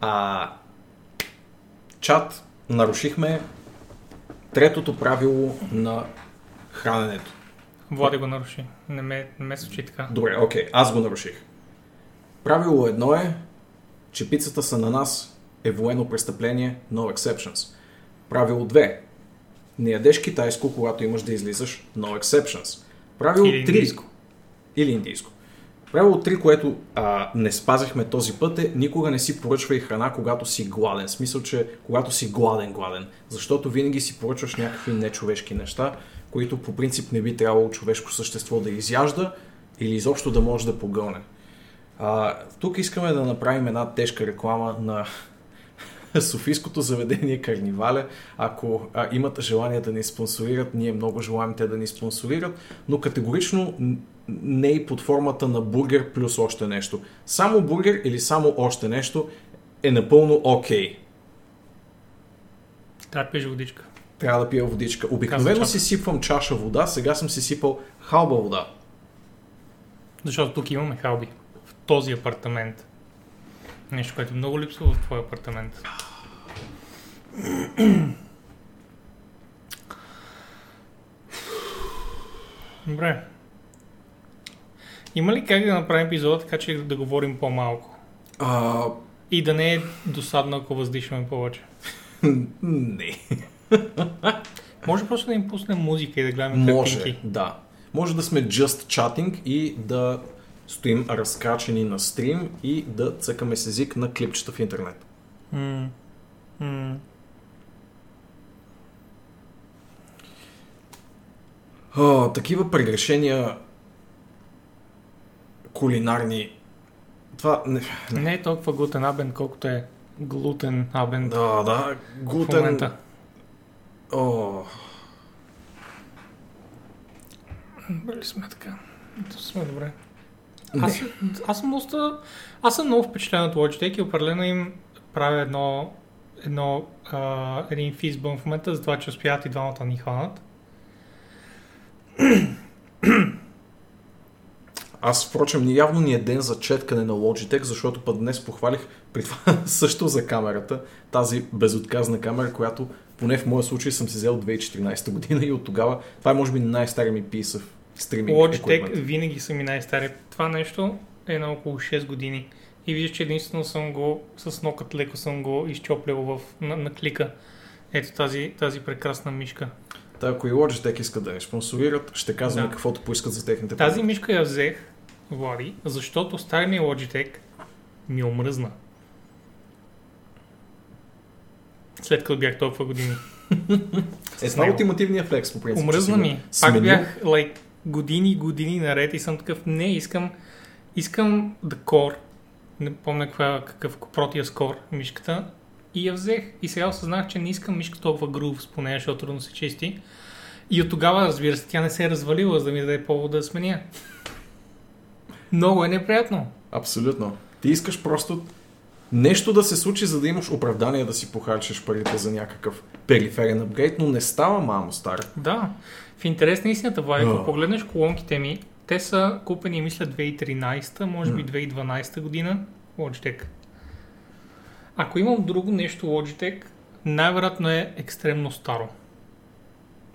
А, чат, нарушихме третото правило на храненето. Влади го наруши. Не ме, не ме случи така. Добре, окей, аз го наруших. Правило едно е, че пицата са на нас е военно престъпление, no exceptions. Правило 2. Не ядеш китайско, когато имаш да излизаш, no exceptions. Правило Или 3. индийско. Или индийско. Правило 3, което а, не спазихме този път е никога не си поръчвай храна, когато си гладен. Смисъл, че когато си гладен, гладен. Защото винаги си поръчваш някакви нечовешки неща, които по принцип не би трябвало човешко същество да изяжда или изобщо да може да погълне. А, тук искаме да направим една тежка реклама на Софийското заведение Карнивале. Ако а, имат желание да ни спонсорират, ние много желаем те да ни спонсорират, но категорично не и под формата на бургер плюс още нещо. Само бургер или само още нещо е напълно окей. Okay. Трябва да пиеш водичка. Трябва да пия водичка. Обикновено си сипвам чаша вода, сега съм си сипал халба вода. Защото тук имаме халби. В този апартамент. Нещо, което много липсва в твоя апартамент. Добре. Има ли как да направим епизода така, че да говорим по-малко? А, И да не е досадно, ако въздишаме повече. не. Може просто да им пуснем музика и да гледаме Може, картинки. да. Може да сме just chatting и да стоим разкрачени на стрим и да цъкаме с език на клипчета в интернет. М. М. О, такива прегрешения кулинарни. Това не... Не е толкова глутен абен, колкото е глутен абен Да, да, в глутен... момента. О, Добре сме така? То сме добре. не. Аз, аз съм доста... Аз съм много впечатлен от Logitech и определено им правя едно, едно а, един физбъм в момента за това, че успяват и двамата ни хванат. Аз, впрочем, явно ни е ден за четкане на Logitech, защото път днес похвалих при това също за камерата, тази безотказна камера, която поне в моя случай съм си взел 2014 година и от тогава, това е може би най-стария ми piece of стриминг. Logitech винаги са ми най-стари. Това нещо е на около 6 години. И виждаш, че единствено съм го, с нокът леко съм го изчоплял в, на, на клика. Ето тази, тази прекрасна мишка. Та, ако и Logitech искат да ни спонсорират, ще казваме Да. каквото поискат за техните Тази продукти. мишка я взех, Влади, защото стария ми Logitech ми омръзна. След като бях толкова години. Е, това е ултимативният флекс, по принцип. Омръзна ми. сменил. Пак бях like, години, години наред и съм такъв, не, искам, искам да Core, не помня каква, какъв протия скор мишката и я взех. И сега осъзнах, че не искам мишка толкова грув, поне, защото трудно се чисти. И от тогава, разбира се, тя не се е развалила, за да ми даде повод да сменя. Много е неприятно. Абсолютно. Ти искаш просто нещо да се случи, за да имаш оправдание да си похарчиш парите за някакъв периферен апгрейд, но не става, мамо, стара. Да. В интерес на истината, Влади, ако погледнеш колонките ми, те са купени, мисля, 2013, може би 2012 година, Logitech. Ако имам друго нещо Logitech, най-вероятно е екстремно старо.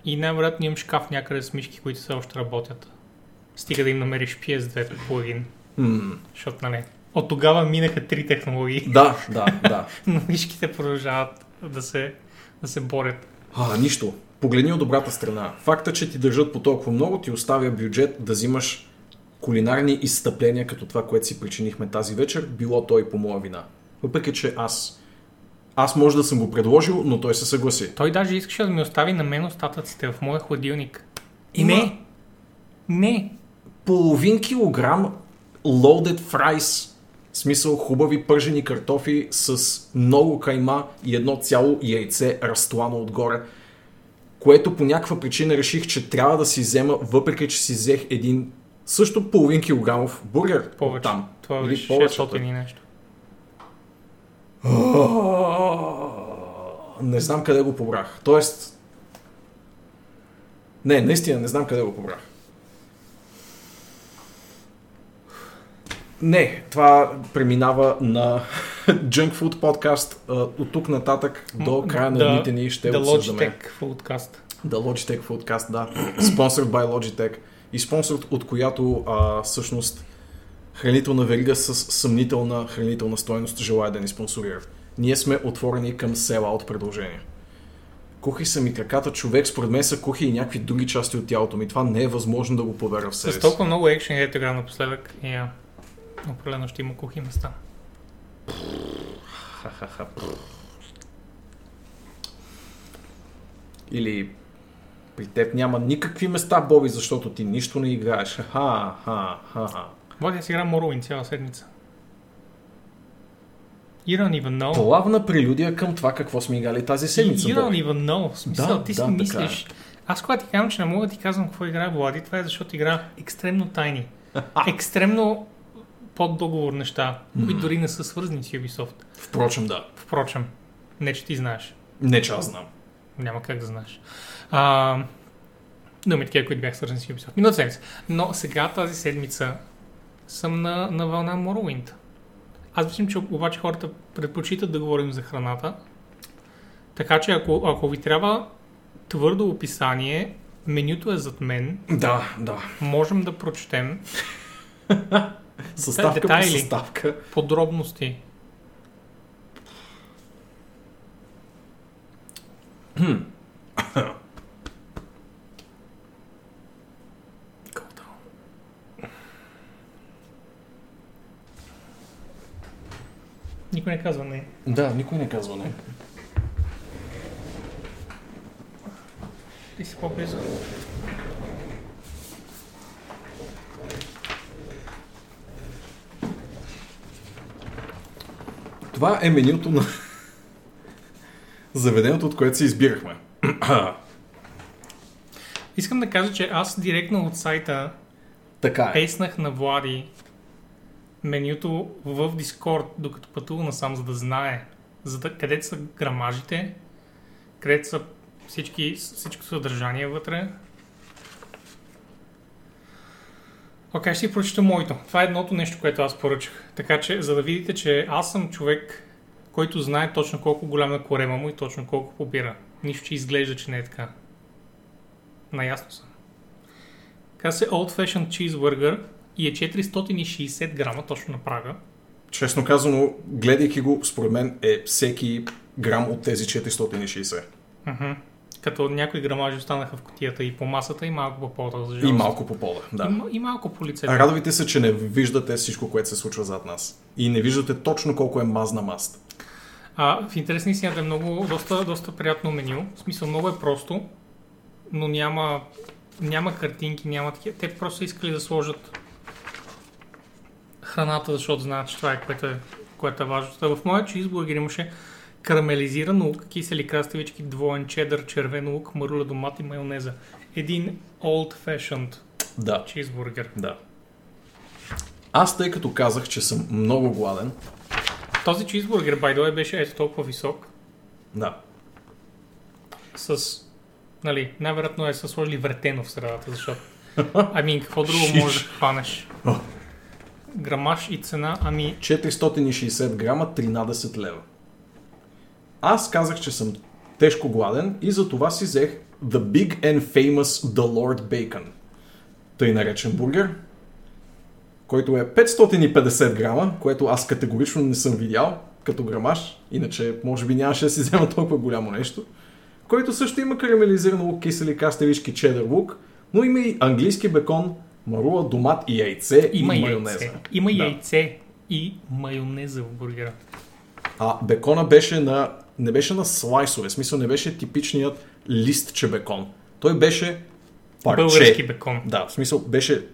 И най-вероятно имам шкаф някъде с мишки, които все още работят. Стига да им намериш PS2 плагин, М, защото, нали, от тогава минаха три технологии, Да, да, да. но мишките продължават да се, да се борят. А, нищо. Погледни от добрата страна. Факта, че ти държат по толкова много, ти оставя бюджет да взимаш кулинарни изстъпления, като това, което си причинихме тази вечер, било той по моя вина. Въпреки, че аз аз може да съм го предложил, но той се съгласи. Той даже искаше да ми остави на мен остатъците в моя хладилник. Има- Не! Не! Половин килограм loaded fries, в смисъл хубави пържени картофи с много кайма и едно цяло яйце разтлано отгоре, което по някаква причина реших, че трябва да си взема, въпреки че си взех един също половин килограмов бургер Повече. там. Това Или беше повече, 600 и нещо. Не знам къде го побрах. Тоест... Не, наистина не знам къде го побрах. Не, това преминава на Junk Food подкаст. От тук нататък до края на дните ни ще The обсъждаме. Logitech Foodcast. The Logitech Foodcast, да. Sponsored by Logitech. И спонсор, от която а, всъщност хранителна верига с съмнителна хранителна стойност желая да ни спонсорират. Ние сме отворени към села от предложения. Кухи са ми краката, човек, според мен са кухи и някакви други части от тялото ми. Това не е възможно да го поверя в себе С си. толкова много екшен дето игра напоследък, я, определено ще има кухи места. Или при теб няма никакви места, Боби, защото ти нищо не играеш. Ха, ха, ха. Водя си игра Morrowind цяла седмица. You don't even know. Плавна прелюдия към това какво сме играли тази седмица, You don't Боби. even know. В смисъл, Да, ти да, си така мислиш. Аз когато ти казвам, че не мога да ти казвам какво играе Влади, това е защото игра екстремно тайни. екстремно под договор неща, които дори не са свързани с Ubisoft. Впрочем, да. Впрочем, не че ти знаеш. Не, че аз знам. Няма как да знаеш. А, но ми такива, които бях свързани с Ubisoft. Миналата седмица. Но сега тази седмица съм на, на вълна Morrowind. Аз мислим, че обаче хората предпочитат да говорим за храната. Така че ако, ако ви трябва твърдо описание, менюто е зад мен, Да, да. можем да прочетем Съставка по детайли. съставка. подробности. Никой не казва не. Да, никой не казва не. Ти си по-близо. Това е менюто на заведението, от което се избирахме. Искам да кажа, че аз директно от сайта така е. песнах на Влади менюто в Discord, докато пътува насам, за да знае за да, къде са грамажите, къде са всички, всичко съдържание вътре. Окей, ще си прочета моето. Това е едното нещо, което аз поръчах. Така че, за да видите, че аз съм човек, който знае точно колко голяма е корема му и точно колко побира. Нищо, че изглежда, че не е така. Наясно съм. Казва се Old Fashioned Cheeseburger и е 460 грама точно на прага. Честно казано, гледайки го, според мен е всеки грам от тези 460. Мгм. Като някои грамажи останаха в котията и по масата и малко по пода, за И жалост. малко по пода. И, Да. ма- и малко по лицето. Радвайте се, че не виждате всичко, което се случва зад нас. И не виждате точно колко е мазна маст. А, в интерес на истината е много, доста, доста приятно меню. В смисъл много е просто, но няма, няма картинки, няма такива. Те просто искали да сложат храната, защото знаят, че това е което е, което е важно. Та В моя чизбургер имаше карамелизиран лук, кисели краставички, двоен чедър, червен лук, маруля, домат и майонеза. Един old fashioned Да. чизбургер. Да. Аз, тъй като казах, че съм много гладен, Този чизбургер, way, беше ето толкова висок, да. с... Нали, най-вероятно е са сложили вретено в средата, защото... Ами, какво друго можеш да хванеш? О. Грамаж и цена, ами... 460 грама, 13 лева. Аз казах, че съм тежко гладен и за това си взех The Big and Famous The Lord Bacon. Тъй наречен бургер, който е 550 грама, което аз категорично не съм видял като грамаж, иначе може би нямаше да си взема толкова голямо нещо, който също има карамелизиран лук, кисели кастелишки, чедър лук, но има и английски бекон, марула, домат и яйце Има и яйце. майонеза. Има Да. яйце и майонеза в бургера. А бекона беше на, не беше на слайсове, в смисъл не беше типичният листче бекон. Той беше парче. Български бекон. Да, в смисъл беше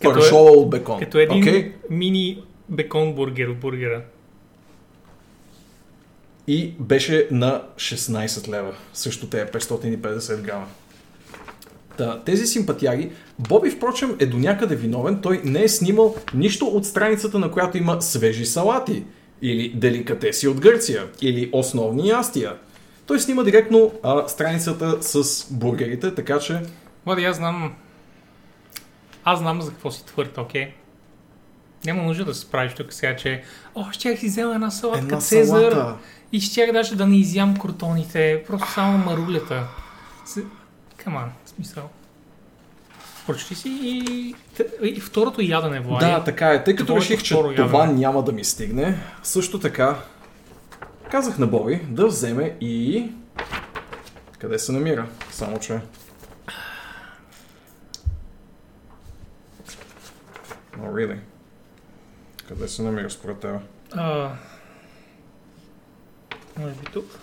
Като е- паршола от бекон. Като един Окей? мини бекон бургер в бургера. И беше на 16 лева. Също те е 550 грама. Та, тези симпатияги, Боби, впрочем, е до някъде виновен. Той не е снимал нищо от страницата, на която има свежи салати, или деликатеси от Гърция, или основни ястия. Той снима директно а, страницата с бургерите, така че Влади, аз знам... аз знам за какво си твърд, окей? Няма нужда да се справиш тук сега, че О, щях си взема една салатка Една Цезар салата. и щях даже да не изям крутоните, просто само марулята. Каман, смисъл. Прочети си и, и второто ядене, Влади. Да, така е. Тъй като Твоето реших, че второ това ядене. няма да ми стигне, също така казах на Боби да вземе и... Къде се намира? Само, че... Oh, really? Къде се намира според теб? А, може би тук.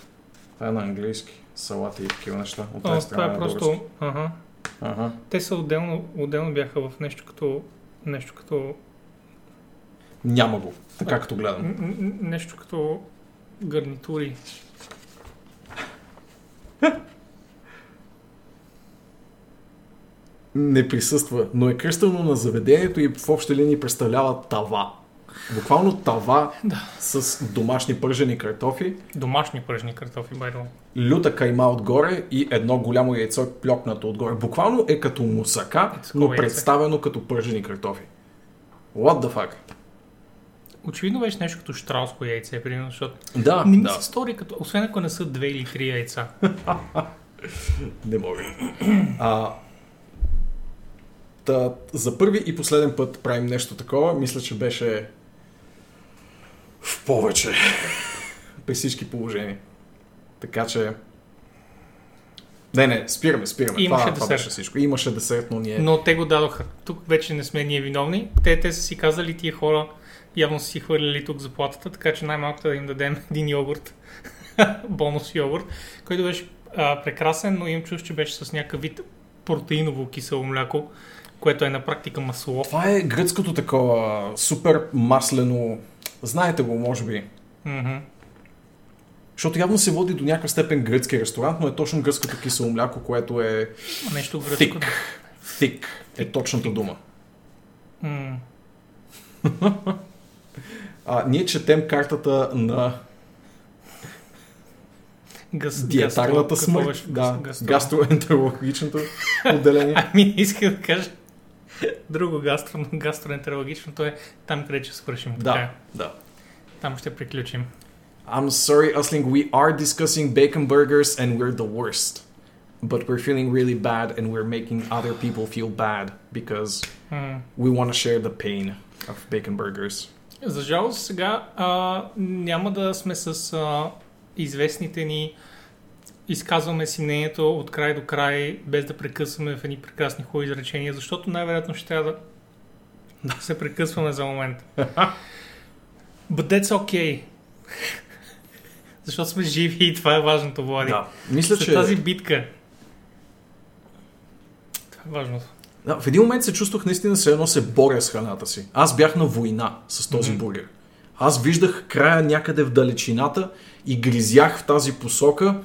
Това е на английски. Салати и такива неща. От А, тази това страна е на просто... Ага. Ага. Те са отделно, отделно бяха в нещо като... Нещо като... Няма го. Така като гледам. Нещо като гарнитури. Не присъства, но е кръстено на заведението и в общи линии представлява тава. Буквално тава Да. с домашни пържени картофи, Домашни пръжни картофи, байдо. люта кайма отгоре и едно голямо яйцо плёкнато отгоре. Буквално е като мусака, Е, но яйце. представено като пържени картофи. What the fuck? Очевидно беше нещо като штрауско яйце, примерно, защото Да, не ми да, се стори като, освен ако не са две или три яйца. не мога. А, та, за първи и последен път правим нещо такова. Мисля, че беше в повече при всички положения. Така че... Не, не, спираме, спираме. Имаше това, това десерт. беше всичко. Имаше десерт, но ние... Но те го дадоха. Тук вече не сме ние виновни. Те, те са си казали тия хора, явно са си хвърляли тук заплатата, така че най-малкото да им дадем един йогурт, бонус йогурт, който беше а, прекрасен, но им чуш, че беше с някакъв вид протеиново кисело мляко, което е на практика масло. Това е гръцкото такова супер маслено... Знаете го, може би. Мгм. Защото явно се води до някаква степен гръцки ресторант, но е точно гръцкото кисело мляко, което е Нещо гръцко. thick. Thick е точната дума. М. А, ние четем картата на Гас, диетарната смърт. Да, Гастро- гастроентерологичното отделение. Ами, исках да кажа друго гастро, но гастроентерологичното е там, къде ще свършим. Така е. Да, да. Там ще приключим. I'm sorry, Usling, we are discussing bacon burgers and we're the worst. But we're feeling really bad and we're making other people feel bad because М. we want to share the pain of bacon burgers. За жалост сега а, няма да сме с а, известните ни изказваме си мнението от край до край, без да прекъсваме в едни прекрасни хубави изречения, защото най-вероятно ще трябва да се прекъсваме за момент. But that's okay. защото сме живи и това е важното, Влади. Да, мисля, След че... тази битка. Това е важното. Да, в един момент се чувствах наистина се едно се боря с храната си. Аз бях на война с този Мгм. бургер. Аз виждах края някъде в далечината и гризях в тази посока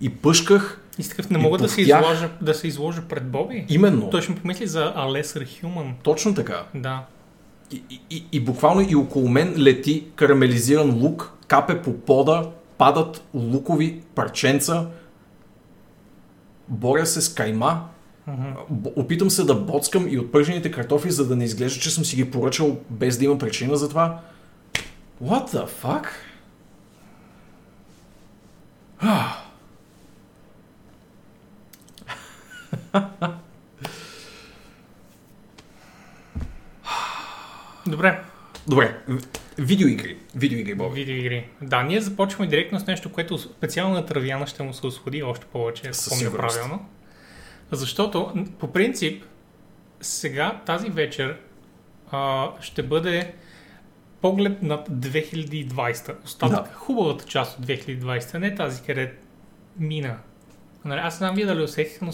и пъшках И такъв не мога да се, изложа, да се изложа пред Боби. именно. Той ще ми помисли за A Lesser Human. Точно така. Да. И, и, и, буквално и около мен лети карамелизиран лук, капе по пода, падат лукови парченца, боря се с кайма, б- опитам се да боцкам и от пържените картофи, за да не изглежда, че съм си ги поръчал без да има причина за това. What the fuck? Ah. Добре, Добре, видеоигри. Видеоигри, Боби. видеоигри. Да, ние започваме директно с нещо, което специално на Травяна ще му се усходи още повече, ако помня правилно. Защото, по принцип, сега, тази вечер, а, ще бъде поглед над 2020. Остатък, Да. хубавата част от 2020, не тази, къде мина. Нали, аз знам вие дали усетихте, но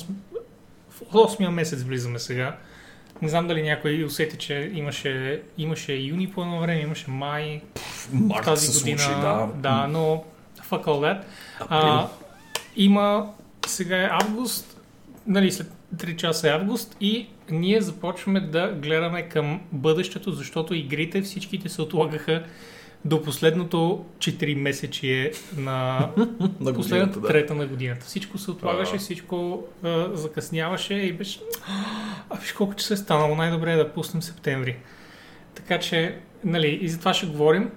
в 8 месец влизаме сега. Не знам дали някой усети, че имаше, имаше юни по едно време, имаше май, Март тази се година. случи, да. да, но fuck all that. А, има, сега е август, нали, след 3 часа е август и ние започваме да гледаме към бъдещето, защото игрите всичките се отлагаха до последното 4 месечие на На последната да. трета на годината. Всичко се отлагаше, всичко а, закъсняваше и беше... А виж колко часа е станало, най-добре е да пуснем септември. Така че, нали, и за това ще говорим.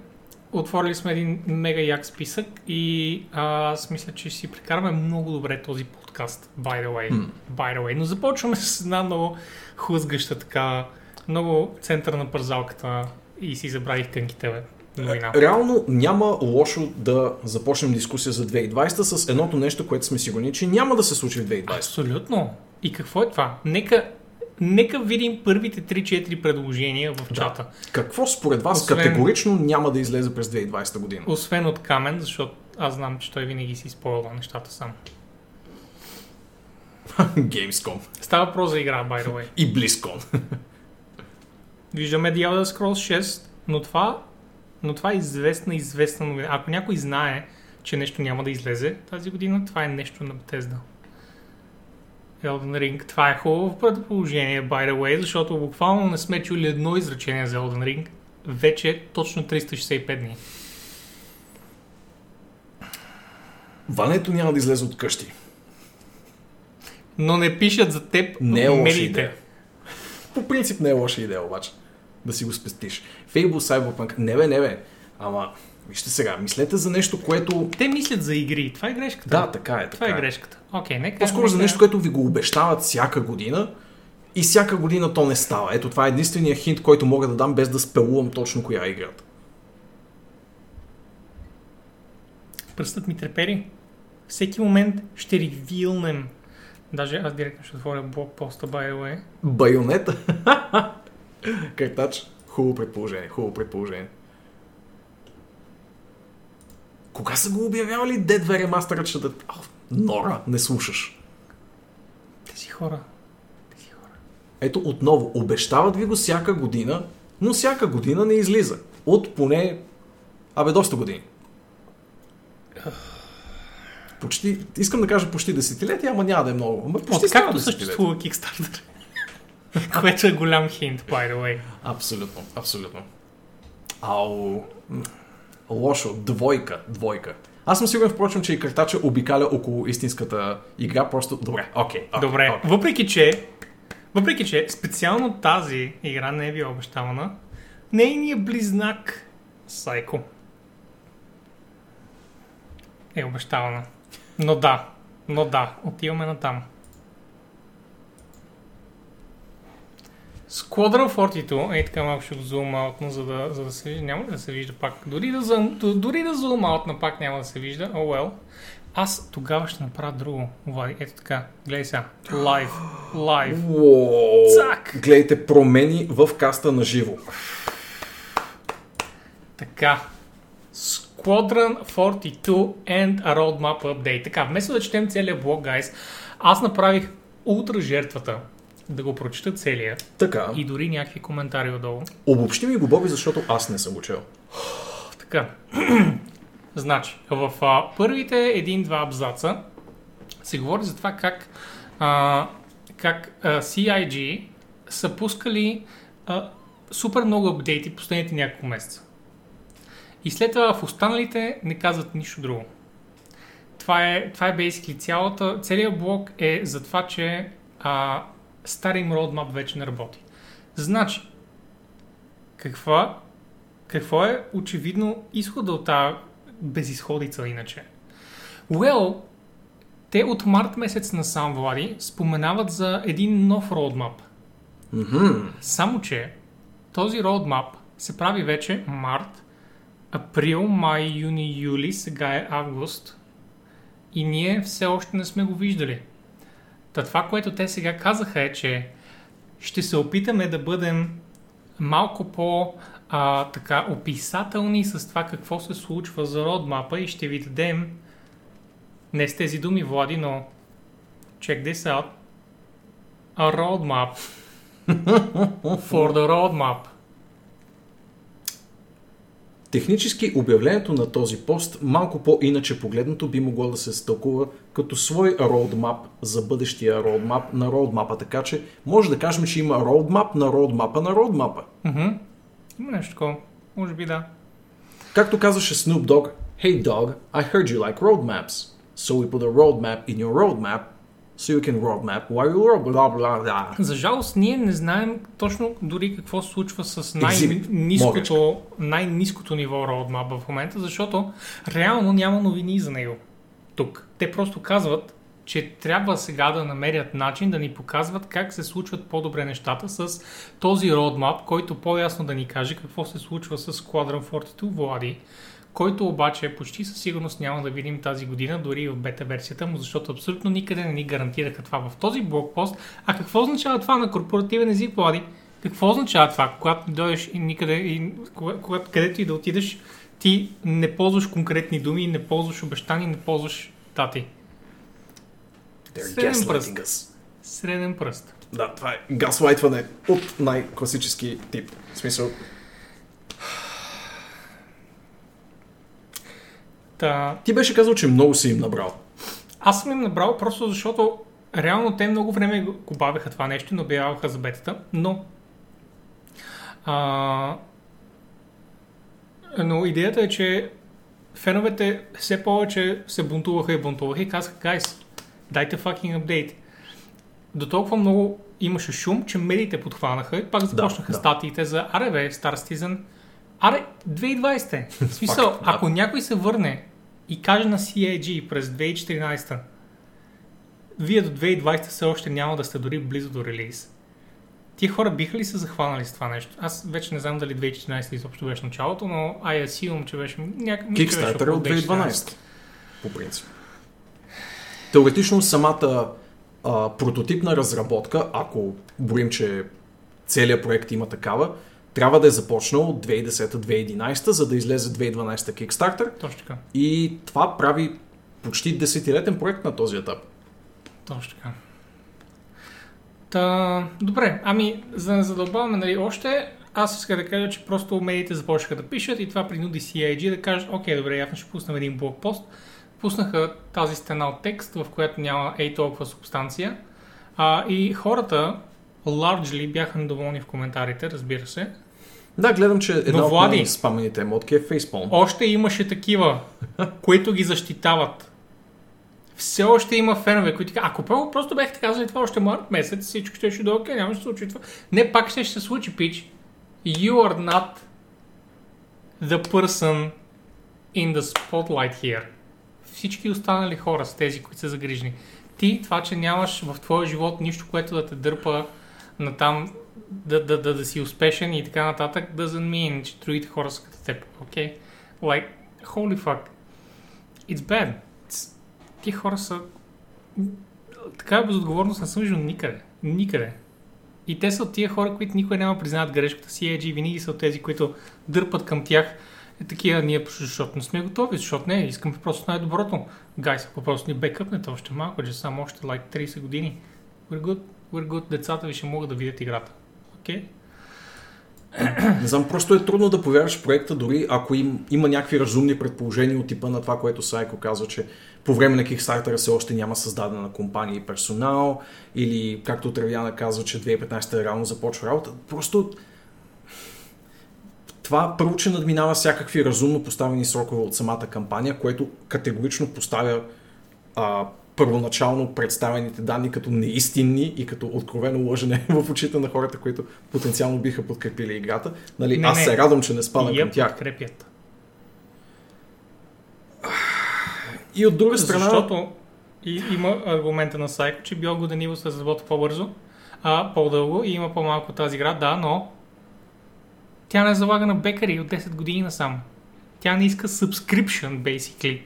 Отворили сме един мега як списък и а, аз мисля, че си прекараме много добре този подкаст, by the way. М. By the way. Но започваме с една много хлъзгаща така, много център на пързалката и си забравих кънките, бе. Новина. Реално няма лошо да започнем дискусия за 2020 с едното нещо, което сме сигурни, че няма да се случи в 2020. Абсолютно. И какво е това? Нека, нека видим първите 3-4 предложения в чата. Какво според вас Освен- категорично няма да излезе през 2020 година? Освен от Камен, защото аз знам, че той винаги си спойла нещата сам. Gamescom Става въпрос за игра, by the way. и BlizzCon. Виждаме Elder Scrolls 6, но това, но това е известна, известна новина. Ако някой знае, че нещо няма да излезе тази година, това е нещо на Bethesda. Elden Ring. Това е хубаво предположение, by the way, защото буквално не сме чули едно изречение за Elden Ring вече точно 365 дни. Ването няма да излезе от къщи. Но не пишат за теб Не е медиите. По принцип не е лоша идея обаче. Да си го спестиш. Fable Cyberpunk. Не бе, не бе. Ама, вижте сега, мислете за нещо, което... Те мислят за игри. Това е грешката. Да, така е. Това Така е грешката. Окей, нека. По-скоро за нещо, което ви го обещават всяка година и всяка година то не става. Ето това е единствения хинт, който мога да дам без да спелувам точно коя е играта. Пръстът ми трепери. Всеки момент ще ревилнем. Даже аз директно ще отворя блокпоста, by the way. Байонета. Картач. Хубаво предположение. Хубаво предположение. Кога са го обявявали Dead 2 ремастърът ще да... Ау, Нора, не слушаш. Тези хора. Тези хора. Ето отново, обещават ви го всяка година, но всяка година не излиза. От поне... Абе, доста години. Почти... Искам да кажа почти десетилетия, ама няма да е много. Ама почти Откакто десетилетия. съществува Kickstarter. Което е голям хинт, by the way. Абсолютно, абсолютно. Ау. Лошо. Двойка. Двойка. Аз съм сигурен, впрочем, че и картача обикаля около истинската игра. Просто... Добре, окей. окей, Добре, окей. въпреки че, въпреки че специално тази игра не е била обещавана, нейният близнак Сайко е обещавана. Но да, но да, отиваме на там. Squadron 42, ей така малко ще го зум аутна, за да, за да се вижда. Няма ли да се вижда пак? Дори да, зум, дори да зум аутна пак няма да се вижда. Oh well. Аз тогава ще направя друго. Влади, ето така. Гледай сега. Лайв. Лайв. Цак! Гледайте промени в каста на живо. Така. Squadron 42 and a roadmap update. Така, вместо да четем целият блог, гайс, аз направих ултра жертвата да го прочета целия Така. и дори някакви коментари отдолу. Обобщи ми го, Боби, защото аз не съм го чел. Така. значи, в а, първите един-два абзаца се говори за това как, а, как а, CIG са пускали а, супер много апдейти последните няколко месеца. И след това в останалите не казват нищо друго. Това е, това е basically цялата, целият блок е за това, че а, стария им roadmap вече не работи. Значи, каква, какво е очевидно изхода от тази безисходица иначе? Well, те от март месец насам, Влади, споменават за един нов roadmap. Мгм. Само, че този roadmap се прави вече март, април, май, юни, юли, сега е август и ние все още не сме го виждали. Та това, което те сега казаха е, че ще се опитаме да бъдем малко по а, така описателни с това какво се случва за родмапа и ще ви дадем не с тези думи, Влади, но check this out a roadmap for the roadmap. Технически обявлението на този пост, малко по-иначе погледнато, би могло да се стълкува като свой роудмап за бъдещия роудмап на роудмапа. Така че може да кажем, че има роудмап на роудмапа на роудмапа. Има нещо такова. Може би да. Както казваше Snoop Dogg, Hey dog, I heard you like roadmaps. So we put a roadmap in your roadmap so you can roadmap while you blah, blah, blah. За жалост, ние не знаем точно дори какво се случва с най-низкото, най-низкото ниво roadmap в момента, защото реално няма новини за него тук. Те просто казват, че трябва сега да намерят начин да ни показват как се случват по-добре нещата с този roadmap, който по-ясно да ни каже какво се случва с Squadron 42 Влади, който обаче почти със сигурност няма да видим тази година, дори и в бета версията му, защото абсолютно никъде не ни гарантираха това в този блокпост. А какво означава това на корпоративен език, Влади? Какво означава това, когато дойдеш и никъде, и, кога- когато, където и да отидеш, ти не ползваш конкретни думи, не ползваш обещания, не ползваш дати. They're Среден пръст. Среден пръст. Да, това е газлайтване от най-класически тип. В смисъл, Та, ти беше казал, че много си им набрал. Аз съм им набрал просто защото реално те много време го бавеха това нещо, но обявяваха за бетата, но а, но идеята е, че феновете все повече се бунтуваха и бунтуваха и казаха, гайс, дайте fucking апдейт. До толкова много имаше шум, че медиите подхванаха и пак започнаха да. статиите за аре бе, Star Citizen. Аре, 2020 е. В смисъл, Факт, да. ако някой се върне и каже на CAG през 2014 вие до 2020 все още няма да сте дори близо до релиз. Тия хора биха ли се захванали с това нещо? Аз вече не знам дали 2014 изобщо беше началото, но I assume, че беше някак... мисля, че беше Kickstarter от 2012. По принцип. Теоретично самата а, прототипна разработка, ако броим, че целият проект има такава, трябва да е започнал от 2010-2011, за да излезе 2012 Kickstarter. Точно така. И това прави почти десетилетен проект на този етап. Точно така. Та, добре, ами за да не задълбаваме нали, още, аз исках да кажа, че просто медиите започнаха да пишат и това принуди CIG да кажат, окей, добре, явно ще пуснем един блокпост. Пуснаха тази стена от текст, в която няма ей толкова субстанция. А, и хората largely бяха недоволни в коментарите, разбира се. Да, гледам, че една Но, от Влади- най-спамените емотки е Facepalm. Още имаше такива, които ги защитават. Все още има фенове, които казват, ако първо просто бяхте казали това още март месец, всичко ще ще е окей, няма да се случи това. Не, пак ще, ще се случи, пич. You are not the person in the spotlight here. Всички останали хора са тези, които са загрижени. Ти, това, че нямаш в твоя живот нищо, което да те дърпа на там, да, да, да, да си успешен и така нататък, doesn't mean, че другите хора са като теб. Okay? Like, holy fuck. It's bad. It's... Ти хора са... Такава безотговорност не съм виждал никъде. Никъде. И те са от тия хора, които никой няма признават грешката си. EG винаги са от тези, които дърпат към тях. Е такива, ние защото не сме готови, защото не, искаме просто най-доброто. Гайс, ако просто ни бекъпнете още малко, че само още like 30 години. We're good, good, децата ви ще могат да видят играта. Окей? Не знам, просто е трудно да повярваш проекта, дори ако им, има някакви разумни предположения от типа на това, което Сайко казва, че по време на Kickstarter все още няма създадена компания и персонал, или както Травяна казва, че 2015 реално започва работа. Просто това първо, че надминава всякакви разумно поставени срокове от самата кампания, което категорично поставя а, първоначално представените данни като неистинни и като откровено лъжене в очите на хората, които потенциално биха подкрепили играта. Нали, Не, аз не. се радвам, че не спадам към тях. подкрепят. И от друга страна, Защото и, има аргумента на Сайко, че and Evil се разработва по-бързо, а по-дълго и има по-малко тази игра, да, но тя не залага на бекари от 10 години насам. Тя не иска subscription, basically,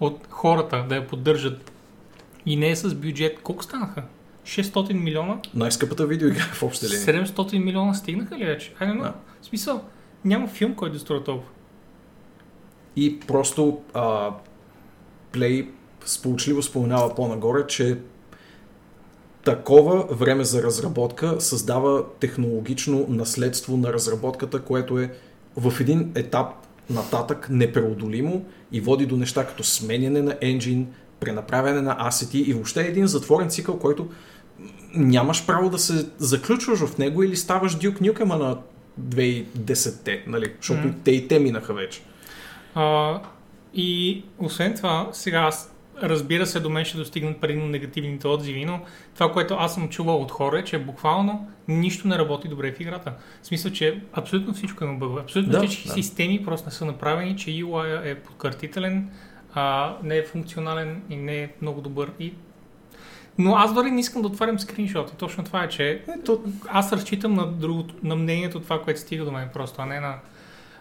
от хората да я поддържат. И не е с бюджет. Колко станаха? 600 милиона? най-скъпата видеоигра в обща линия. 700 милиона стигнаха ли вече? Но, Да. в смисъл, няма филм, който да струва толкова. И просто а, Play сполучливо споменава по-нагоре, че такова време за разработка създава технологично наследство на разработката, което е в един етап нататък непреодолимо и води до неща като сменяне на енджин, пренаправяне на асети и въобще е един затворен цикъл, който нямаш право да се заключваш в него или ставаш Дюк Нюкема на 2010-те, нали? защото Мгм. те и те минаха вече. А, и освен това, сега аз разбира се, до мен ще достигнат предимно негативните отзиви, но това, което аз съм чувал от хора е, че буквално нищо не работи добре в играта. В смисъл, че абсолютно всичко има бъгове. Абсолютно Да, всички да. системи просто не са направени, че UI е подкъртителен, а, не е функционален и не е много добър. И... Но аз дори не искам да отварям скриншоти. Точно това е, че Ето, аз разчитам на, другото, на мнението това, което стига до мен просто, а не на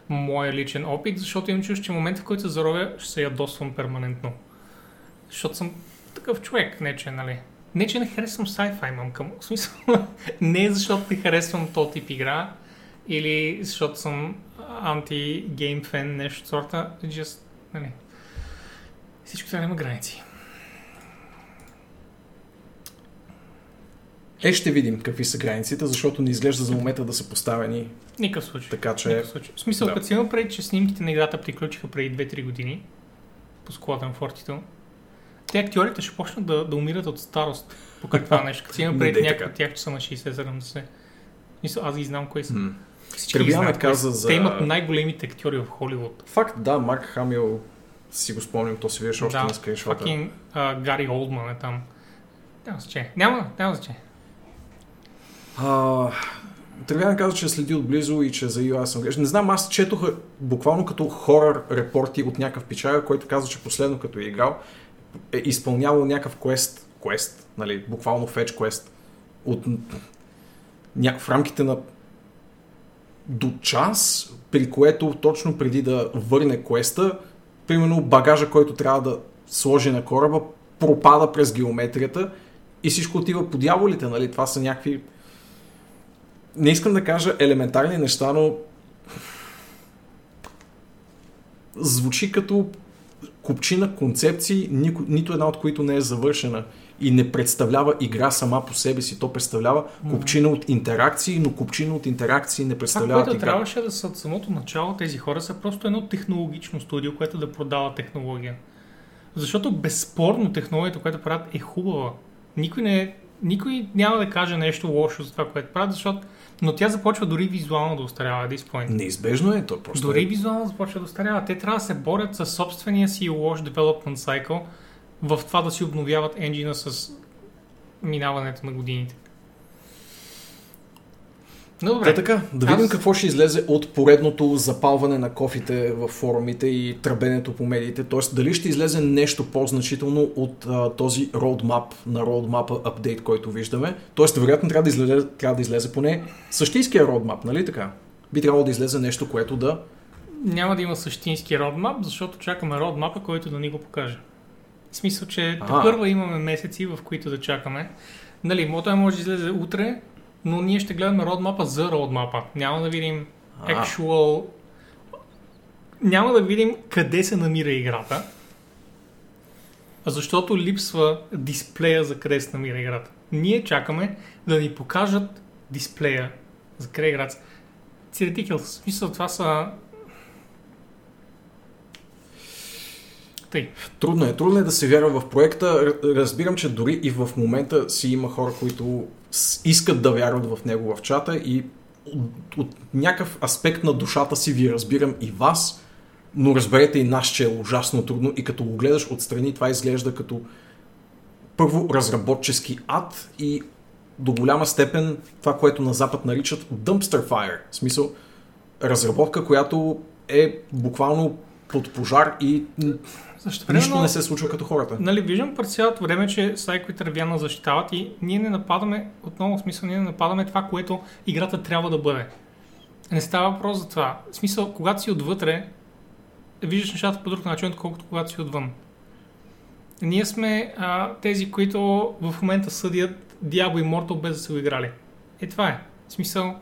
моя личен опит, защото имам чувство, че в момента, в който се заровя, ще се ядосвам перманентно. Защото съм такъв човек, не че, нали. Не, че не харесвам sci-fi, имам към. В смисъл, не защото не харесвам този тип игра, или защото съм анти-гейм фен, нещо от сорта. Just, нали. Всичко да има граници. е, ще видим какви са границите, защото не изглежда за момента да са поставени Никакъв случай. така, че... Никакъв случай. В смисъл, да. като си преди, че снимките на играта приключиха преди 2-3 години по склада на Фортито, те актьорите ще почнат да, да умират от старост по това нещо. Като си има преди някакви така. от тях, че са на 60-70. Мисля, аз ги знам кои са. Всички кои каза за- Те имат най-големите актьори в Холивуд. Факт, да, Марк Хамил си го спомням, то си виеш още да, на скриншота. а, Гари Олдман е там. Няма значение. Няма, няма значение. А, Тревиан каза, че следи отблизо и че за iOS съм грешен. Не знам, аз четох буквално като хорър репорти от някакъв печага, който каза, че последно като е играл, е изпълнявал някакъв квест, квест, нали, буквално фетч квест, от ня... в рамките на до час, при което точно преди да върне квеста, примерно багажа, който трябва да сложи на кораба, пропада през геометрията и всичко отива по дяволите, нали? Това са някакви не искам да кажа елементарни неща, но звучи като купчина концепции, нито една от които не е завършена и не представлява игра сама по себе си. То представлява купчина от интеракции, но купчина от интеракции не Това, представлява което игра. трябваше да са от самото начало, тези хора са просто едно технологично студио, което да продава технология. Защото безспорно технологията, която правят е хубава. Никой, не, никой няма да каже нещо лошо за това, което правят, защото но тя започва дори визуално да устарява this point. Неизбежно е, то просто Дори е. визуално започва да устарява. Те трябва да се борят с собствения си лош development cycle в това да си обновяват енджина с минаването на годините. Но добре. Та така, да видим Аз- какво ще излезе от поредното запалване на кофите в форумите и тръбенето по медиите. Тоест, дали ще излезе нещо по-значително от а, този roadmap на roadmap апдейт, който виждаме. Тоест, вероятно трябва да излезе, трябва да излезе поне същинския roadmap, нали така? Би трябвало да излезе нещо, което да... Няма да има същински родмап, защото чакаме родмапа, който да ни го покаже. В смисъл, че Ага. първо имаме месеци, в които да чакаме. Нали, мо- той може да излезе утре, но ние ще гледаме родмапа за родмапа. Няма да видим А. actual... Няма да видим къде се намира играта, защото липсва дисплея за къде се намира играта. Ние чакаме да ни покажат дисплея за къде е играта. Theoretical, в смисъл това са... Тъй. Трудно е. Трудно е да се вярва в проекта. Разбирам, че дори и в момента си има хора, които искат да вярват в него в чата и от, от някакъв аспект на душата си ви разбирам и вас, но разберете и нас, че е ужасно трудно и като го гледаш отстрани, това изглежда като първо разработчески ад и до голяма степен това, което на Запад наричат dumpster fire. В смисъл, разработка, която е буквално под пожар и м, Защо Нищо не се случва като хората. Нали, виждам през цялото време, че Сайко и Тървяна защитават и ние не нападаме, отново в смисъл, ние не нападаме това, което играта трябва да бъде. Не става въпрос за това. В смисъл, когато си отвътре, виждаш нещата по друг начин, отколкото когато си отвън. Ние сме а, тези, които в момента съдят Diablo Immortal без да са го играли. Е, това е. В смисъл,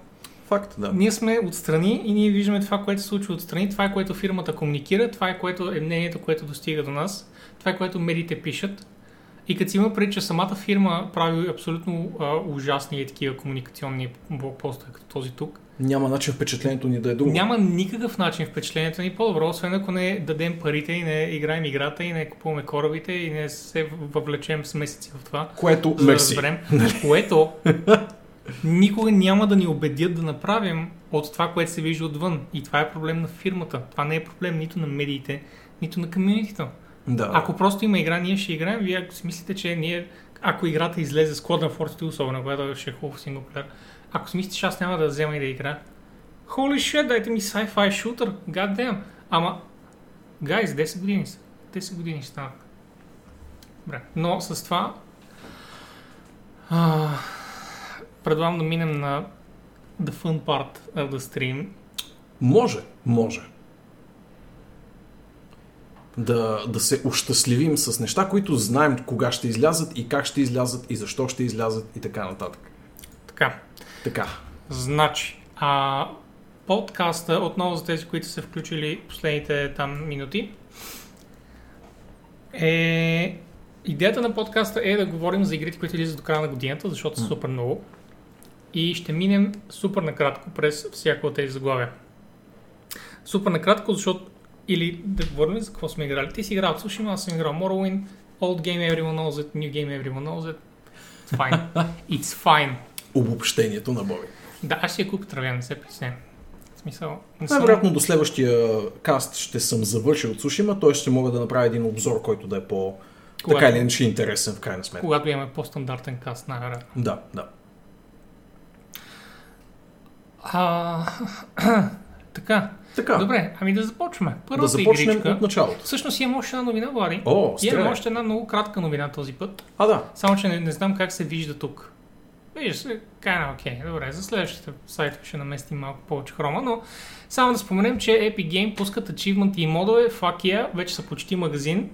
Факт, да. ние сме отстрани и ние виждаме това, което се случва отстрани, това е което фирмата комуникира, това е което е мнението, което достига до нас, това е което медиите пишат. И като си има преди, че самата фирма прави абсолютно а, ужасни и такива комуникационни блокпостове, като този тук, Няма начин впечатлението ни да е друго. няма никакъв начин впечатлението ни по-добро, освен ако не дадем парите и не играем играта и не купуваме корабите и не се въвлечем с месеци в това. Което, за да разберем, което никога няма да ни убедят да направим от това, което се вижда отвън. И това е проблем на фирмата. Това не е проблем нито на медиите, нито на комьюнитито. Да. Ако просто има игра, ние ще играем. Вие ако си мислите, че ние, ако играта излезе с Squadron Force 2, особено когато ще е хубав синглплеер, ако си мислите, че аз няма да взема и да игра, holy shit, дайте ми sci-fi shooter, god damn. Ама, гайз, 10 години са. 10 години ще станат. Добре. Но с това а, предлагам да минем на the fun part of the stream. Може, може. Да, да се ощастливим с неща, които знаем кога ще излязат и как ще излязат и защо ще излязат и така нататък. Така, Така. значи, а, подкаста, отново за тези, които са включили последните там минути, е... Идеята на подкаста е да говорим за игрите, които излизат до края на годината, защото са супер много. И ще минем супер накратко през всяко от тези заглавия. Супер накратко, защото или да говорим за какво сме играли. Ти си играл Tsushima, аз съм играл Morrowind, Old game everyone knows it, new game everyone knows it. It's fine. It's fine. Обобщението на Боби. Да, аз ще я купя травя, не се притеснявам. Смисъл, не съм... Най-вероятно до следващия каст ще съм завършил Цушима, т.е. ще мога да направя един обзор, който да е по... Когато- Така или иначе интересен в крайна сметка. Когато имаме по-стандартен каст, най-вероятно. Да, да. А, така, Така, добре, ами да започваме. да Първата започнем игричка... от началото. Всъщност имам още една новина, Влади. О, Имам стреляй. още една много кратка новина този път. А, да. Само, че не, не знам как се вижда тук. Вижда се, kind окей. Добре, за следващите сайтове ще наместим малко повече хрома, но само да споменем, че Epic Game пускат ачивмент и модове, fuck yeah, вече са почти магазин.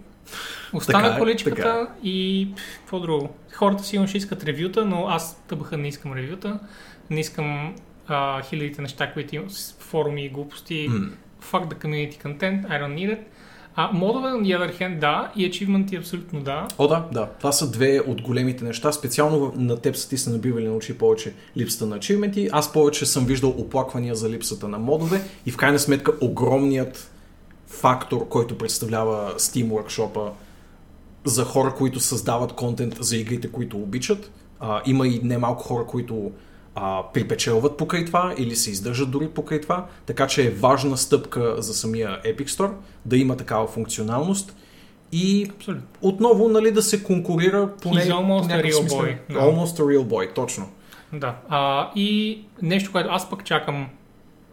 Остана Така е, количката така е. и какво друго. Хората сигурно ще искат ревюта, но аз тъбаха не искам ревюта. Не искам а, хилядите неща, които имам форуми и глупости. М. Fuck the community content, I don't need it. А, модове, на the other hand, да, и ачивменти абсолютно да. О, да, да. Това са две от големите неща. Специално на теб са ти са набивали на очи повече липсата на ачивменти. Аз повече съм виждал оплаквания за липсата на модове и в крайна сметка огромният фактор, който представлява Steam Workshop за хора, които създават контент за игрите, които обичат. А, има и немалко хора, които а, припечелват покрай това или се издържат дори покрай това. Така че е важна стъпка за самия Epic Store да има такава функционалност. И Абсолютно. отново нали, да се конкурира поне He's almost a real смисъл. boy, да. Almost a real boy, точно. Да. А, и нещо, което аз пък чакам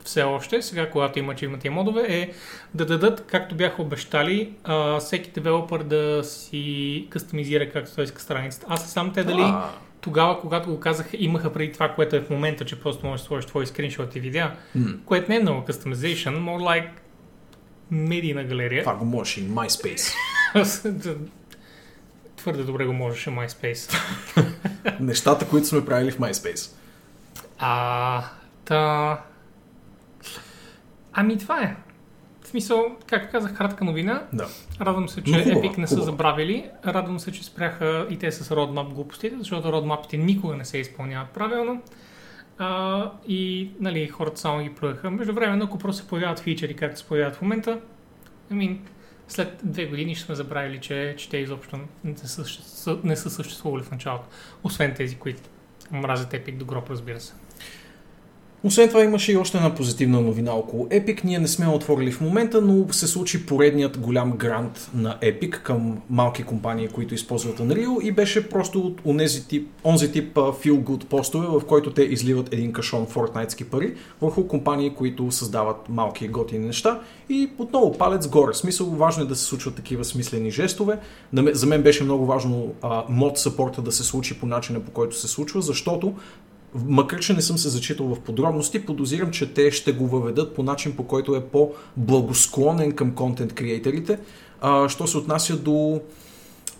все още, сега когато има ачивменти и модове, е да дадат, както бяха обещали, а, всеки девелопър да си кастомизира както той иска страницата. Аз знам те дали А, тогава, когато го казаха, имаха преди това, което е в момента, че просто можеш да сложиш твои скриншоти и видеа, м, което не е много customization, more like медийна галерия. това го можеш и MySpace. Твърде добре го можеше MySpace. Нещата, които сме правили в MySpace. А, та... Ами това е. Смисъл, както казах, кратка новина. Да. Радвам се, че Но хубава, Epic не са хубава. забравили. Радвам се, че спряха и те с родмап глупостите, защото родмапите никога не се изпълняват правилно. А, и нали, хората само ги плюеха. Между време, ако просто се появяват фичери, както се появяват в момента, I mean, след две години ще сме забравили, че, че те изобщо не са, не са съществували в началото. Освен тези, които мразят Epic до гроб, разбира се. Освен това имаше и още една позитивна новина около Epic. Ние не сме отворили в момента, но се случи поредният голям грант на Epic към малки компании, които използват Unreal и беше просто от онези тип, онзи тип feel good постове, в който те изливат един кашон фортнайтски пари върху компании, които създават малки готини неща и отново палец горе. Смисъл важно е да се случват такива смислени жестове. За мен беше много важно мод саппорта да се случи по начина по който се случва, защото Макар, че не съм се зачитал в подробности, подозирам, че те ще го въведат по начин, по който е по-благосклонен към контент креаторите, що се отнася до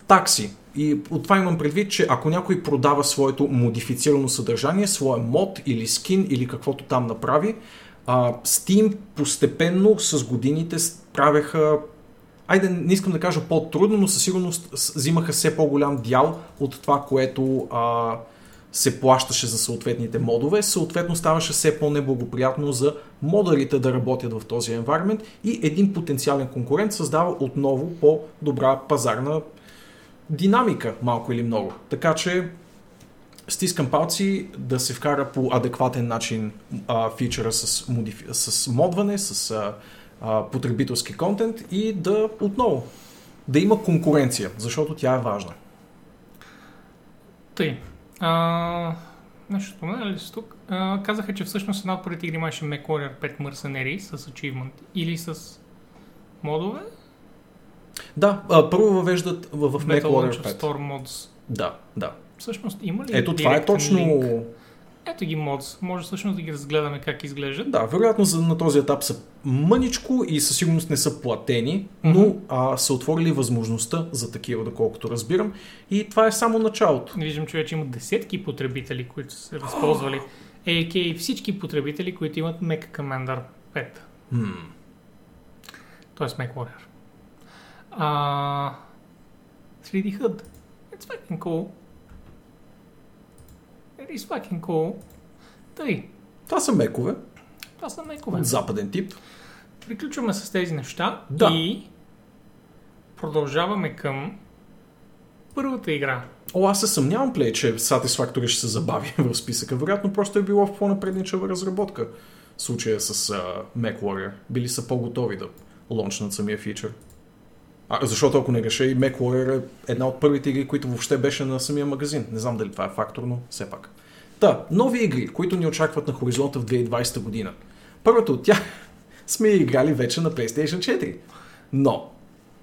такси. И от това имам предвид, че ако някой продава своето модифицирано съдържание, своя мод или скин или каквото там направи, Steam постепенно с годините правеха Айде, не искам да кажа по-трудно, но със сигурност взимаха все по-голям дял от това, което а, се плащаше за съответните модове, съответно ставаше все по-неблагоприятно за модарите да работят в този environment и един потенциален конкурент създава отново по-добра пазарна динамика, малко или много. Така че стискам палци да се вкара по адекватен начин а, фичъра с, модифи... с модване, с а, а, потребителски контент и да отново да има конкуренция, защото тя е важна. Тъй. А, нещо споменали ли си тук? А, казаха, че всъщност една от първите игри имаше MechWarrior 5 Mercenary с achievement или с модове. Да, а, първо въвеждат в, в MechWarrior Launcher 5. Store Mods. Да, да. Всъщност има ли Ето това е точно... линк? Ето ги модс. Може всъщност да ги разгледаме как изглеждат. Да, вероятно за- на този етап са мъничко и със сигурност не са платени, но Мгм. а, са отворили възможността за такива, доколкото разбирам. И това е само началото. Виждам, че вече има десетки потребители, които са се възползвали. AK всички потребители, които имат Mac Commander 5. Хм. Тоест MacWarrior. А... 3D HUD. It's fucking cool. It is fucking cool. Тъй, Това са мекове това са мекове. от западен тип. Приключваме с тези неща Да. и продължаваме към първата игра. О, аз се съмнявам, плей, че Satisfactory ще се забави в списъка. Вероятно просто е било в по-напредничава разработка. В случая с uh, MacWarrior. Били са по-готови да лончнат самия фичър. А, защото ако не греша и MacWarrior е една от първите игри, които въобще беше на самия магазин. Не знам дали това е фактор, но все пак. Та, нови игри, които ни очакват на хоризонта в 2020 година. Първата от тях сме играли вече на PlayStation 4. Но,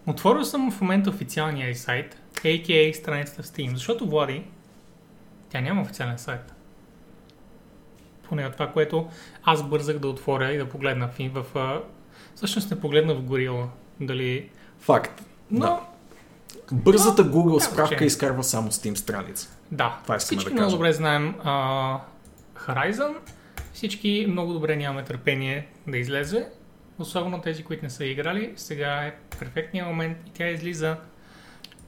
Отворил съм в момента официалния сайт, a.k.a. страницата в Steam, защото Влади, тя няма официален сайт. Поне от това, което аз бързах да отворя и да погледна в... в всъщност не погледна в горила, дали... факт. Но, Да. Бързата Google справка изкарва само Steam страница. Да, Това всички да много кажем. добре знаем а, Horizon, всички много добре нямаме търпение да излезе, особено тези, които не са играли. Сега е перфектният момент и тя излиза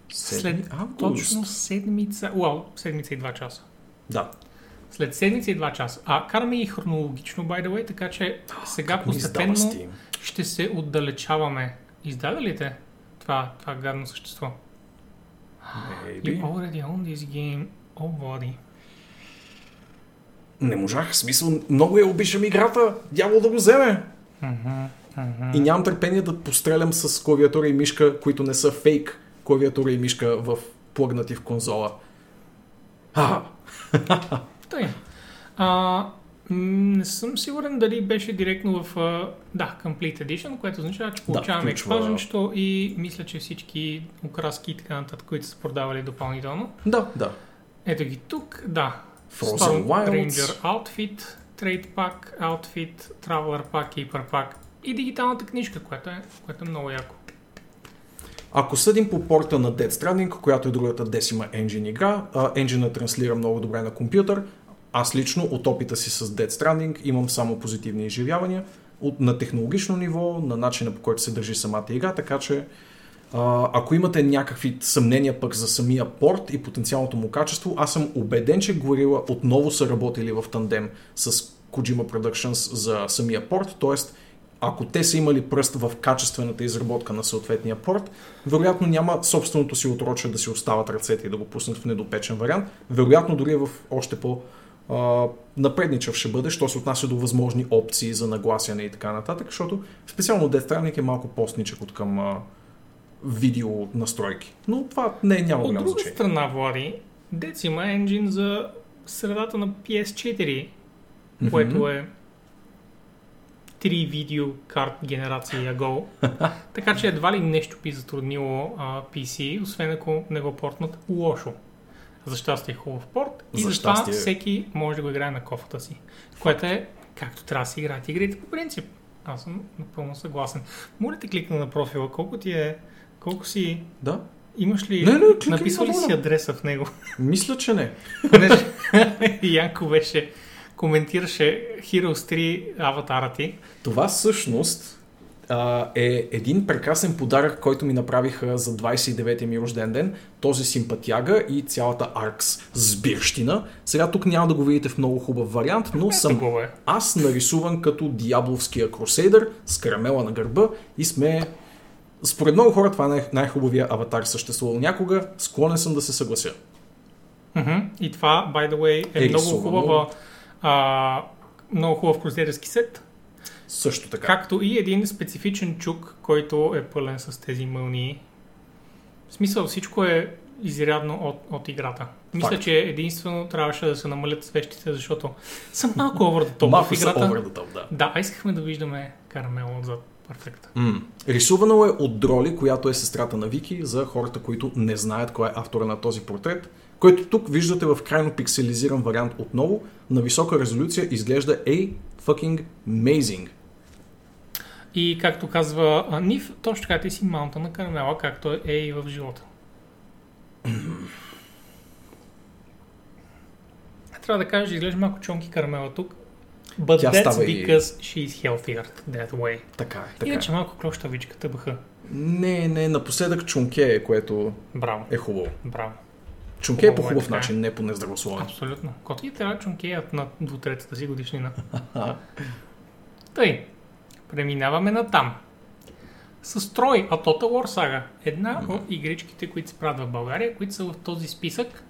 след август. точно седмица, уау, седмица и два часа. Да. След седмица и два часа. А караме и хронологично, by the way, така че сега ми постепенно ще се отдалечаваме. Издава ли те това, това гадно същество? You Maybe. already own this game. Oh, Влади. Не можах, в смисъл, много я обичам играта, дявол да го вземе. Мгм, мгм. И нямам търпение да пострелям с клавиатура и мишка, които не са фейк клавиатура и мишка в плъгнати в конзола. А, Тъй. А, не съм сигурен дали беше директно в да, Complete Edition, което означава, че Да, получаваме включва- експаженчето и мисля, че всички украски и така нататък, които са продавали допълнително. да, да. Ето ги тук, да. Frozen Storm Wilds. Ranger Outfit, Trade Pack, Outfit, Traveler Pack, Keeper Pack и дигиталната книжка, която е, което е много яко. Ако съдим по порта на Dead Stranding, която е другата Decima Engine игра, енджина транслира много добре на компютър. Аз лично от опита си с Dead Stranding имам само позитивни изживявания от, на технологично ниво, на начина по който се държи самата игра, така че ако имате някакви съмнения пък за самия порт и потенциалното му качество, аз съм убеден, че Gorilla отново са работили в тандем с Kojima Productions за самия порт, т.е. ако те са имали пръст в качествената изработка на съответния порт, вероятно няма собственото си отроче да си остават ръцете и да го пуснат в недопечен вариант. Вероятно дори в още по напредничав ще бъде, що се отнася до възможни опции за нагласяне и така нататък, защото специално Death Stranding е малко по-сничък от към а, видео настройки. Но това не е няма От голямо друга значение. страна, Влади, Дец има енджин за средата на PS4, което е 3 видео карт генерации аго. така че едва ли нещо би затруднило а, PC, освен ако не го портнат лошо. За щастие е хубав порт и За затова щастие. всеки може да го играе на кофата си. Което е както трябва да си играят игрите по принцип. Аз съм напълно съгласен. Моля те кликна на профила, колко ти е, колко си, Да? имаш ли, Не, не, кликай написал ли си адреса в него? Мисля, че не. Понеже Янко беше, коментираше Heroes 3 аватара ти. Това всъщност а, е един прекрасен подарък, който ми направиха за 29-я ми рожден ден. Този симпатяга и цялата Аркс сбирщина. Сега тук няма да го видите в много хубав вариант, но съм Хубаво е. аз нарисуван като Диабловския крусейдър с карамела на гърба и сме... Според много хора това е най- най-хубавия аватар съществувал някога. Склонен съм да се съглася. Мгм. И това, by the way, е, Е много хубава а, много хубав крузерски сет, Също така. както и един специфичен чук, който е пълен с тези мълнии. В смисъл всичко е изрядно от, от играта. Мисля, Факт. че единствено трябваше да се намалят свещите, защото са малко over the top Малко в са играта. over the top, да. Да, а искахме да виждаме карамела отзад. Перфект. М. Рисувано е от Дроли, която е сестрата на Вики, за хората, които не знаят кой е автора на този портрет, който тук виждате в крайно пикселизиран вариант отново, на висока резолюция изглежда a fucking amazing. И както казва а, Нив, точно така ти си маунта на карамела, както е и в живота. Трябва да кажа, че изглежда малко чонки карамела тук. But Тя that's става и- because she's healthier that way. Така е, така Иначе е. малко клощавичка тъбаха. Не, не, напоследък чунке е, което Браво, е хубаво. браво. Чунке е по Хубаво е хубав така. начин, не по нездравословен. Абсолютно. Коти трябва чункеят на двутретата си годишнина. Тъй, преминаваме на там. С Трой, а Total War Saga. Една от игричките, които се правят в България, които са в този списък.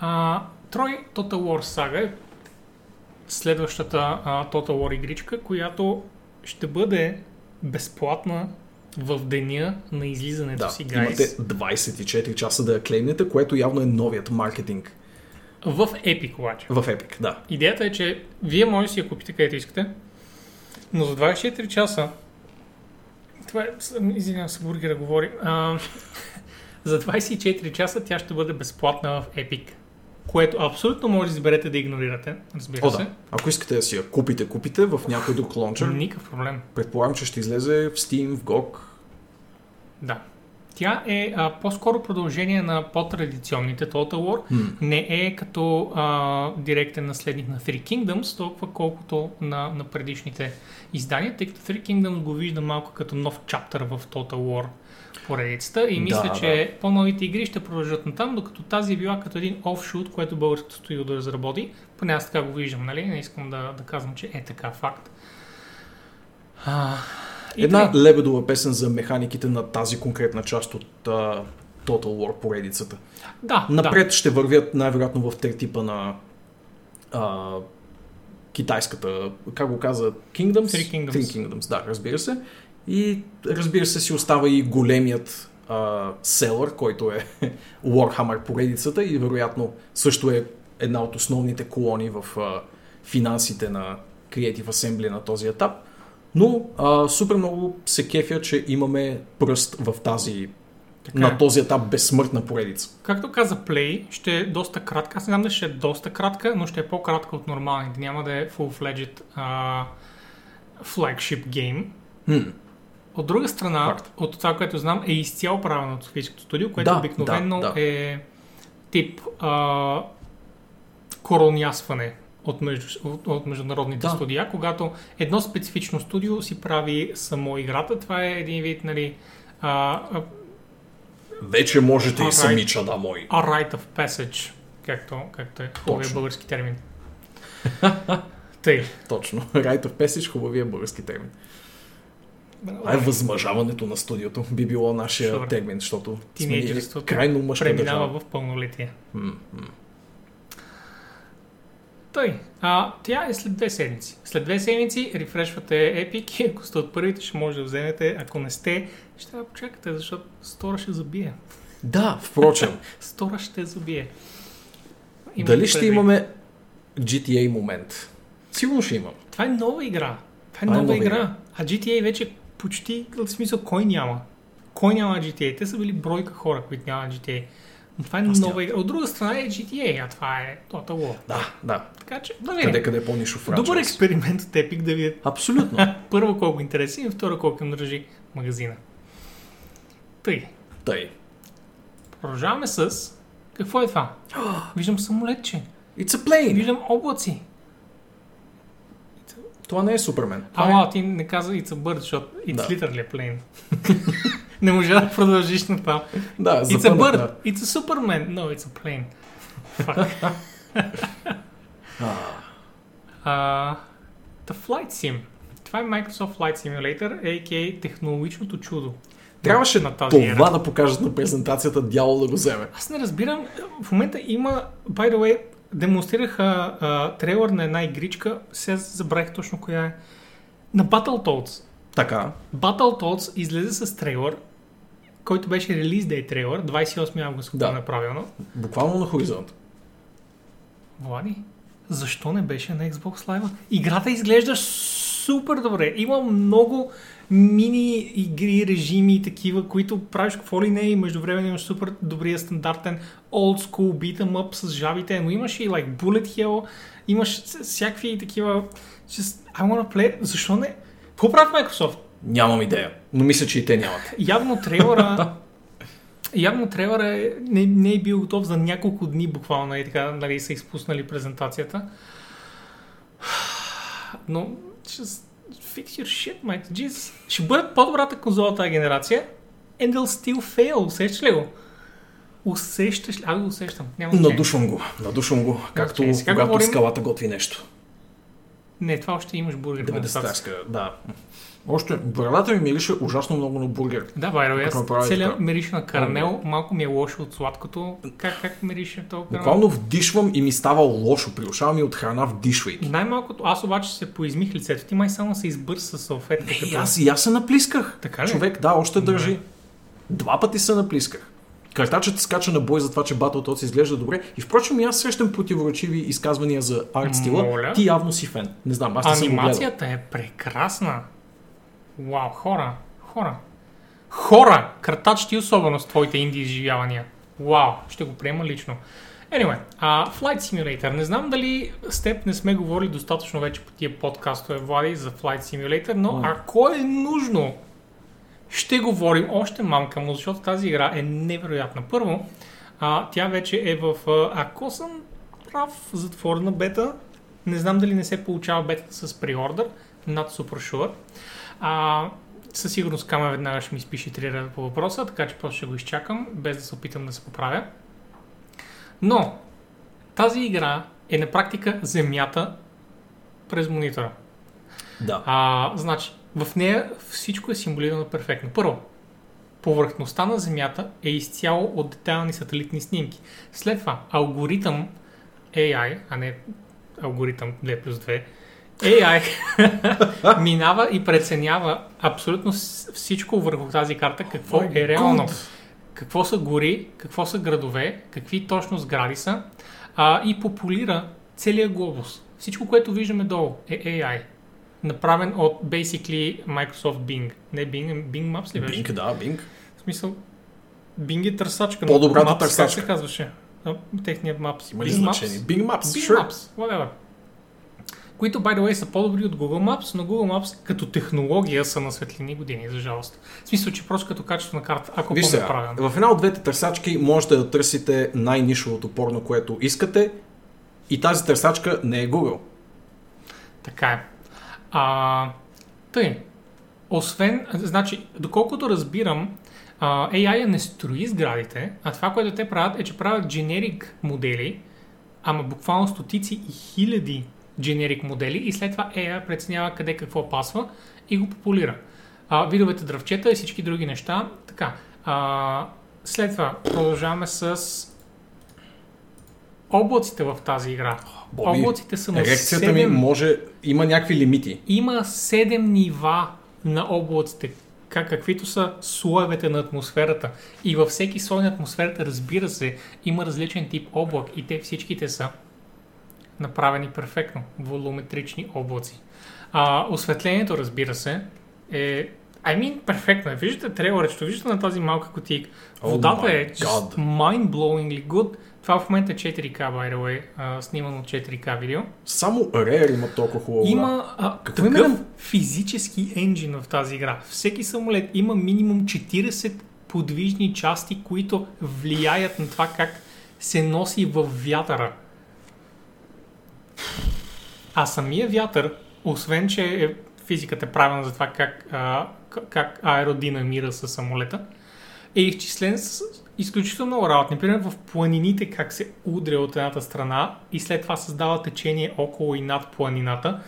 А, Трой Total War Saga е следващата а, Total War игричка, която ще бъде безплатна в деня на излизането Да, си, имате гайс. 24 часа да я клеймнете, което явно е новият маркетинг В Epic обаче. в Epic, да. Идеята е, че вие може да си я купите където искате, но за 24 часа това е, извинявам се, бургера говори. А, за 24 часа тя ще бъде безплатна в Epic. Което абсолютно може да изберете да игнорирате, разбира О, се. да. Ако искате да си я купите, купите в някой друг лончер. Никакъв проблем. Предполагам, че ще излезе в Steam, в GOG. Да. Тя е а, по-скоро продължение на по-традиционните Total War. М. Не е като а, директен наследник на Three Kingdoms, толкова колкото на, на предишните издания, тъй като Three Kingdoms го вижда малко като нов чаптър в Total War поредицата и мисля, Да, че по-новите игри ще продължат на там, докато тази е била като един офшут, което българското студио да разработи. Поне аз така го виждам, нали? Не искам да, да казвам, че е така факт. А, и Една тъй. лебедова песен за механиките на тази конкретна част от а, Total War поредицата. Да, да. Напред ще вървят най-вероятно в три типа на а, китайската, как го каза, Kingdoms? Three Kingdoms. Three Kingdoms, да, разбира се. И разбира се си остава и големият а, селър, който е Warhammer поредицата и вероятно също е една от основните колони в а, финансите на Creative Assembly на този етап. Но а, супер много се кефя, че имаме пръст в тази Така е. на този етап безсмъртна поредица. Както каза Play, ще е доста кратка. Аз не знам дали ще е доста кратка, но ще е по-кратка от нормалните. Няма да е full-fledged а, flagship game. Хм. От друга страна, Факт. от това, което знам, е изцяло правилно от Софийското студио, което Да, обикновено да, да. е тип а, коронясване от, между, от, от международните Да. студия, когато едно специфично студио си прави само играта. Това е един вид, нали, а, а, Вече можете и Alright. сами, чада мои. A rite of passage, както, както е хубавия български термин. Тъй. Точно. Right of Passage, хубавия български термин. А е възмъжаването на студиото би било нашия Sure. термин, защото сме крайно мъжка Преминава държава. в пълнолетие. М, м. Тъй. А, тя е след две седмици. След две седмици рефрешвате Epic и ако сте от първите, ще може да вземете. Ако не сте, ще трябва да почакате, защото стора ще забие. Да, впрочем, Стора ще забие. Имам дали ще предвид. имаме GTA момент? Сигурно ще имам. Това е нова игра. Това е е нова, нова игра. игра. А GTA вече почти, в смисъл, кой няма? Кой няма GTA? Те са били бройка хора, които нямат GTA. Това е нямам. игра. От друга страна е GTA, а това е Total War. Да, да. Така че, да видим. Къде къде е по-нишов Добър експеримент от Epic да видят Абсолютно. първо колко интересен и второ колко им държи магазина. Тъй, Тъй. продължаваме с... Какво е това? Виждам самолетче. It's a plane. Виждам облаци. Това не е Супермен. Ама, ти не каза It's a bird, защото It's Да. literally a plane. не можа да продължиш на това. Да, It's a bird. на- It's a Superman. No, it's a plane. Fuck. А, The Flight Sim. Това е Microsoft Flight Simulator, a.k.a. технологичното чудо. Трябваше на тази това ера. да покажат на презентацията, дяло да го вземе. Аз не разбирам. В момента има, by the way, демонстрираха а, трейлър на една игричка, сега забравих точно коя е, на Battletoads. Така. Battletoads излезе с трейлър, който беше релиз дей трейлър, 28 август, Да. да. направилно. Буквално на хоризонт. Влади, защо не беше на Xbox Live? Играта изглежда супер добре. Има много мини игри, режими и такива, които правиш какво ли не и междувременно имаш супер добрия стандартен old school beat'em up с жабите, но имаш и like bullet hell, имаш всякакви такива just, I wanna play, защо не? Какво правят Microsoft? Нямам идея. Но мисля, че и те нямат. Явно трейлера Явно трейлера е, не, не е бил готов за няколко дни буквално и така, нали, са изпуснали презентацията. Но, just fix your shit, mate. Jesus. Ще бъдат по-добрата конзола тази генерация and they'll still fail. Усещаш ли го? Усещаш ли? Аз го усещам. Няма. Надушвам го. Надушвам го. Както сега когато говорим- скалата готви нещо. Не, това още имаш бургер. на децата. 90-тарска, да. Още, брадата ми мирише ужасно много на бургер. Да, байро, аз така. мирише на карамел, малко ми е лошо от сладкото. Как, как мирише толкова? Буквално вдишвам и ми става лошо. Прирушава ми от храна вдишвайки. Най-малкото, аз обаче се поизмих лицето ти, май само се избърс с салфетка. Като- аз, и аз се наплисках. Така ли? Човек, да, още държи. Два пъти се наплисках. Картачът скача на бой за това, че Battletoads изглежда добре. И впрочем, аз срещам противоречиви изказвания за арт стила. Моля? Ти явно си фен. Не знам, аз не съм. Анимацията е прекрасна. Вау, хора, хора. Хора! Картач ти особено с твоите инди изживявания. Вау, ще го приема лично. Anyway, uh, Flight Simulator. Не знам дали с теб не сме говорили достатъчно вече по тия подкастове, Влади, за Flight Simulator, но М. ако е нужно, ще говорим още мамка му, защото тази игра е невероятна. Първо, а, тя вече е в, а, ако съм прав, затворена бета. Не знам дали не се получава бетата с преордър, над Super Sure. А, със сигурност Кама веднага ще ми изпише три реда по въпроса, така че просто ще го изчакам, без да се опитам да се поправя. Но, тази игра е на практика земята през монитора. Да. А, значи, в нея всичко е символизирано перфектно. Първо, повърхността на Земята е изцяло от детайлни сателитни снимки. След това, алгоритъм AI, а не алгоритъм 2 плюс 2, AI минава и преценява абсолютно всичко върху тази карта, какво Ой, е реално. Какво са гори, какво са градове, какви точно сгради са а, и популира целият глобус. Всичко, което виждаме долу е AI. Направен от basically Microsoft Bing. Не Bing, Bing Maps ли беше? Бинк, да, Бинк. В смисъл, Bing е търсачка. По-добрата Maps търсачка. Как се казваше? Техният Maps. Има ли Bing значение? Maps? Bing Maps, Bing sure. Maps, whatever. Които, by the way, са по-добри от Google Maps, но Google Maps като технология са на светлини години, за жалост. В смисъл, че просто като качество на карта, ако Виж сега, правилно. в една от двете търсачки можете да търсите най-нишовото порно, което искате и тази търсачка не е Google. Така е. А, тъй, освен, значи, доколкото разбирам, AI не строи сградите, а това, което те правят е, че правят дженерик модели, ама буквално стотици и хиляди дженерик модели и след това AI преценява къде какво пасва и го популира. А, видовете дръвчета и всички други неща. Така. А, след това продължаваме с облаците в тази игра. Боби, облаците са на Ерекцията ми 7 може... Има някакви лимити. има 7 нива на облаците, как, каквито са слоевете на атмосферата. И във всеки слой на атмосферата, разбира се, има различен тип облак и те всичките са направени перфектно. Волуметрични облаци. А, осветлението, разбира се, е I mean, перфектно е. Виждате трейлърчето, виждате на тази малка. Oh Водата my е just mind-blowingly good. Това в момента е 4K, by the way, а, снимано 4K видео. Само Rare има толкова хубава игра. Има а, Какво такъв има физически енджин в тази игра. Всеки самолет има минимум 40 подвижни части, които влияят на това как се носи в вятъра. А самия вятър, освен че е, физиката е правилна за това как, а, как аеродинамира със самолета, е изчислен с изключително много работа. Например, в планините как се удря от едната страна и след това създава течение около и над планината.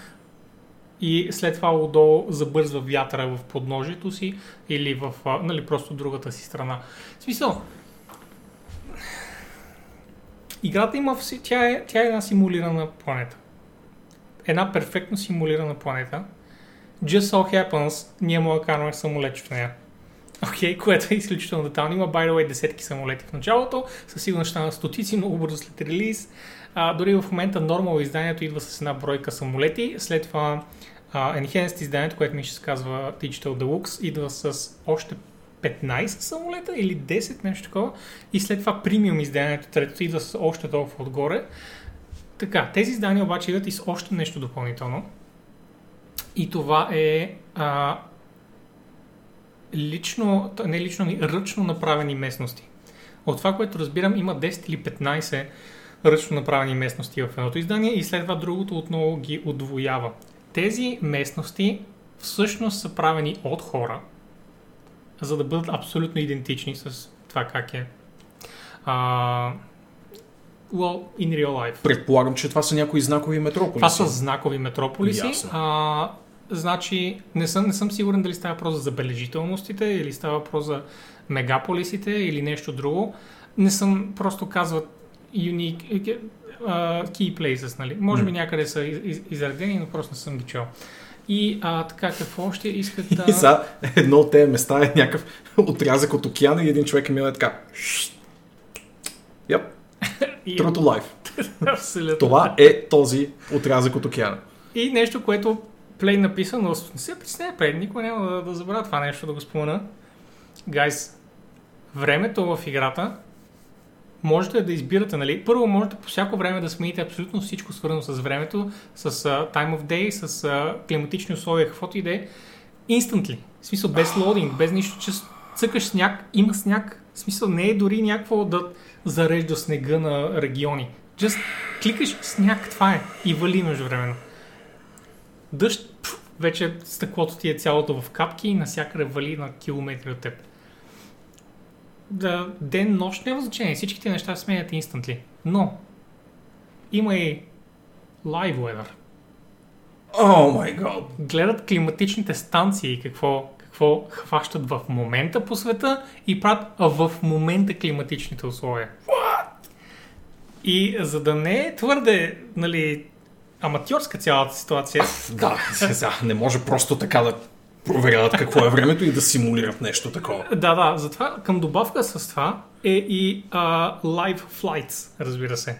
и след това отдолу забързва вятъра в подножието си или в, нали, просто другата си страна. В смисъл, играта има, тя е, тя е една симулирана планета. Една перфектно симулирана планета. Just so happens, ние му да караме самолет в нея. Окей, okay, което е изключително детално. Има, by the way, десетки самолети в началото. Със сигурност ще станат стотици, много бързо след релиз. А, дори в момента нормал изданието идва с една бройка самолети. След това а, Enhanced изданието, което ми ще се казва Digital Deluxe, идва с още 15 самолета или 10, нещо такова. И след това премиум изданието, третото, идва с още толкова отгоре. Така, тези издания обаче идват и с още нещо допълнително. И това е а, лично, не лично, ами ръчно направени местности. От това, което разбирам, има 10 или 15 ръчно направени местности в едното издание и след това другото отново ги отвоява. Тези местности всъщност са правени от хора, за да бъдат абсолютно идентични с това как е. А, well, in real life. Предполагам, че това са някои знакови метрополиси. Това са знакови метрополиси. Ясно. А, значи, не съм, не съм сигурен дали става въпрос за забележителностите или става въпрос за мегаполисите или нещо друго. Не съм, просто казват unique, uh, key places, нали? Може би някъде са из, из, изредени, но просто не съм ги чел. И а, така, какво още искат да... И са, едно от тези места е някакъв отрязък от океана и един човек е мил е така. Yep, true to life. Абсолютно. Това е този отрязък от океана. И нещо, което Плей написа, но не се притесняй, Плей, никой няма да, да забравя това нещо да го спомена. Гайс, времето в играта можете да избирате, нали? Първо можете по всяко време да смените абсолютно всичко свързано с времето, с uh, time of day, с uh, климатични условия, каквото и да е. Instantly. В смисъл без лодинг, без нищо, че цъкаш сняг, има сняг. В смисъл не е дори някакво да зарежда снега на региони. Just кликаш сняг, това е. И вали междувременно. Дъжд, пф, вече стъклото ти е цялото в капки и насякъде вали на километри от теб. Да, ден, нощ няма значение. Всичките неща сменят instantly. Но има и live weather. О май гад. Гледат климатичните станции какво, какво хващат в момента по света и правят в момента климатичните условия. И за да не е твърде нали, аматьорска цялата ситуация, Да, сега не може просто така да проверяват какво е времето и да симулират нещо такова. Да, да, затова към добавка с това е и а, live flights, разбира се.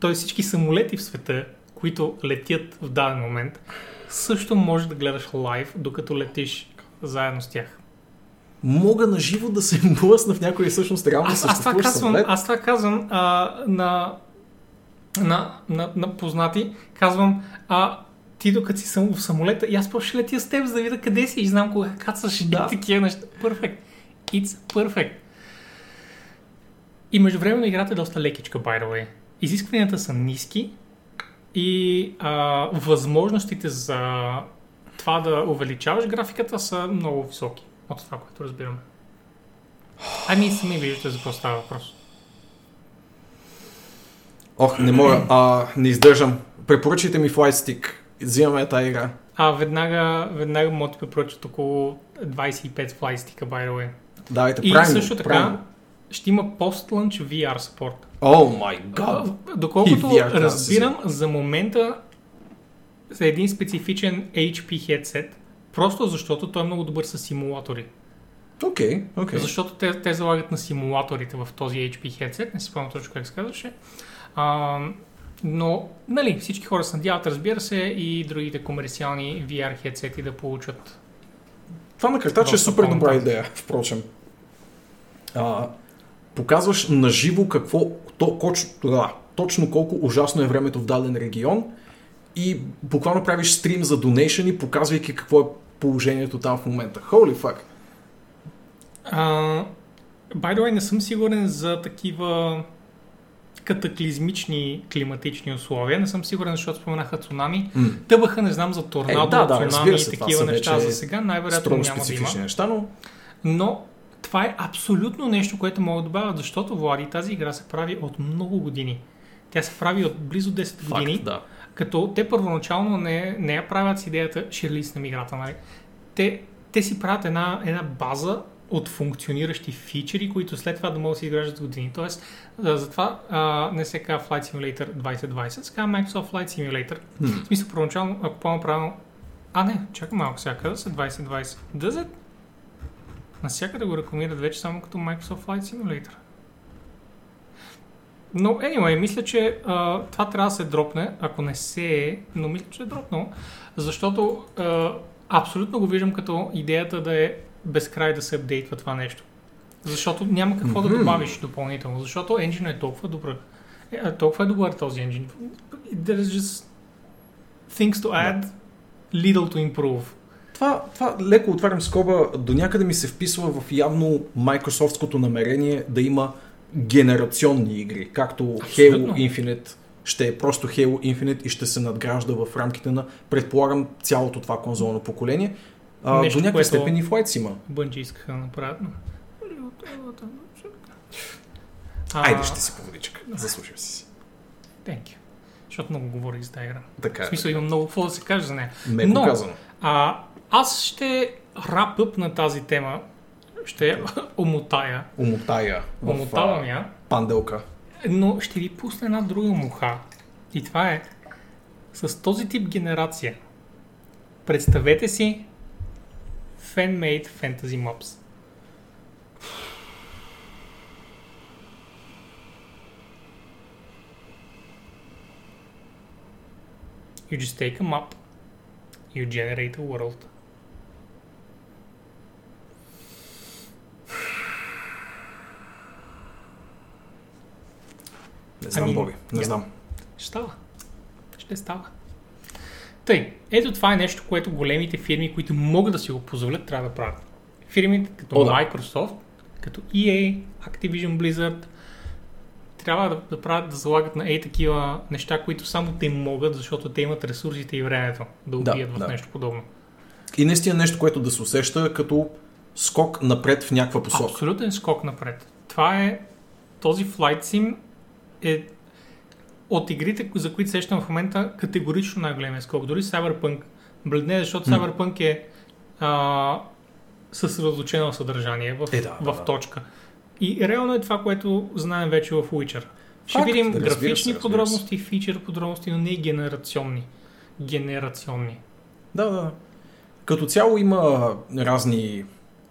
Тоест всички самолети в света, които летят в даден момент, също може да гледаш лайв, докато летиш заедно с тях. Мога на живо да се блъсна в някой всъщност реално Аз, аз това казвам, самолет. аз това казвам а, на, на, на, на познати, казвам, а, ти докато си съм в самолета, и аз просто ще летя с теб, за да видя къде си и знам кога кацаш Да. и такива неща. Perfect. It's perfect. И междувременно играта е доста лекичка, by the way. Изискванията са ниски и а, възможностите за това да увеличаваш графиката са много високи. От това, което разбираме. Ами сами виждате за какво става въпрос. Ох, не мога, а, не издържам. Препоръчайте ми Flight Stick. Взимаме тази игра. А веднага, веднага му ти препоръчат около 25 флайстика, by the way. Давайте, И правим също така правим ще има пост-лънч VR support. О май гад. Доколкото разбирам, за момента за един специфичен HP headset, просто защото той е много добър с симулатори. Окей, окей. Защото те, те залагат на симулаторите в този HP headset, не си спомням точно как се казваше. А, но, нали, всички хора се надяват, разбира се, и другите комерциални VR headset да получат. Това на картач е супер добра идея, впрочем. А, показваш на живо какво, то, коч, да, точно колко ужасно е времето в даден регион и буквално правиш стрим за донейшъни, показвайки какво е положението там в момента. Holy fuck. А, by the way, не съм сигурен за такива катаклизмични климатични условия. Не съм сигурен, защото споменаха цунами. М. Тъбаха, не знам за торнадо, Е, да, да, цунами и се, това такива неща за сега. Най-вероятно няма да има. неща, но Но това е абсолютно нещо, което мога да добавя, защото Влади, тази игра се прави от много години. Тя се прави от близо 10 години. факт, да. Като те първоначално не, не я правят с идеята ще релиснем играта, нали? Те, те си правят една, една база от функциониращи фичери, които след това да могат да се изграждат години. Тоест, затова а, не се казва Flight Simulator 2020, се казва Microsoft Flight Simulator. Хм. В смисъл, първоначално, ако помня правилно, а не, чакай малко сега, каза се 2020. Does it? Насякъде го рекламират вече само като Microsoft Flight Simulator. Но, anyway, мисля, че а, това трябва да се дропне, ако не се е, но мисля, че е дропнало, защото а, абсолютно го виждам като идеята да е безкрай да се апдейтва това нещо. Защото няма какво да Мгм. добавиш допълнително, защото енджинът е толкова добър. Е, толкова е добър този енджин. There's just things to add, little to improve. Това, това леко отварям скоба, до някъде ми се вписва в явно майкрософтското намерение да има генерационни игри, както Абсолютно. Halo Infinite ще е просто Halo Infinite и ще се надгражда в рамките на, предполагам, цялото това конзолно поколение. А, Нещо, до някаква степен и Flight има. Бънджи искаха да направят. А, Айде ще си по водичка. Заслушай си. Thank you. Защото много говорих за тази игра. Така В смисъл имам много какво да се каже за нея. Меко Но- казано. А, аз ще рапъп на тази тема. Ще омотая. Умотая в Омотавам я. панделка. Но ще ви пусна една друга муха. И това е с този тип генерация. Представете си fan-made fantasy mobs. You just take a map, you generate a world. Не знам, Ами, Боби. Не я- знам. Ще става. Ще става. Тъй, ето това е нещо, което големите фирми, които могат да си го позволят, трябва да правят. Фирмите като О, да. Microsoft, като EA, Activision Blizzard, трябва да, да правят, да залагат на ей такива неща, които само те могат, защото те имат ресурсите и времето да Да, убият в да. нещо подобно. И наистина нещо, което да се усеща като скок напред в някаква посока. Абсолютен скок напред. Това е този Flight Sim е от игрите, за които сещам в момента, категорично най-големия скок. Дори Cyberpunk бледне, защото. Cyberpunk е а, съсредоточено съдържание в, Е, да, да, в да. точка. И реално е това, което знаем вече в Witcher. Ще Факт, видим разбира се, графични разбира се. подробности, фичър подробности, но не генерационни. Генерационни. Да, да. Като цяло има разни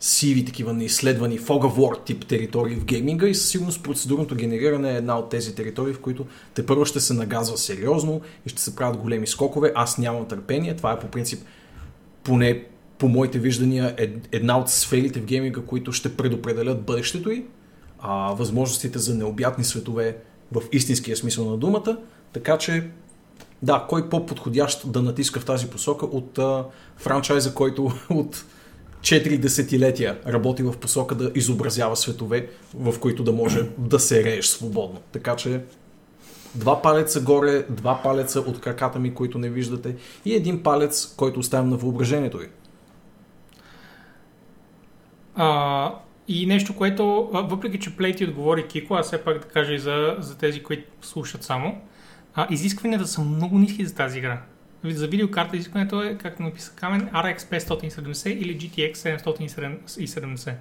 сиви такива неизследвани Fog of War тип територии в гейминга и със сигурност процедурното генериране е една от тези територии, в които те първо ще се нагазва сериозно и ще се правят големи скокове. Аз нямам търпение. Това е по принцип, поне по моите виждания, ед- една от сферите в гейминга, които ще предопределят бъдещето й, а, възможностите за необятни светове в истинския смисъл на думата. Така че да, кой по-подходящ да натиска в тази посока от а, франчайза, който от 4 десетилетия работи в посока да изобразява светове, в които да може да се рееш свободно. Така че два палеца горе, два палеца от краката ми, които не виждате и един палец, който оставям на въображението ви. А, и нещо, което, въпреки че Плейти отговори Кико, аз все пак да кажа и за, за тези, които слушат само, а, изискванията са много ниски за тази игра. За видеокарта изискването е, както написа Камен, RX 570 или GTX 770.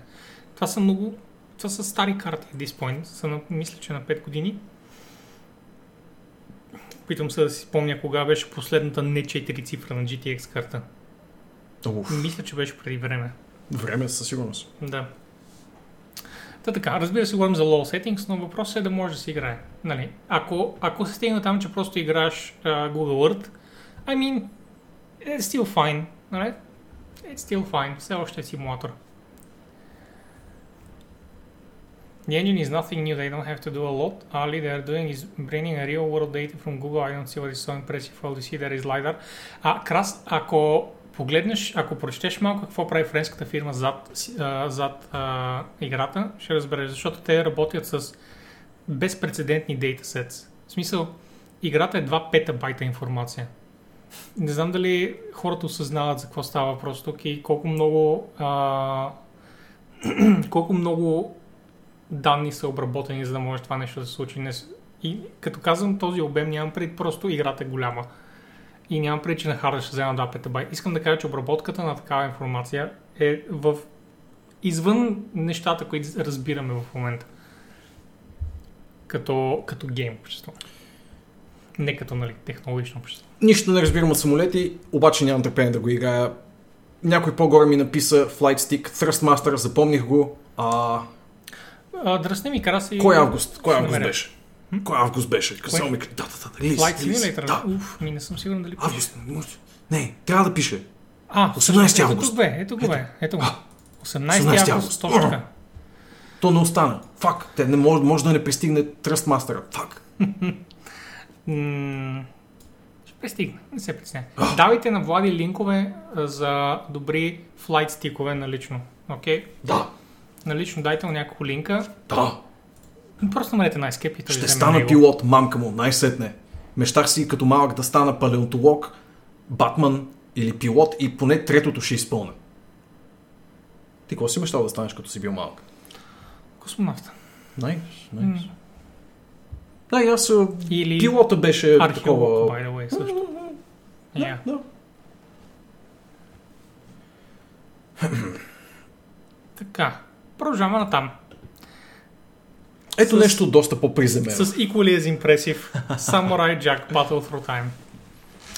Това са много, това са стари карти at this point, са на, мисля, че на 5 години. Питам се да си спомня кога беше последната не 4 цифра на GTX карта. Уф, Мисля, че беше преди време. време със сигурност. Да. Та така, разбира се, говорим за low settings, но въпросът е да може да се играе. Нали? Ако, ако се стигне там, че просто играеш uh, Google Earth, I mean, it's still fine. Нали? It's still fine. Все още е симулатор. The engine is nothing new. They don't have to do a lot. All they are doing is bringing a real world data from Google. I don't see what is so impressive. All you see there is LiDAR. А, Крас, ако погледнеш, ако прочетеш малко какво прави френската фирма зад, а, зад а, играта, ще разбереш, защото те работят с безпредседентни datasets. В смисъл, играта е 2 петабайта информация. Не знам дали хората осъзнават за какво става въпрос тук и колко много а, колко много данни са обработени, за да може това нещо да се случи. Не И като казвам този обем, нямам пред просто играта е голяма. и нямам пречи на харда ще взема 2 петабайт. Искам да кажа, че обработката на такава информация е в извън нещата, които разбираме в момента. Като, като гейм общество. Не като нали, технологично общество. Нищо не разбирам от самолети, обаче нямам търпение да го играя. Някой по-горе ми написа Flight Stick, Thrustmaster, запомних го. А, А, дръсни ми краси. кой август? Кой август намеря. беше? Кой август беше? Казал ми, да, да, да, релиз, Flight релиз. Simulator. Да, Уф, ми не съм сигурен дали пише. август. може- Не, трябва да пише. А, 18 ето август. го бе, ето го бе, ето го. А, 18 18 август, точно така. То не остана. Фак, те не може, може да не пристигне Trustmaster. Фак. М, Ще пристигне, не се притесняй. Давайте на Влади линкове за добри флайт стикове налично. Окей? Да, Налично дайте му няколко линка. да. Просто намерете на Escape и той Ще стана него. пилот, мамка му, най-сетне. Мечтах си като малък да стана палеонтолог, батман или пилот и поне третото ще изпълня. Ти какво си мечтал да станеш като си бил малък? Космонавта. Найс, М. найс. Да, и аз а, Или пилота беше археолог, такова... by the way, също. Yeah. Да. Така, продължаваме на там. Ето С- нещо доста по-приземено. С equally as impressive Samurai Jack Battle Through Time.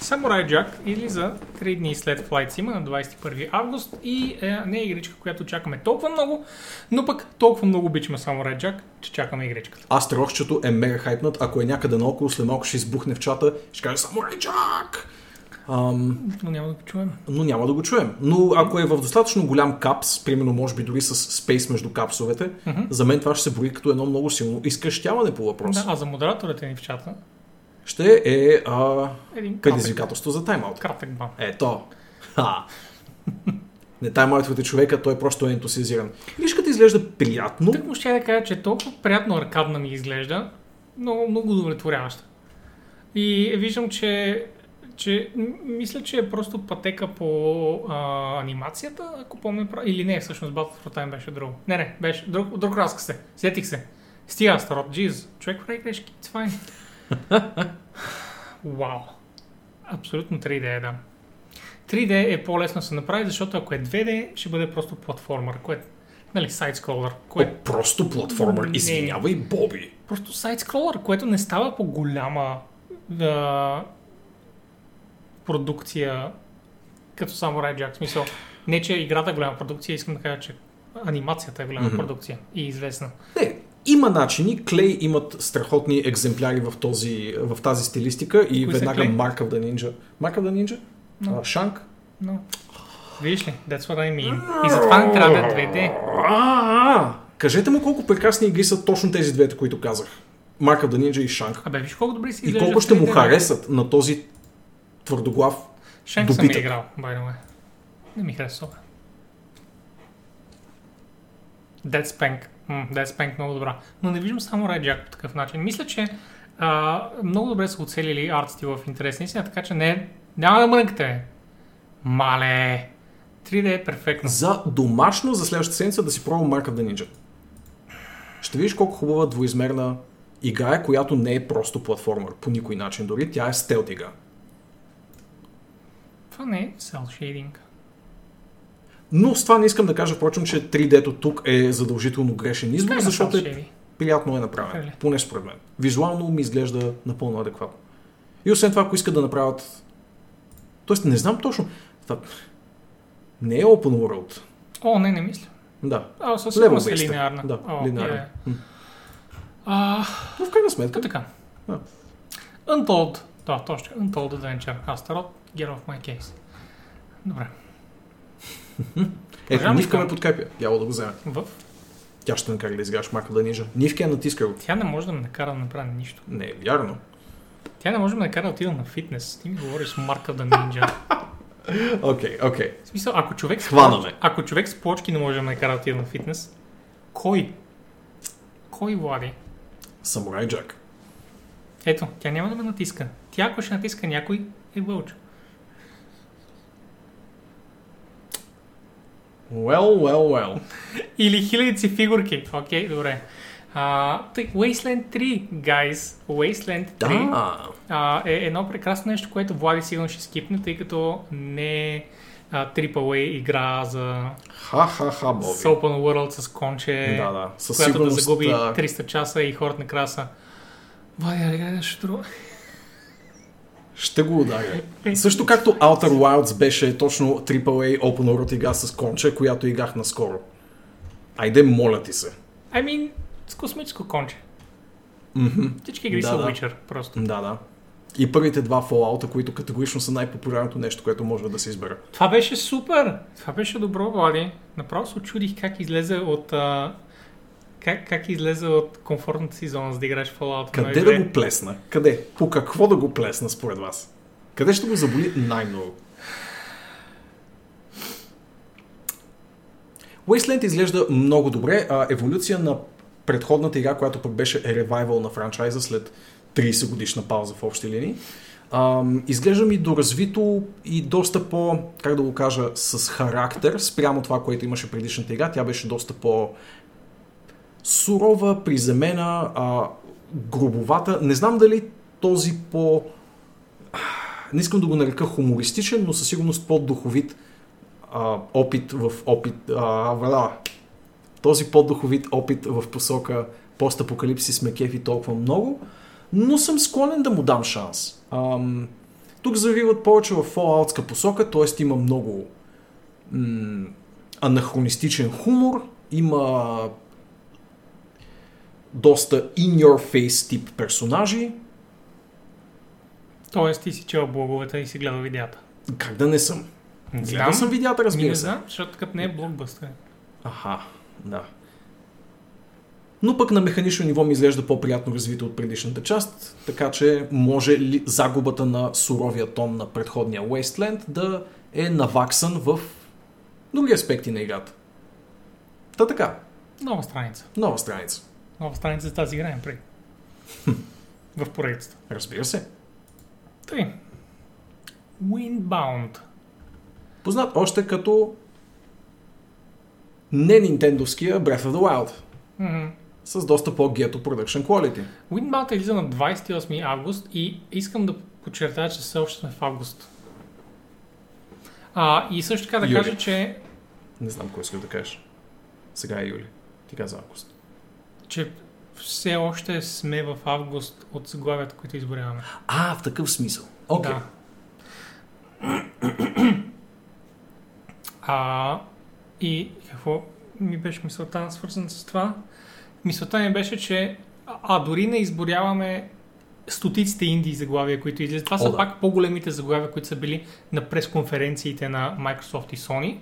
Samurai Jack или за 3 дни след Flight Sim на 21 август и е, не е игричка, която чакаме толкова много, но пък толкова много обичаме Samurai Jack, че чакаме игричката. Аз трохчето е мега хайпнат. Ако е някъде наоколо, след малко ще избухне в чата, ще каже Самурай Джак! Ам, Но няма да го чуем. но няма да го чуем. Но ако е в достатъчно голям капс, примерно може би дори с спейс между капсовете, Мгм. за мен това ще се брои като едно много силно изкръщяване по въпрос. Да, а за модераторите ни в чата, Ще е а, един предизвикателство за таймаут. кратък бан. Ето. Ха. Не таймаутвате човека, той просто е ентусиазиран. Игришката изглежда приятно. Тък му ще да кажа, че толкова приятно аркадна ми изглежда, много, много удовлетворяваща. И виждам, че, че мисля, че е просто пътека по а, анимацията, ако помня прав- Или не, всъщност Battle for Time беше друго. Не, не, беше друг, друг разказ се. Сетих се. Стига, Астарот, джиз. Човек прави грешки, it's fine. Вау. Абсолютно 3D е, да. 3D е по-лесно да се направи, защото ако е 2D, ще бъде просто платформер, което, нали, сайт-скролър, О, просто платформер. Не. Извинявай, Боби. Просто сайт-скролър, което не става по голяма а, продукция като Samurai Jack. В смисъл, не че играта е голяма продукция, искам да кажа, че анимацията е голяма Мгм. продукция и известна. Не, има начини. Клей имат страхотни екземпляри в, този, в тази стилистика и Кои веднага? Mark of the Ninja. Mark of the Ninja? No. Шанк? Но, виж ли, that's what I mean. И затова не трябва да е 2D. А, Кажете му колко прекрасни игри са точно тези двете, които казах. Mark of the Ninja и Шанк. Абе, виж колко добре си И колко ще му 3D. харесат на този твърдоглав. Шенк съм е играл, by the way. Не ми харесва. Dead Spank. М, Dead Spank много добра. Но не виждам само Red Jack по такъв начин. Мисля, че а, много добре са оцелили арт стила в интерес на истина, така че не, няма да мрънкате. Мале. 3D е перфектно. За домашно за следващата седмица да си пробвам Mark of the Ninja. Ще видиш колко хубава двоизмерна игра е, която не е просто платформер по никой начин. Дори тя е стелт игра. Това не е shading. Но с това не искам да кажа, впрочем, че 3D-то тук е задължително грешен избор, защото е приятно е ли? Поне според мен. Визуално ми изглежда напълно адекватно. И освен това, ако искат да направят... Тоест, не знам точно. Това... Не е Open World. О, не, не мисля. Да. А, със сигурност е линеарна. Да, О, линеарна. е. А, Но в крайна сметка... така. Да. Untold. Да, точно. Untold Adventure. Astaroth. Get off my case. Добре. Ето, Нивка ме подкрепя. Яло да го вземе. В Тя ще накара да изиграш Марка да нижа. Нивка е натискал. Тя не може да ме накара да направя нищо. Не е вярно. Тя не може да ме накара да отида на фитнес. Ти ми говориш марка да нинджа. Окей, окей. В смисъл, ако човек, с Хвана плочки, ме. ако човек с плочки не може да ме накара да отида на фитнес, кой? Кой, Влади? Самурай Джак. Ето, тя няма да ме натиска. Тя, ако ще натиска някой, е вълчо. Well, well, well. Или хилядици фигурки. Окей, добре. А, тъй, Wasteland 3, guys. Wasteland 3 Да. а, е едно прекрасно нещо, което Влади сигурно ще скипне, тъй като не е AAA игра за Ха-ха-ха, Боби. с Open World с конче, Да, да. Със която да загуби а, 300 часа и хората накрая са Влади, гледай нещо друго. Ще го ударя. Също както Outer Wilds беше точно AAA Open World игра с конче, която играх наскоро. Айде, моля ти се. I mean, с космическо конче. Мгм. Всички игри Да, са да. Witcher, просто. Да, да. И първите два Fallout, които категорично са най-популярното нещо, което може да се избере. Това беше супер! Това беше добро, Влади. Направо се очудих как излезе от... А... Как, как излезе от комфортната си зона, за да играеш Fallout Къде 1 и да 2? го плесна? Къде? По какво да го плесна според вас? Къде ще го заболи най-много? Wasteland изглежда много добре. А, еволюция на предходната игра, която пък беше ревайвал на франчайза след 30 годишна пауза в общи линии. Ам, изглежда ми доразвито и доста по, как да го кажа, с характер спрямо това, което имаше предишната игра. Тя беше доста по сурова, приземена, а, грубовата. Не знам дали този по... Не искам да го нарека хумористичен, но със сигурност по-духовит а, опит в опит... А. Този по-духовит опит в посока постапокалипсис ме кефи толкова много, но съм склонен да му дам шанс. Ам, тук завиват повече в Falloutска посока, т.е. има много м- анахронистичен хумор, има доста in-your-face тип персонажи. Тоест ти си чел блоговете и си гледал видеята. Как да не съм? Не Гледал съм видеята, разбира не се. знам, защото като не е блокбъстър. Аха, да. Но пък на механично ниво ми изглежда по-приятно развито от предишната част, така че може ли загубата на суровия тон на предходния Wasteland да е наваксан в други аспекти на играта. Та така, Нова страница. нова страница. Нова страница за тази игра, преди. в поредицата. Разбира се. Тъй. Windbound. Познат още като не нинтендовския Breath of the Wild, Мгм. с доста по-гето production quality. Windbound е излиза на 28 август и искам да подчертая, че все още сме в август. А, и също така да Юли. кажа, че, Не знам кой иска да кажеш. Сега е юли. Ти каза август. Че все още сме в август от заглавията, които изборяваме. А, в такъв смисъл. Окей. Да. А, и какво ми беше мисълта свързана с това? Мисълта ми беше, че а, дори не изборяваме стотиците инди заглавия, които излизат. Това О, са да. пак по-големите заглавия, които са били на пресконференциите на Microsoft и Sony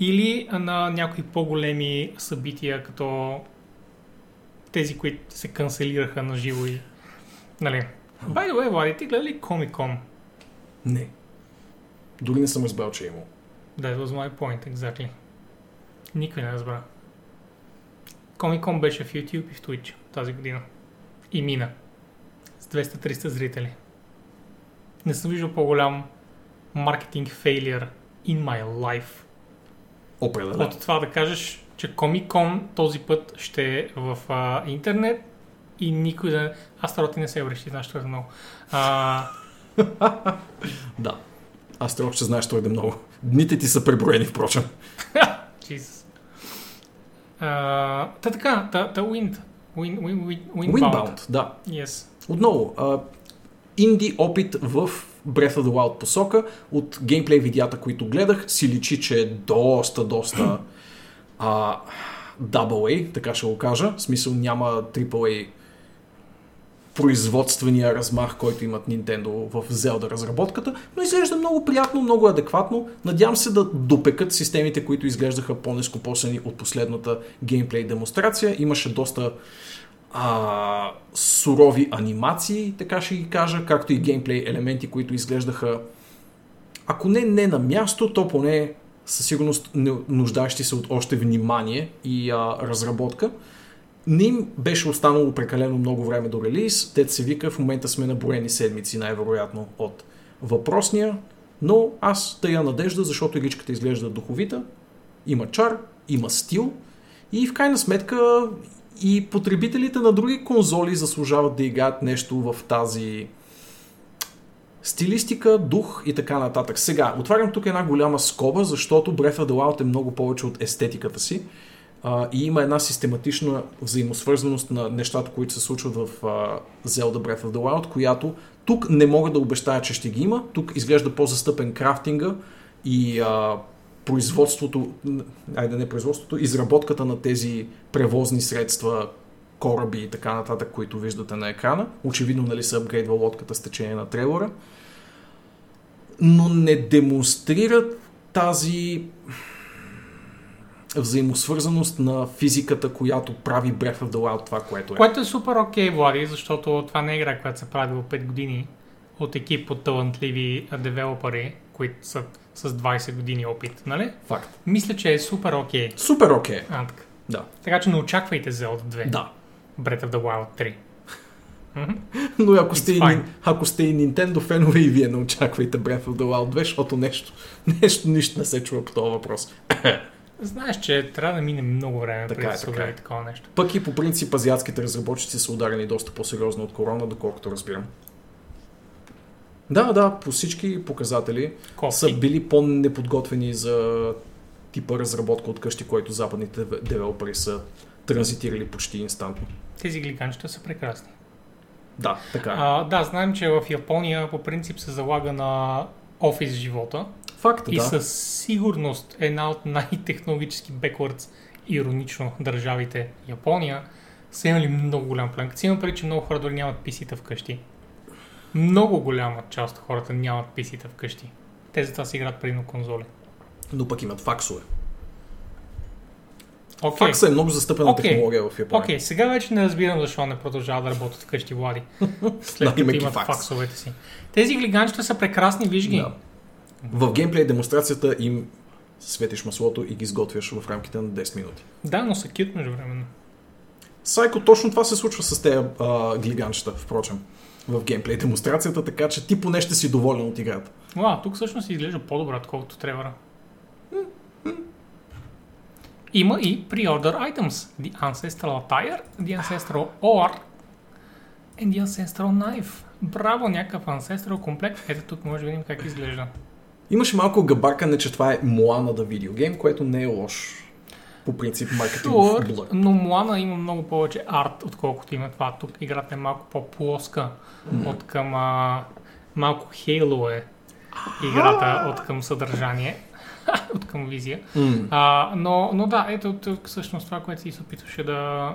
или на някои по-големи събития, като тези, които се канцелираха на живо и... Нали. By the way, Влади, ти гледа ли Comic Con? Не. Дори не съм разбрал, че е имало. That was my point, exactly. Никой не разбра. Comic Con беше в YouTube и в Twitch тази година. И мина. С 200-300 зрители. Не съм виждал по-голям маркетинг фейлиер in my life. Определено. От това да кажеш, че Con този път ще е в а, интернет и никой да... Аз трябва не се връщи, знаеш твърде много. А, Да. Аз трябва, че знаеш твърде много. Дните ти са преброени, впрочем. Jesus. А, Та така, та, та Wind. Wind, Wind, Wind, Windbound. Windbound, да. Yes. Отново, а, инди опит в Breath of the Wild посока. От геймплей видеята, които гледах, си личи, че е доста, доста а, AA, така ще го кажа. В смисъл няма AAA производствения размах, който имат Nintendo в Zelda разработката, но изглежда много приятно, много адекватно. Надявам се да допекат системите, които изглеждаха по-нескопосени от последната геймплей демонстрация. Имаше доста а, сурови анимации, така ще ги кажа, както и геймплей елементи, които изглеждаха ако не не на място, то поне със сигурност нуждаещи се от още внимание и а, разработка. Не им беше останало прекалено много време до релиз. Дет се вика, в момента сме на седмици, най-вероятно от въпросния. Но аз тая надежда, защото игричката изглежда духовита, има чар, има стил и в крайна сметка И потребителите на други конзоли заслужават да играят нещо в тази стилистика, дух и така нататък. Сега, отварям тук една голяма скоба, защото Breath of the Wild е много повече от естетиката си а, и има една систематична взаимосвързаност на нещата, които се случват в а, Zelda Breath of the Wild, която тук не мога да обещая, че ще ги има. Тук изглежда по-застъпен крафтинга и а, производството, айде не производството, изработката на тези превозни средства, кораби и така нататък, които виждате на екрана. Очевидно, нали, се апгрейдва лодката с течение на Тревора. Но не демонстрират тази взаимосвързаност на физиката, която прави Breath of the Wild това, което е. Което е супер окей, okay, Влади, защото това не е игра, която се прави в 5 години от екип от талантливи девелопери, които са с 20 години опит, нали? Факт. Мисля, че е супер окей. Okay. Супер окей. Okay. А, така. Да. Така че не очаквайте Zelda 2. Да. Breath of the Wild 3. Но ако сте, и, ако сте и Nintendo фенове и вие не очаквайте Breath of the Wild 2, защото нещо, нещо нищо не се чува по този въпрос. Знаеш, че трябва да мине много време Така преди да се така е. такова нещо. Пък и по принцип азиатските разработчици са ударени доста по-сериозно от корона, доколкото разбирам. Да, да, по всички показатели Кофти. са били по-неподготвени за типа разработка от къщи, който западните девелопери са транзитирали почти инстантно. Тези глиганчета са прекрасни. Да, така е. А, да, знаем, че в Япония по принцип се залага на офис живота Факт, и да. със сигурност една от най-технологически backwards иронично държавите Япония са имали много голям план. Като си има преди, че много хора дори нямат писита вкъщи. Много голяма част от хората нямат писита вкъщи. Те затова си играят предимно конзоли. Но пък имат факсове. Окей, Факса е много застъпена Окей. технология в Япония. Окей, сега вече не разбирам защо не продължават да работят вкъщи, Влади. След като имат факс. факсовете си. Тези глиганчета са прекрасни, виж ги. Да. В геймплей демонстрацията им светиш маслото и ги изготвяш в рамките на 10 минути. Да, но са кют междувременно. Сайко, точно това се случва с тези а, глиганчета, впрочем, в геймплей демонстрацията, така че ти поне ще си доволен от играта. Уау, тук всъщност изглежда по-добре, отколкото Тревора. Има и pre-order items. The Ancestral Attire, The Ancestral Ore and The Ancestral Knife. Браво, някакъв Ancestral комплект. Ето тук може да видим как изглежда. Имаше малко габаркане, че това е Моана да видеогейм, което не е лош. По принцип, маркетингов Sure, но Моана има много повече арт, отколкото има това. Тук играта е малко по-плоска от към а, малко Halo е играта от към съдържание, от към визия. М. А, но, но да, ето тук всъщност това, което си се опитваше да,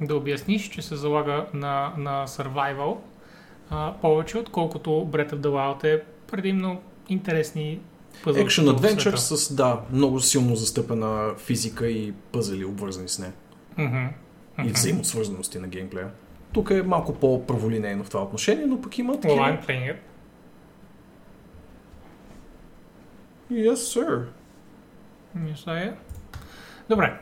да обясниш, че се залага на, на survival а, повече, отколкото Breath of the Wild е предимно интересни пъзъл. Action Adventure с, да, много силно застъпена физика и пъзели, обвързани с нея. И взаимосвързаности на геймплея. Тук е малко по-праволинейно в това отношение, но пък има Well, такива... I'm playing it. Yes, sir. Мисля е. Добре.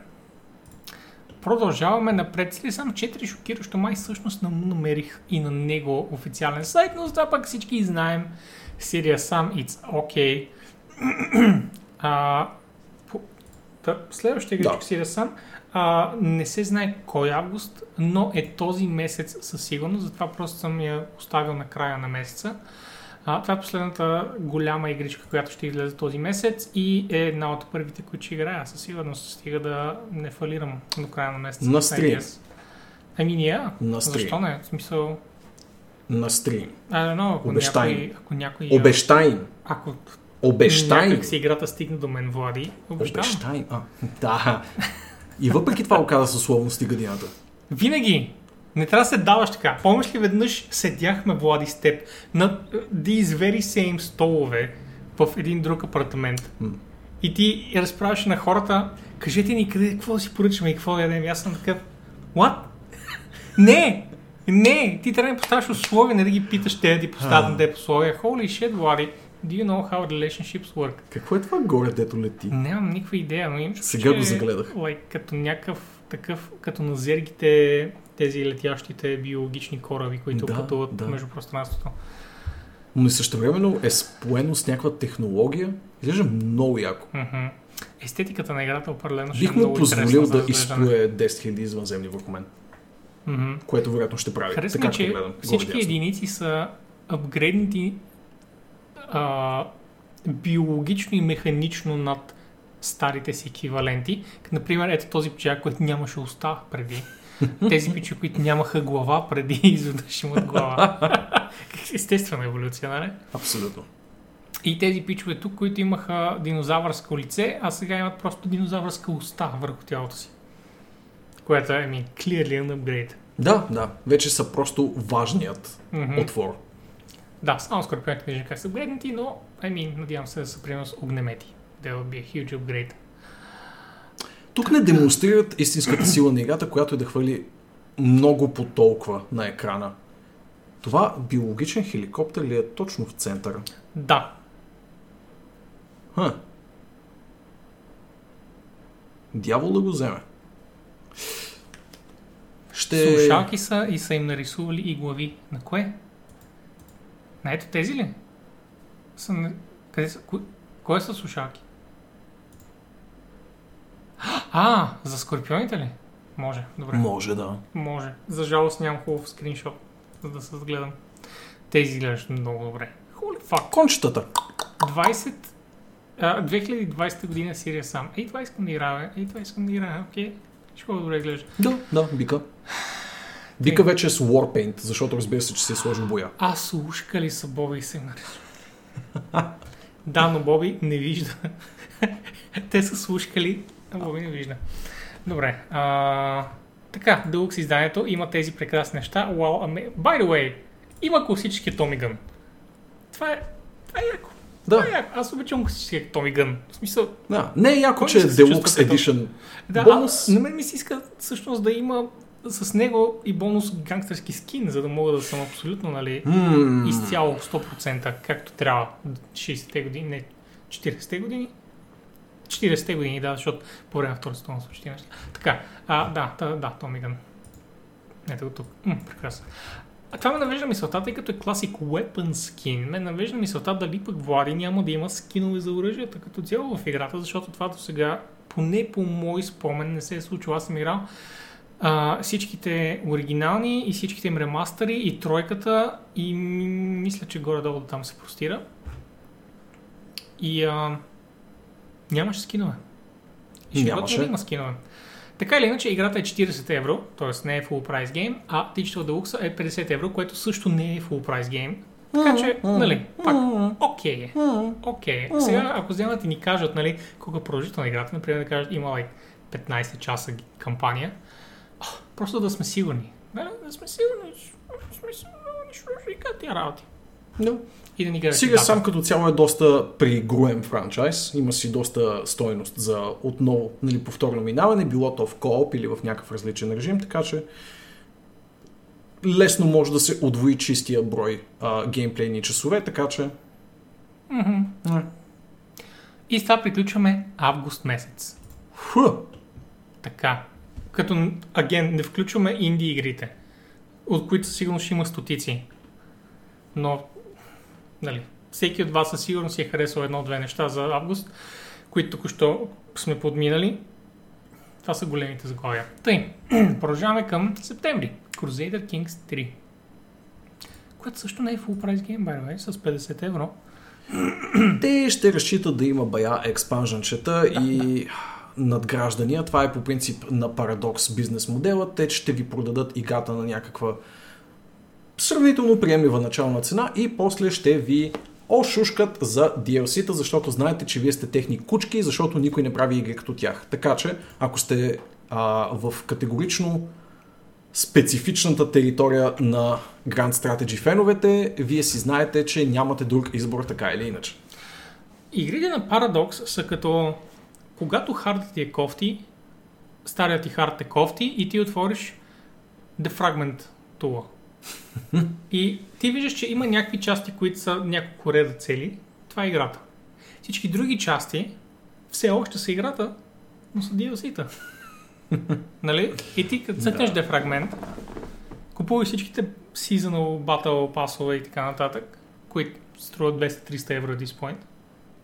Продължаваме напред. След само 4 шокиращо май всъщност намерих и на него официален сайт, но за това пък всички знаем. Сирия сам, it's okay. а, по, та, следващия играчка Да. Сирия сам. А, не се знае кой август, но е този месец със сигурност, затова просто съм я оставил на края на месеца. А, това е последната голяма игричка, която ще излезе този месец и е една от първите, които ще играя. Със сигурност стига да не фалирам до края на месеца. На стрим. Guess. Ами ние, На стрим. защо не? В смисъл, На стрим. Don't know, ако Обещай някой, ако някой, Обещай ако Обещай някак си играта стигне до мен, Влади, обещавам. Обещай. А, да. И въпреки това оказа със условности гадината. Винаги! Не трябва да се даваш така. Помниш ли веднъж седяхме, Влади, с теб на these very same столове в един друг апартамент. И ти разправяше на хората, кажете ни къде, какво да си поръчаме и какво да ядем. Аз съм такъв, what? не! Не! Ти трябва да поставяш условия, не да ги питаш те да ти поставят на теб условия. Holy shit, Влади. Do you know how relationships work? Какво е това горе, дето лети? Нямам никаква идея, но имам Сега го че, загледах. Like, като някакъв такъв, като на зергите, тези летящите биологични кораби, които Да, пътуват да. между пространството. Но и същевременно е споено с някаква технология. Изглежда много яко. Мгм. естетиката на играта определено ще е Бих му много позволил да изплюе 10 000 извънземни върху мен, Мгм. което вероятно ще прави. Харесва така че гледам. всички дясно. единици са апгрейднати а, биологично и механично над старите си еквиваленти. Например, ето този пчеляк, който нямаше уста преди. Тези пичи, които нямаха глава преди, изведнъж имат глава. Естествена еволюция, нали? Абсолютно. И тези пичове тук, които имаха динозавърско лице, а сега имат просто динозавърска уста върху тялото си. Което е, ми, clearly an upgrade. Да, да. Вече са просто важният Мгм. отвор. Да, само скорпионите виждам как са апгрейднати, но ами, надявам се да са примерно с огнемети. That would be a huge upgrade. Тук не демонстрират истинската сила на играта, която е да хвърли много по толкова на екрана. Това биологичен хеликоптер ли е точно в центъра? Да, Ха. Дявол да го вземе. Ще... слушалки са и са им нарисували и глави. На кое? На ето тези ли? Са. Къде са? Ко... Кое са слушалки? А, за скорпионите ли? Може, добре. Може да. Може. За жалост нямам хубав скриншот, за да се разгледам. Тези изглеждат много добре. Holy fuck. Кончетата. 20... А, 2020 година Сирия сам. Ей, това искам да играя. Ей, това искам да играя. Окей. Ще добре изглежда. Да, да, бика. Бика вече е с Warpaint, защото разбира се, че се е сложил боя. А, слушка ли са Боби и нарисува? да, но Боби не вижда. Те са слушкали, не вижда. Добре. А, така, Deluxe изданието има тези прекрасни неща. Wow, аме... By the way, има класически Gun. Това е, това е яко. Това е Да, яко. Аз обичам класическия Gun. В смисъл, да. Не е яко, че е Deluxe Edition. да, Бонус. А, на мен ми се иска всъщност да има с него и бонус гангстерски скин, за да мога да съм абсолютно, нали, М, изцяло 100%, както трябва. 60-те години, не 40-те години. 40-те години, да, защото по време на Втората световна почти неща. Така, а, да, да, да, Томи Гън. Ето го тук. М, прекрасно. А това ме навежда мисълта, тъй като е Classic Weapon Skin, ме навежда мисълта дали пък Влади няма да има скинове за оръжията като цяло в играта, защото това до сега, поне по мой спомен, не се е случило. Аз съм играл а, всичките оригинални и всичките им ремастъри и тройката и мисля, че горе-долу там се простира. И а, нямаше скинове. И Нямаше. да има скинове. Така или иначе, играта е 40 евро, т.е. не е full price game, а Digital Deluxe е 50 евро, което също не е full price game. Така че, нали, пак, окей е. Окей. е. Сега, ако вземат и ни кажат, нали, колко е продължителна играта, например, да кажат, има like, 15 часа кампания, просто да сме сигурни. Да, да сме сигурни, че сме сигурни, ще тия работи. Да. И да ни гледат Сега сам като цяло е доста пригруем франчайз. Има си доста стойност за отново нали, повторно минаване, било то в кооп или в някакъв различен режим, така че лесно може да се отвои чистия брой а, геймплейни часове, така че м, И с това приключваме август месец. фу, Така. Като, аген, не включваме инди игрите, от които сигурно ще има стотици. Но, нали, всеки от вас със сигурност си е харесал едно-две неща за август, които току-що сме подминали. Това са големите заглавия. Тъй, продължаваме към септември. Crusader Kings 3. Което също не е full price game, by the с 50 евро. те ще разчитат да има бая експанженчета и надграждания. Това е по принцип на Paradox бизнес модела. Те ще ви продадат играта на някаква сравнително приемлива начална цена и после ще ви ошушкат за DLC-та, защото знаете, че вие сте техни кучки, защото никой не прави игри като тях. Така че, ако сте а, в категорично специфичната територия на Grand Strategy феновете, вие си знаете, че нямате друг избор така или иначе. Игрите на Paradox са като когато хардът ти е кофти, старият ти хард е кофти и ти отвориш Defragment тула. И ти виждаш, че има някакви части, които са няколко реда цели. Това е играта. Всички други части все още са играта, но са DLC-та. нали? И ти като цъкнеш Да. Defragment, купуваш всичките Seasonal Battle пасове и така нататък, които струват 200-300 евро at this point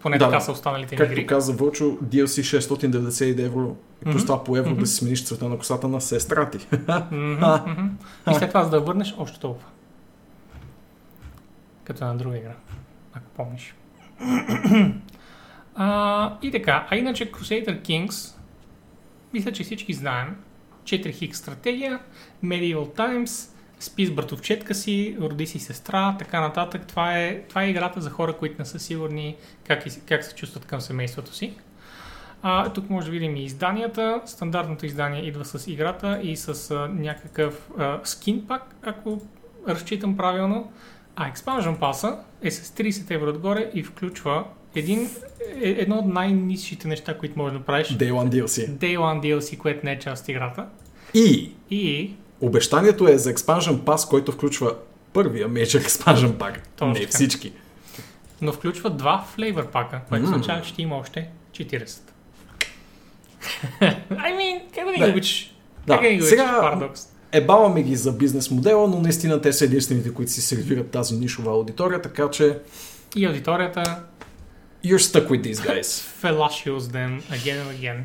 Поне Да, така са останалите Както игри. каза Вълчо, DLC 699 евро и плюс това по евро Мгм. да си смениш цвета на косата на сестра ти. Мгм. И след това, за да върнеш, още толкова. Като на друга игра, ако помниш. а, и така, а иначе Crusader Kings, мисля, че всички знаем. 4 х стратегия, Medieval Times, спи с братовчетка си, роди си сестра, така нататък. Това е, това е играта за хора, които не са сигурни как, как се чувстват към семейството си. А, тук може да видим и изданията. Стандартното издание идва с играта и с а, някакъв а, скин пак, ако разчитам правилно. А Expansion Pass е с 30 евро отгоре и включва един, е, едно от най-низшите неща, които можеш да правиш. Day One DLC. Day One DLC, което не е част от играта. И И обещанието е за Expansion Pass, който включва първия Major Expansion Pack. Точно Не всички. но включва два флейвър пака, което означава, че ще има още 40. I mean, как да ги обичаш? Да, Как да ги сега- парадокс? Ебаваме ги за бизнес модела, но наистина те са единствените, които си сервират тази нишова аудитория, така че И аудиторията you're stuck with these guys. fellatio с them again and again.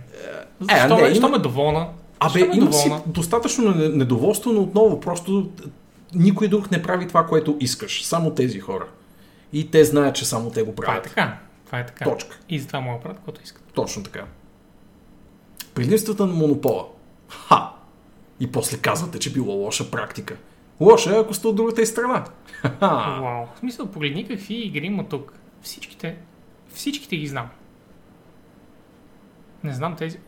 Е, Що, не, има- що ме доволна? Абе, Що ме има си достатъчно не- недоволство, но отново просто никой друг не прави това, което искаш. Само тези хора. И те знаят, че само те го Това е правят. така. Това е така. Точка. И затова мога да правят каквото искат. Точно така. Предимствата на монопола. Ха! И после казвате, че било лоша практика. Лоша е, ако сте от другата и страна. Вау. В смисъл, погледни какви игри има тук. Всичките, всичките ги знам. Не знам тези... Е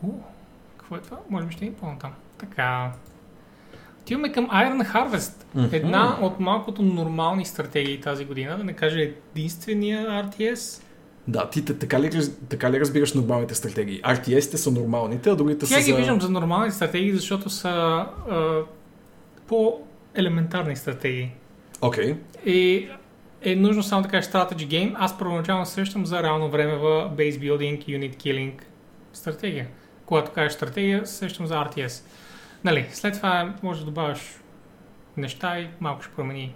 това? Може би ще ни по-натам. Така. Отиваме към Iron Harvest. Мгм. Една от малкото нормални стратегии тази година, да не кажа единствения RTS. Да, ти така ли, така ли разбираш нормалните стратегии? RTS-те са нормалните, а другите Тя са ги за... виждам за нормални стратегии, защото са а, по-елементарни стратегии. Окей. И е нужно само да кажеш strategy game. Аз първоначално срещам за реално време в base building, unit killing стратегия. Когато кажеш стратегия, се срещам за RTS. Нали, след това може да добавяш неща и малко ще промени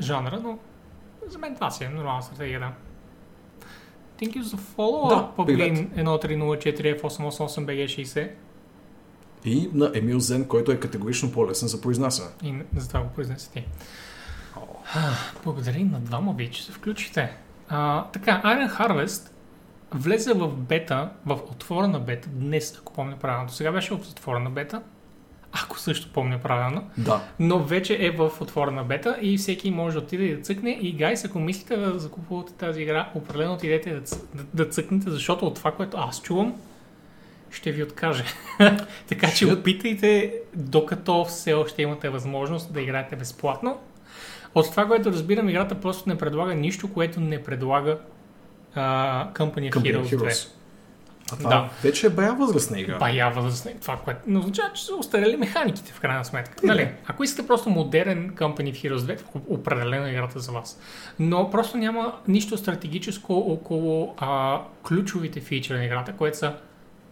жанра, но за мен това си е нормална стратегия, да. Thank you за follow Да. Павлин 1304 F888 BG60 И на Емил Зен, който е категорично по-лесен за произнасяне. и за това го произнеси ти. А, Благодарим на двама ви, че се включите. А, така, Iron Harvest влезе в бета, в отворена бета днес, ако помня правилно. До сега беше в отворена бета, ако също помня правилно, Да. но вече е в отворена бета и всеки може да отиде и да цъкне. И, гайс, ако мислите да закупувате тази игра, определено отидете да, да, да цъкнете, защото от това, което аз чувам, ще ви откаже. така че опитайте, докато все още имате възможност да играете безплатно. От това, което разбирам, играта просто не предлага нищо, което не предлага а, Company of Company Heroes 2. Heroes. А това Да. вече е бая възрастна игра. Бая възрастна. Това, което не означава, че са устарели механиките в крайна сметка. Нали? Ако искате просто модерен Company of Heroes 2, определено е играта за вас. Но просто няма нищо стратегическо около а, ключовите фичери на играта, което са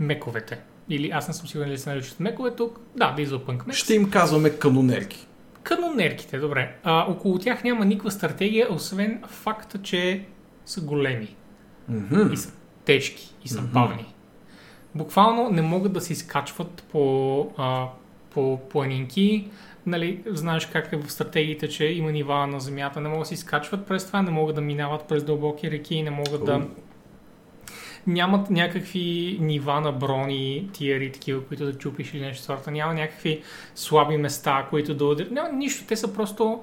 мековете. Или аз не съм сигурен дали се наричат мекове тук. Да, Dieselpunk мек. Ще им казваме канонерки. Канонерките, добре. А, около тях няма никаква стратегия, освен факта, че са големи Мгм. и са тежки и са Мгм. бавни. Буквално не могат да се изкачват по, а, по планинки. Нали, знаеш как е в стратегиите, че има нива на земята, не могат да се изкачват през това, не могат да минават през дълбоки реки, не могат да... О. Нямат някакви нива на брони, тиери, такива, които да чупиш или нещо сорта. Няма някакви слаби места, които да ударят. Няма нищо. Те са просто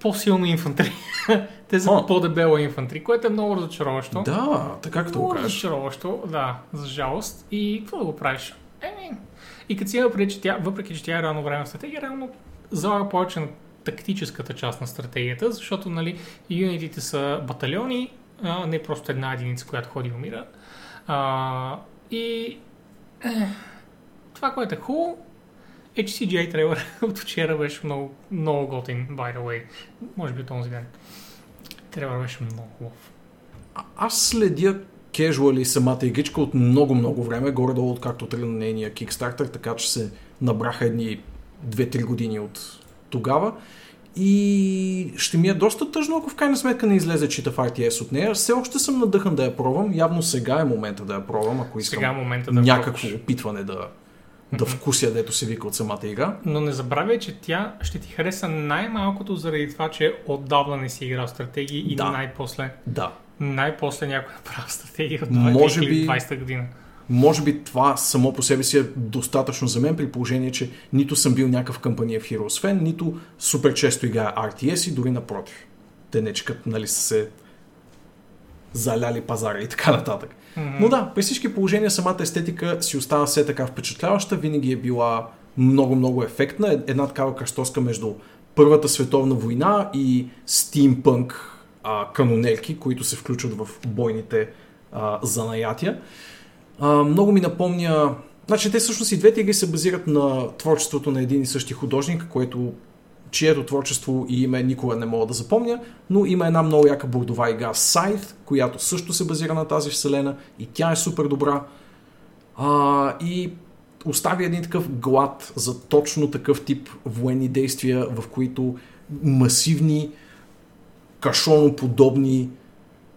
по-силно инфантри. Те са О. по-дебела инфантри, което е много разочароващо. Да, така като го Много кажеш. разочароващо, да, за жалост. И какво да го правиш? Еми, и като си има преди, че тя, въпреки че тя е рано време в стратегия, реално залага повече на тактическата част на стратегията, защото, нали, юнитите са батальони, а не просто една единица, която ходи и умира. А, и е, това, което е хубаво, е, че CGI трейлър от вчера беше много, много готин, by the way. Може би от този ден. Трейлър беше много хубав. А- Аз следя кежуали самата игричка от много-много време, горе-долу откакто тръгна нейния Kickstarter, така че се набраха едни 2-3 години от тогава. И ще ми е доста тъжно, ако в крайна сметка не излезе чита в RTS от нея. Все още съм надъхан да я пробвам. Явно сега е момента да я пробвам, ако искам Сега е момента да някакво пробваш. опитване да, да вкуся, дето се вика от самата игра. Но не забравяй, че тя ще ти хареса най-малкото заради това, че отдавна не си играл стратегии и Да. най-после, Да. най-после някой направи стратегия от Може би- 2020 година. Може би това само по себе си е достатъчно за мен, при положение, че нито съм бил някакъв кампания в Heroes фен, нито супер често играя RTS и дори напротив. Те не чекат, нали, са се заляли пазара и така нататък. Но да, при всички положения самата естетика си остава все така впечатляваща, винаги е била много-много ефектна. Е- Една такава кръстоска между Първата световна война и стимпънк а, канонерки, които се включват в бойните а, занаятия. А, много ми напомня... Значи те всъщност и двете игри се базират на творчеството на един и същи художник, което чието творчество и име никога не мога да запомня, но има една много яка бордова игра Scythe, която също се базира на тази вселена и тя е супер добра. А, и остави един такъв глад за точно такъв тип военни действия, в които масивни, кашоноподобни,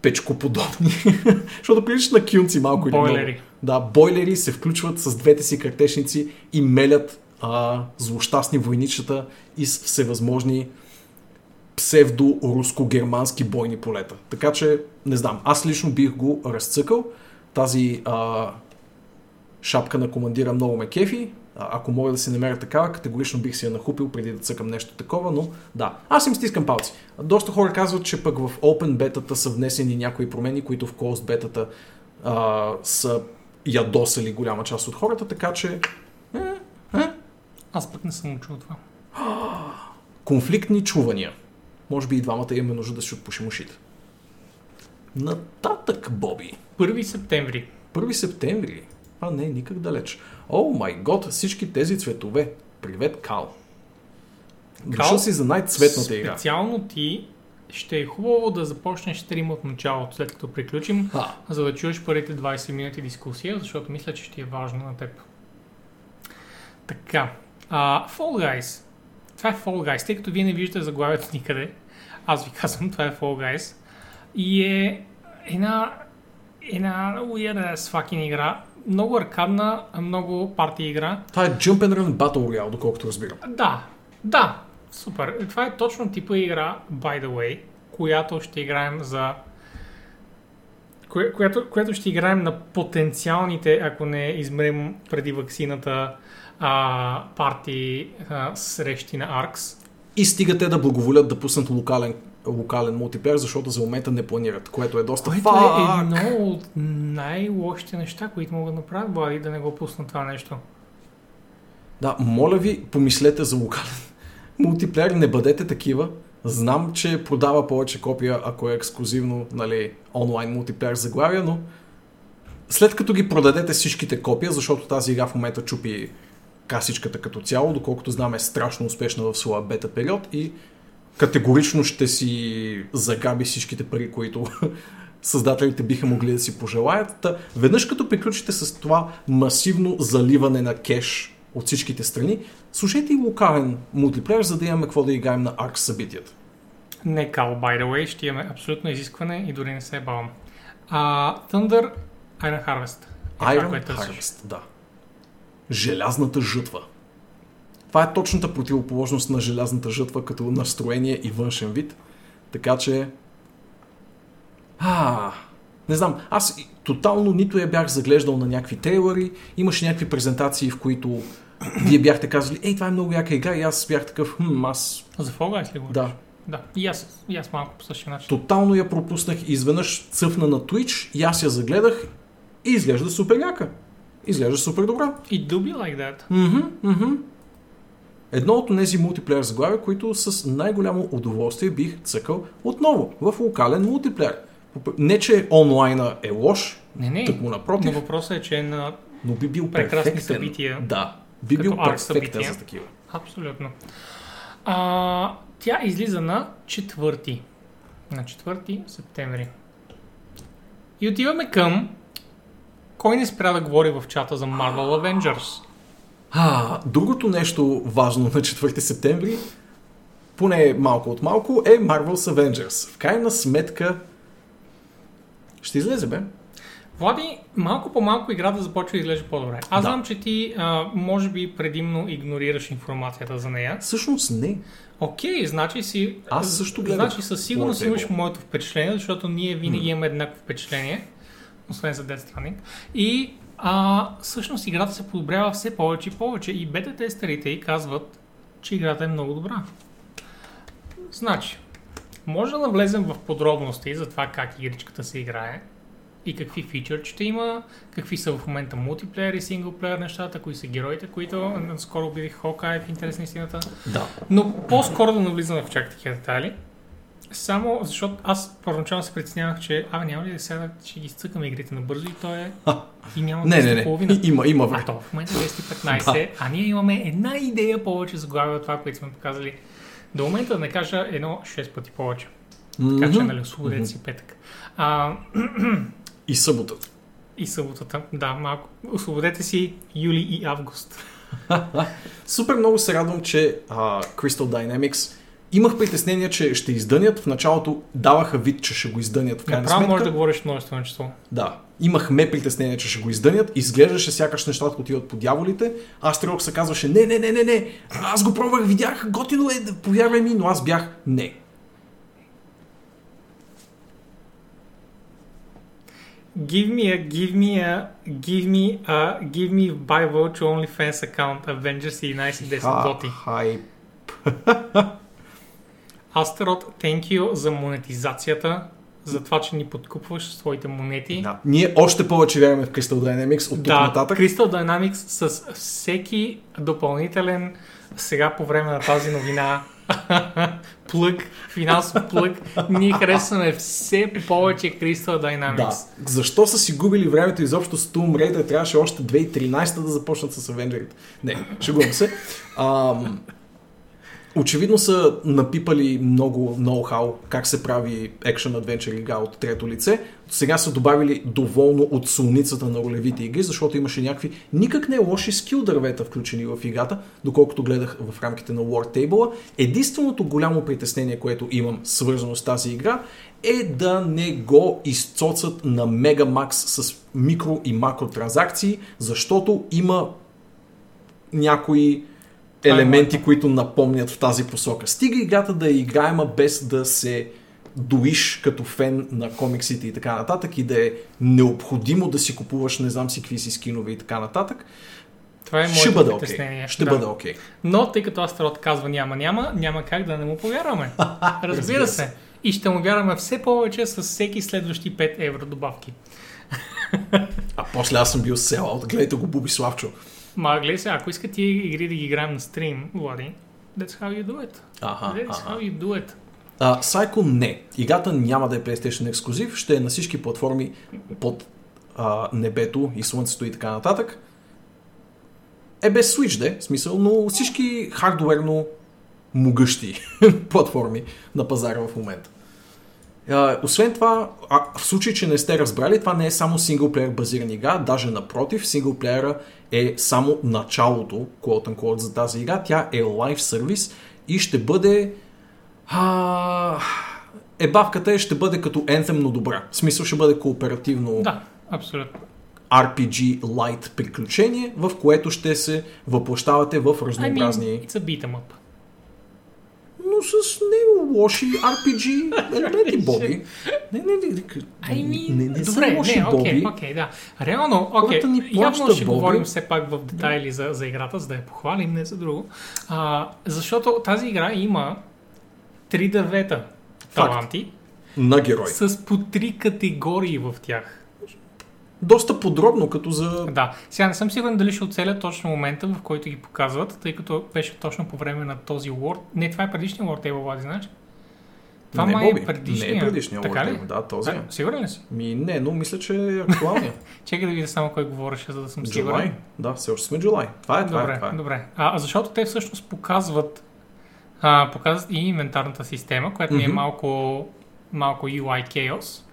печкоподобни, защото прилича на кюнци малко или много. Бойлери. Да, бойлери се включват с двете си картечници и мелят а, злощастни войничета из всевъзможни псевдо-руско-германски бойни полета. Така че, не знам, аз лично бих го разцъкал. Тази а, шапка на командира много ме кефи. А, ако мога да си намеря такава, категорично бих си я нахупил преди да цъкам нещо такова, но да. Аз им стискам палци. Доста хора казват, че пък в Open бетата са внесени някои промени, които в Closed бетата са ядосали голяма част от хората, така че Аз пък не съм учил това. конфликтни чувания. Може би и двамата имаме нужда да си отпушим ушите. Нататък, Боби. 1 септември. 1 септември. А не, никак далеч. О май год, всички тези цветове. Привет, Кал. Кал, си за най-цветната игра. Специално ти ще е хубаво да започнеш стрима от началото, след като приключим, А, за да чуеш първите 20 минути дискусия, защото мисля, че ще е важно на теб. Така, а, Fall Guys. Това е Fall Guys, тъй като вие не виждате заглавието никъде. Аз ви казвам, това е Fall Guys. И е една, една weird ass fucking игра. Много аркадна, много парти игра. това е Jump and Run Battle Royale, доколкото разбирам. Да, да, супер. Това е точно типа игра, by the way, която ще играем за... Кое, която, която ще играем на потенциалните, ако не измерим преди вакцината, а, парти а, срещи на ARX. И стигате да благоволят да пуснат локален, локален мултиплеер, защото за момента не планират, което е доста Което фак. е едно от най-лошите неща, които могат да направят, Влади, да не го пуснат това нещо. Да, моля ви, помислете за локален мултиплеер, не бъдете такива. Знам, че продава повече копия, ако е ексклюзивно нали, онлайн мултиплеер заглавия, но след като ги продадете всичките копия, защото тази игра в момента чупи касичката като цяло, доколкото знам е страшно успешна в своя бета период и категорично ще си загаби всичките пари, които създателите биха могли да си пожелаят. Та, веднъж като приключите с това масивно заливане на кеш от всичките страни, слушайте и локален мултиплеер, за да имаме какво да играем на арк събитията. Не кал, by the way, ще имаме абсолютно изискване и дори не се бавам. А, Thunder Iron Harvest. Е това, Iron което търсиш. Harvest, да. Желязната жътва. Това е точната противоположност на желязната жътва като настроение и външен вид. Така че... А, не знам, аз тотално нито я бях заглеждал на някакви трейлери, имаше някакви презентации, в които вие бяхте казали, ей, това е много яка игра и аз бях такъв, хм, аз... За Fall Guys ли го? Да, Да. И аз, и аз малко по същия начин. тотално я пропуснах изведнъж цъфна на Twitch и аз я загледах и изглежда супер яка. Изглежда супер добра. И do be like that. Мгм, мгм. Едно от тези мултиплеер заглавия, които с най-голямо удоволствие бих цъкал отново в локален мултиплеер. Не, че онлайна е лош, Не, не. тък му Но напротив, въпросът е, че е на... но би бил прекрасни перфектен. събития, Да, би бил перфектен за такива. Абсолютно. А, тя излиза на 4 на 4 септември. И отиваме към кой не спря да говори в чата за Marvel Avengers? А, другото нещо важно на 4 септември, поне малко от малко, е Marvel's Avengers. В крайна сметка ще излезе, бе. Влади, малко по малко играта започва да изглежда по-добре. Аз Да. знам, че ти а, може би предимно игнорираш информацията за нея. Всъщност не. Окей, значи си... Аз също гледах Значи със сигурност имаш моето впечатление, защото ние винаги имаме еднакво впечатление, освен за Death Stranding. И а, всъщност играта се подобрява все повече и повече. И бета-тестерите и казват, че играта е много добра. Значи, може да навлезем в подробности за това как игричката се играе и какви фичърчета има, какви са в момента мултиплеер и синглплеер нещата, кои са героите, които скоро убедих Хокай в интерес на истината. Да. Но по-скоро да навлизаме в чак такива детайли. Само защото аз първоначално се притеснявах, че а, няма ли да сега ще ги изцъкаме игрите набързо и то е... И няма Не, не, 10 не. половина. Има, има А време. то в момента е 10-15, а ние имаме една идея повече заглавие от това, което сме показали. До момента да не кажа едно 6 пъти повече. Така че, нали, освободете си петък. А, И съботата. и съботата, да, малко. Освободете си юли и август. Супер много се радвам, че а, Crystal Dynamics имах притеснение, че ще издънят. В началото даваха вид, че ще го издънят в крайна Направо сметка. може да говориш множествено число. Да. Имахме притеснение, че ще го издънят. Изглеждаше сякаш нещата отиват по дяволите. Аз Трилок се казваше, не, не, не, не, не. Аз го пробвах, видях, готино е, повярвай ми, но аз бях не. Give me a, give me a, give me a, give me buy voucher OnlyFans account Avengers 1110 готи. хайп. Астерот, thank you за монетизацията, за това, че ни подкупваш с твоите монети. Да. Ние още повече вярваме в Crystal Dynamics от тук Да, нататък. Crystal Dynamics с всеки допълнителен сега по време на тази новина плък, финансов плък, ние харесваме все повече Crystal Dynamics. Да. Защо са си губили времето изобщо с Tomb Raider? Трябваше още 2013 да започнат с Avengers. Не, шегувам се. Ам, очевидно са напипали много ноу-хау как се прави екшен адвенчър игра от трето лице. Сега са добавили доволно от солницата на ролевите игри, защото имаше някакви никак не лоши скил дървета включени в играта, доколкото гледах в рамките на War Table. Единственото голямо притеснение, което имам свързано с тази игра, е да не го изцоцат на Megamax с микро и макро транзакции, защото има някои елементи, моето. които напомнят в тази посока. Стига играта да е играема без да се доиш като фен на комиксите и така нататък и да е необходимо да си купуваш не знам си какви си скинове и така нататък. Това е ще бъде окей. притеснение. Ще Да. бъде окей. Но тъй като Астерот казва няма, няма, няма как да не му повярваме. Разбира се. И ще му вярваме все повече с всеки следващи 5 евро добавки. А после аз съм бил селаут. Гледайте го Буби Славчо. Ма, гледай се, ако искат тия игри да ги играем на стрим, Влади, that's how you do it. Аха, That's аха. how you do it. А, Psycho не. Играта няма да е PlayStation ексклюзив, ще е на всички платформи под а, небето и слънцето и така нататък. Е без Switch, де, смисъл, но всички хардуерно могъщи платформи на пазара в момента. А, освен това, а, в случай, че не сте разбрали, това не е само синглплеер базирана игра, даже напротив, синглплеера е само началото, quote unquote, за тази игра. Тя е лайв сервис и ще бъде а, ебавката е ще бъде като Anthem, но добра. В смисъл ще бъде кооперативно Да, абсолютно. RPG light приключение, в което ще се въплащавате в I разнообразни... mean, it's a beat 'em up. Но с не лоши RPG елементи, Боби. Не, не, не, I mean, не, не са добре, лоши, не, окей, Боби. окей, да. Реално, окей, Хората ни явно ще Боби. говорим все пак в детайли за, за играта, за да я похвалим, не за друго. А, защото тази игра има три дървета таланти На герой. с по три категории в тях. Доста подробно, като за... Да, сега не съм сигурен дали ще оцеля точно момента, в който ги показват, тъй като беше точно по време на този Word. Не, това е предишния Word Table, Влади, знаеш? Това не, май е Боби, предишния. Не е предишния Така? Wartable, Да, този е. А, сигурен ли си? Ми не, но мисля, че е актуалният. Чекай да видя само кой говореше, за да съм сигурен. July. Да, все още сме July. Това е, това добре, е, това е. добре. А, а защото те всъщност показват, а, показват и инвентарната система, която ми е малко, малко UI chaos,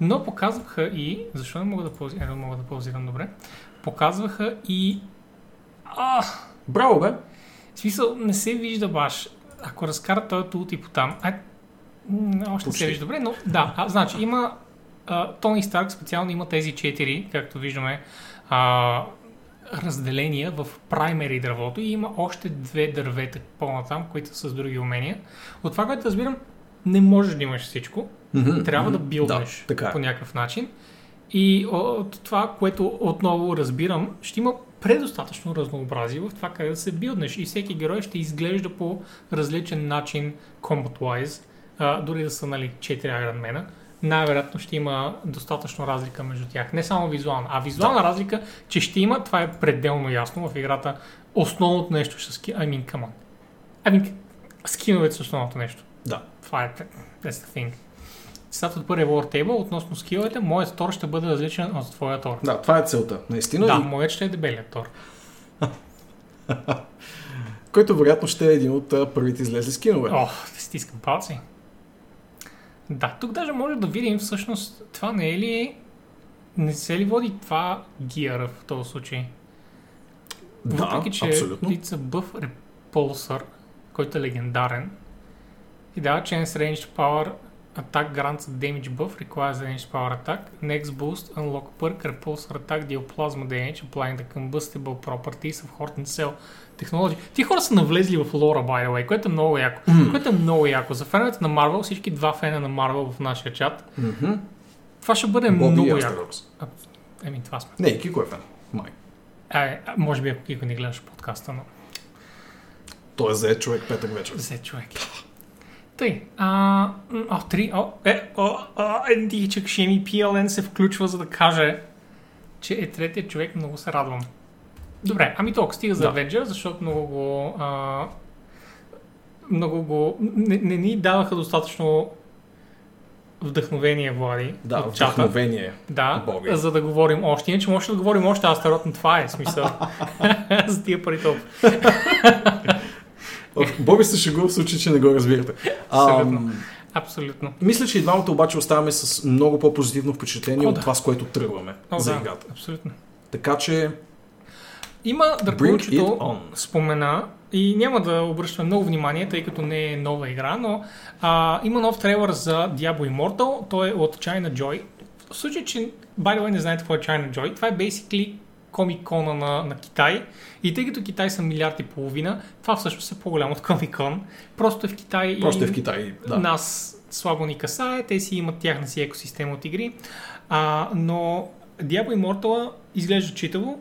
но показваха и, защо не мога да ползирам, не мога да ползирам добре, показваха и, а, Браво, бе! в смисъл не се вижда баш, ако разкарат този улти по там, а, още не се вижда добре, но да, а, значи има а, Тони Старк специално има тези четири, както виждаме, а, разделения в праймери дървото и има още две дървета по-натам, които са с други умения. От това, което разбирам, не можеш да имаш всичко. Мгм, Трябва да мгм. билднеш Да, така е. по някакъв начин. И от това, което отново разбирам, ще има предостатъчно разнообразие в това как да се билднеш. И всеки герой ще изглежда по различен начин combat-wise, а, дори да са нали, 4 Iron най-вероятно ще има достатъчно разлика между тях. Не само визуална, а визуална да. разлика, че ще има, това е пределно ясно в играта. Основното нещо ще ски... I mean, come on. I mean, скиновете са основното нещо. Да. Това е, that's the thing. Цитат от първия War Table относно скиловете, моят тор ще бъде различен от твоя тор. Да, това е целта. Наистина. Да, И, моят ще е дебелият тор. който вероятно ще е един от първите излезли скинове. О, да стискам палци. Да, тук даже може да видим всъщност това не е ли... Не се ли води това гиъра в този случай? да, Въпреки, че абсолютно. a buff repulsor, който е легендарен, и дава chance range power attack grants damage buff requires range power attack. Next boost unlock perk repulsor attack deal plasma damage applying the combustible properties of Horton Cell technology. Ти хора са навлезли в лора, by the way, което е много яко. Което е много яко. За феновете на Marvel, всички два фена на Marvel в нашия чат, Мгм. това ще бъде и много яко. Еми, това сме. Не, Кико е фен. Май. А, може би ако Кико не гледаш подкаста, но Той е зает човек петък вечер. Взе човек. Тъй, а, о, три, о, е, о, о, един тихичък Шеми PLN се включва, за да каже, че е третия човек, много се радвам. Добре, ами толкова стига за Да. Avenger, защото много го, а, много го, не, не ни даваха достатъчно вдъхновение, Влади, Да, от чата. вдъхновение. Да, Боби. за да говорим още. Иначе може да говорим още Астерот, но това е смисъл. за тия пари толкова. Боби се шегува в случай, че не го разбирате. Абсолютно. Абсолютно. мисля, че и двамата обаче оставаме с много по-позитивно впечатление О, от да. това, с което тръгваме О, за да, играта. Абсолютно. Така че, Има on. спомена и няма да обръщаме много внимание, тъй като не е нова игра, но а, има нов трейлър за Diablo Immortal. Той е от China Joy. В случай, че by the way не знаете какво е China Joy, това е basically комикона на, на Китай. И тъй като Китай са милиард и половина, това всъщност е по-голямо от комикон. Просто е в Китай Просто е в Китай. Да. нас слабо ни касае, те си имат тяхна си екосистема от игри, а, но Diablo Immortal изглежда читаво.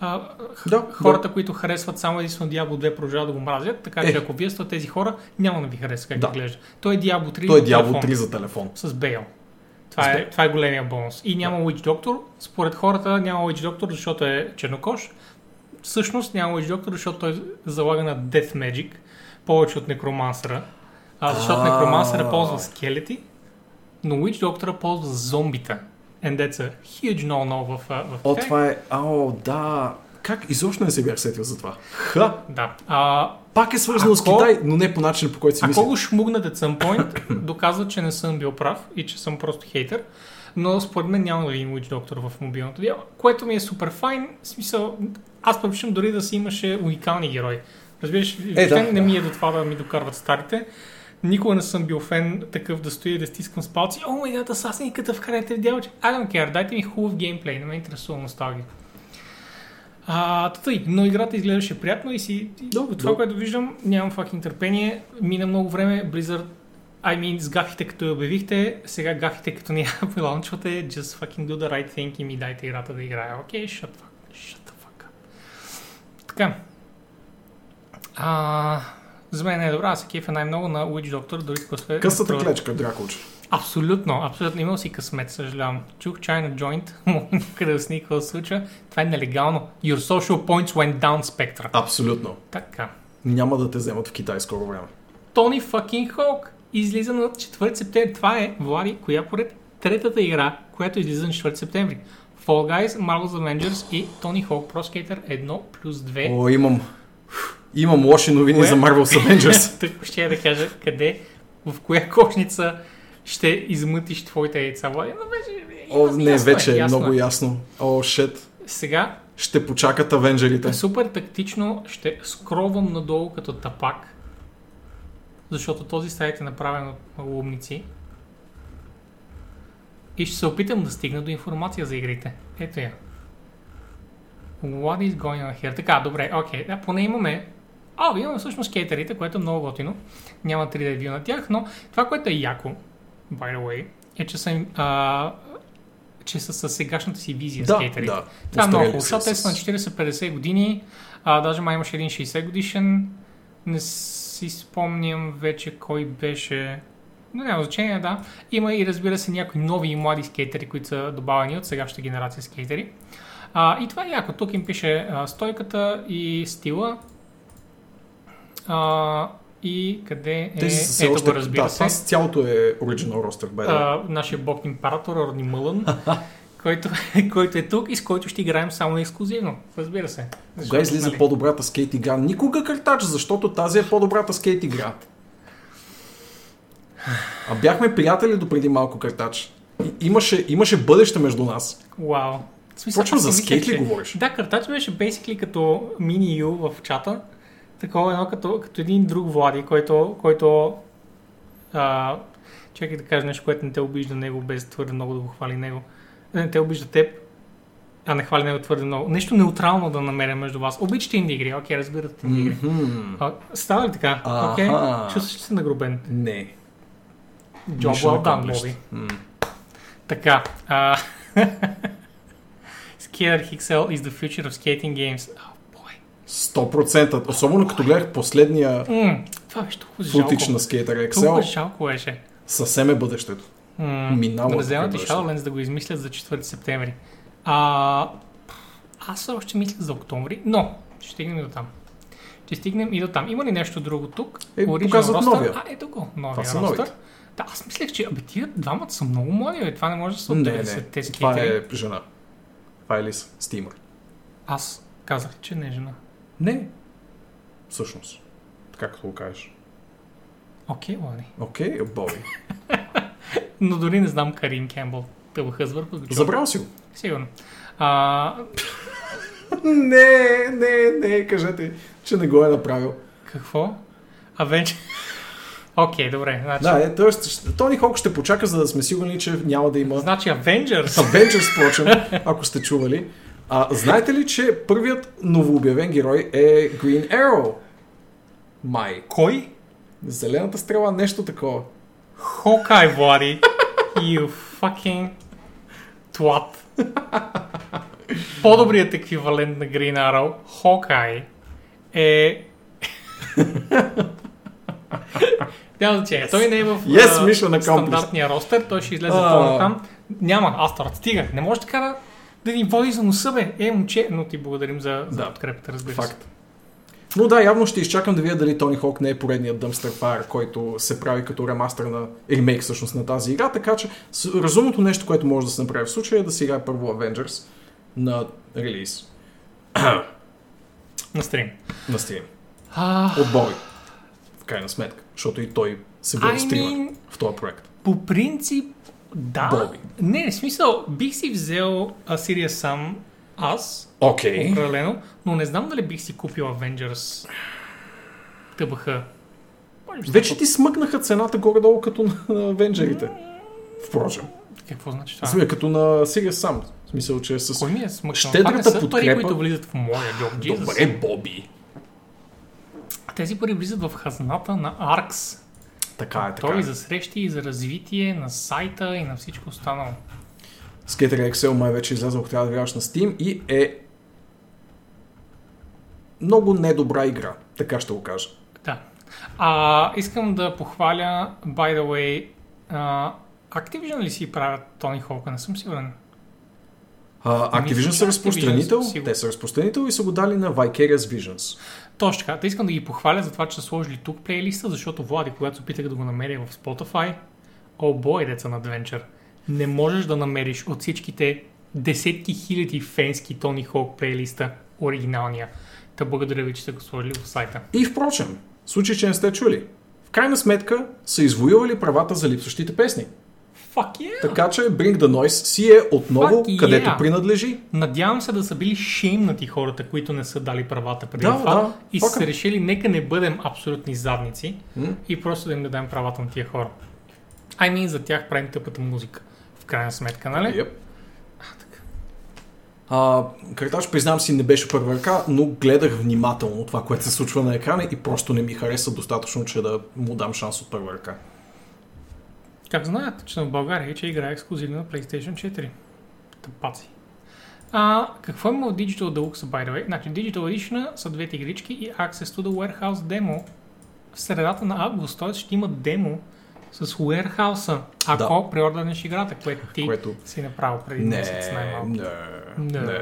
А, Да, хората, които харесват само единствено Diablo 2, продължават да го мразят, така че Е. ако вие сте тези хора, няма да ви хареса как Да. изглежда. Той е Diablo 3 Той е Diablo телефон, 3 за телефон. с Бейл. Това е, това е големия бонус. И няма Witch Doctor. Според хората няма Witch Doctor, защото е чернокош. Всъщност няма Witch Doctor, защото той залага на Death Magic, повече от Некромансера. А, защото. Некромансера ползва скелети, но Witch Doctor ползва зомбита. And that's a huge no-no в, в О, това е... Ао, да. Как изобщо не се бях сетил за това? Ха! Да. А, Пак е свързано с Ако- Китай, но не по начина, по който си Ако мисля. го шмугнат at some point, доказва, че не съм бил прав и че съм просто хейтър. Но според мен няма да видим Witch Doctor в мобилното дело, което ми е супер файн. В смисъл, аз предпочитам дори да си имаше уникални герои. Разбираш, Е, да. не ми е до това да ми докарват старите. Никога не съм бил фен такъв да стоя и да стискам с палци. О, май гад, асасиниката вкарайте в дялче. I don't care, дайте ми хубав геймплей, не ме интересува носталгия. А, тъй, но играта изглеждаше приятно и си... Да, от това, да. което виждам, нямам факин търпение. Мина много време, Blizzard I mean, с гафите като я обявихте, сега гафите като ни я приланчвате, just fucking do the right thing и ми дайте играта да играя. Окей, okay, shut, fuck, shut the fuck up. Така. А, за мен е добра, аз се кефа най-много на Witch Doctor, дори класове. Късата клечка, Дракулче. Абсолютно, абсолютно. Имал си късмет, съжалявам. Чух China Joint, къде да сни какво се случва. Това е нелегално. Your social points went down, Spectra. Абсолютно. Така. Няма да те вземат в Китай скоро време. Тони fucking Hawk излиза на 4 септември. Това е, Влади, коя поред третата игра, която излиза на 4 септември. Fall Guys, Marvel's Avengers и Tony Hawk Pro Skater 1 плюс 2. О, имам... Имам лоши новини Кое? за Marvel's Avengers. Тък ще я да кажа къде, в коя кошница ще измътиш твоите яйца, Влади. Но вече, О, ясно не, вече е ясно много ясно. О, шет. Сега Ще почакат авенджерите. супер тактично ще скровам надолу като тапак защото този сайт е направен от умници. И ще се опитам да стигна до информация за игрите. Ето я. What is going on here? Така, добре, окей. Да, поне имаме... А, имаме всъщност скейтерите, което е много готино. Няма 3D view на тях, но това, което е яко, by the way, е, че са, а, че са с сегашната си визия Да, скейтерите. да. Това е много хубаво, те са на с- 40-50 години, а, даже май имаше един 60 годишен, не си спомням вече кой беше, но няма значение, да. Има и разбира се някои нови и млади скейтери, които са добавени от сегашната генерация скейтери. А, и това е яко. Тук им пише а, стойката и стила. А, и къде е... Тези са все Ето още... го, разбира да, се. това цялото е Original Roster, by нашия бог император Орни Мълън, който, който е тук и с който ще играем само ексклюзивно. Разбира се. Кога Защото, излиза нали, по-добрата скейт игра? Никога картач, защото тази е по-добрата скейт игра. А бяхме приятели до преди малко картач. И, имаше, имаше бъдеще между нас. Вау. Си за скейт ли говориш? Да, картач беше basically като мини ю в чата. Такова едно като, като един друг Влади, който, който а, чакай да кажа нещо, което не те обижда него, без твърде много да го хвали него. Не те обижда теб, а не хвали него твърде много. Нещо неутрално да намеря между вас. Обичате инди игри, окей, разбирате инди игри. Мгм. А, Става ли така? Окей, чувстваш се нагрубен. Не. Mission well done. Боби. Така. а, Skater XL is the future of skating games. Oh, boy. 100%. Особено като гледах последния М, това беше толкова футич на скейтър Толкова Excel. жалко беше. Съвсем е бъдещето. М, Минало Да е не вземат и бъдеще. HoloLens да го измислят за 4 септември. А, аз още мислях за октомври, но ще стигнем и до там. Ще стигнем и до там. Има ли нещо друго тук? Е, Original показват roster? новия. А, ето го, новия Това ростър. Да, аз мислех, че абе, тия двамата са много млади, бе. това не може да са от Не, 90-те не. Това е жена. Това е. Стимър. Аз казах, че не е жена. Не. Всъщност. Така като го кажеш. Окей, Влади. Окей, Боби. Но дори не знам Карин Кембъл. Го чувам. Забрал си го. Сигурно. А, Не, не, не, кажете, че не го е направил. какво? А вече... Окей, добре. Значи, Да, е, т.е. Тони Хок ще почака, за да сме сигурни, че няма да има значи Avengers. Avengers, впрочем, ако сте чували. А, знаете ли, че първият новообявен герой е Green Arrow? Май. Кой? Зелената стрела, нещо такова. Хокай, Влади. You fucking twat. По-добрият еквивалент на Green Arrow, Хокай, е... Няма значение. Той не е в Yes, accomplished. стандартния ростер. Той ще излезе А. по-натам. Няма, Астрад, стига. Не може така да, да ни води за носа, бе. Е, момче, но ти благодарим за, за Да. подкрепата, разбира се. Факт. Но да, явно ще изчакам да видя дали Тони Хок не е поредният Dumpster Fire, който се прави като ремастър на ремейк всъщност на тази игра, така че разумното нещо, което може да се направи в случая е да се играе първо Avengers на релиз На стрим. на. А, От Боби. В крайна сметка, защото и той се води I стример mean, в този проект. По принцип, да. Боби. Не, в смисъл, бих си взел Assyria сам аз, Окей. определено, но не знам дали бих си купил Avengers ТБХ. Вече ти смъкнаха цената горе-долу като на, Авенджерите. Впрочем. Какво значи това? Смисъл, като на Sirius Sam. В смисъл, че е с... Кой ми е смъкнал? щедрата са пари, подкрепа. които влизат в моя джоб. Добре, Боби. Тези пари влизат в хазната на ARX. Така е, така Той е. и за срещи, и за развитие на сайта, и на всичко останало. Skater Excel май вече ако трябва да вярваш на Steam и е много недобра игра. Така ще го кажа. Да. А, искам да похваля, by the way, а, Activision ли си правят Тони Хоука? Не съм сигурен. А, Activision са разпространител. Activision. Те са разпространител и са го дали на Vicarious Visions. Точно така. Те искам да ги похваля за това, че са сложили тук плейлиста, защото Влади, когато се опитах да го намеря в Spotify, о бой, деца на Adventure, не можеш да намериш от всичките десетки хиляди фенски Тони Хоук плейлиста оригиналния. Та благодаря ви, че сте го сложили в сайта. И впрочем, случай, че не сте чули, в крайна сметка са извоювали правата за липсващите песни. Fuck yeah! Така че Bring the Noise си е отново Fuck където yeah. принадлежи. Надявам се да са били шеймнати хората, които не са дали правата преди Да, това да, и са решили, нека не бъдем абсолютни задници М? и просто да им дадем правата на тия хора. I mean, за тях правим тъпата музика. В крайна сметка, нали? Yep. А, Карташ, признавам си, не беше първа ръка, но гледах внимателно това, което се случва на екрана и просто не ми хареса достатъчно, че да му дам шанс от първа ръка. Как знаят, че в България че играе ексклюзивно на PlayStation 4? Тъпаци. А, какво има в Digital Deluxe, by the way? Значи, Digital Edition са двете игрички и Access to the Warehouse Demo в средата на август, т.е. ще има демо с Warehouse, ако да. преордърнеш играта, което ти Което- си направил преди Не, месец най-малко. не, Не, не.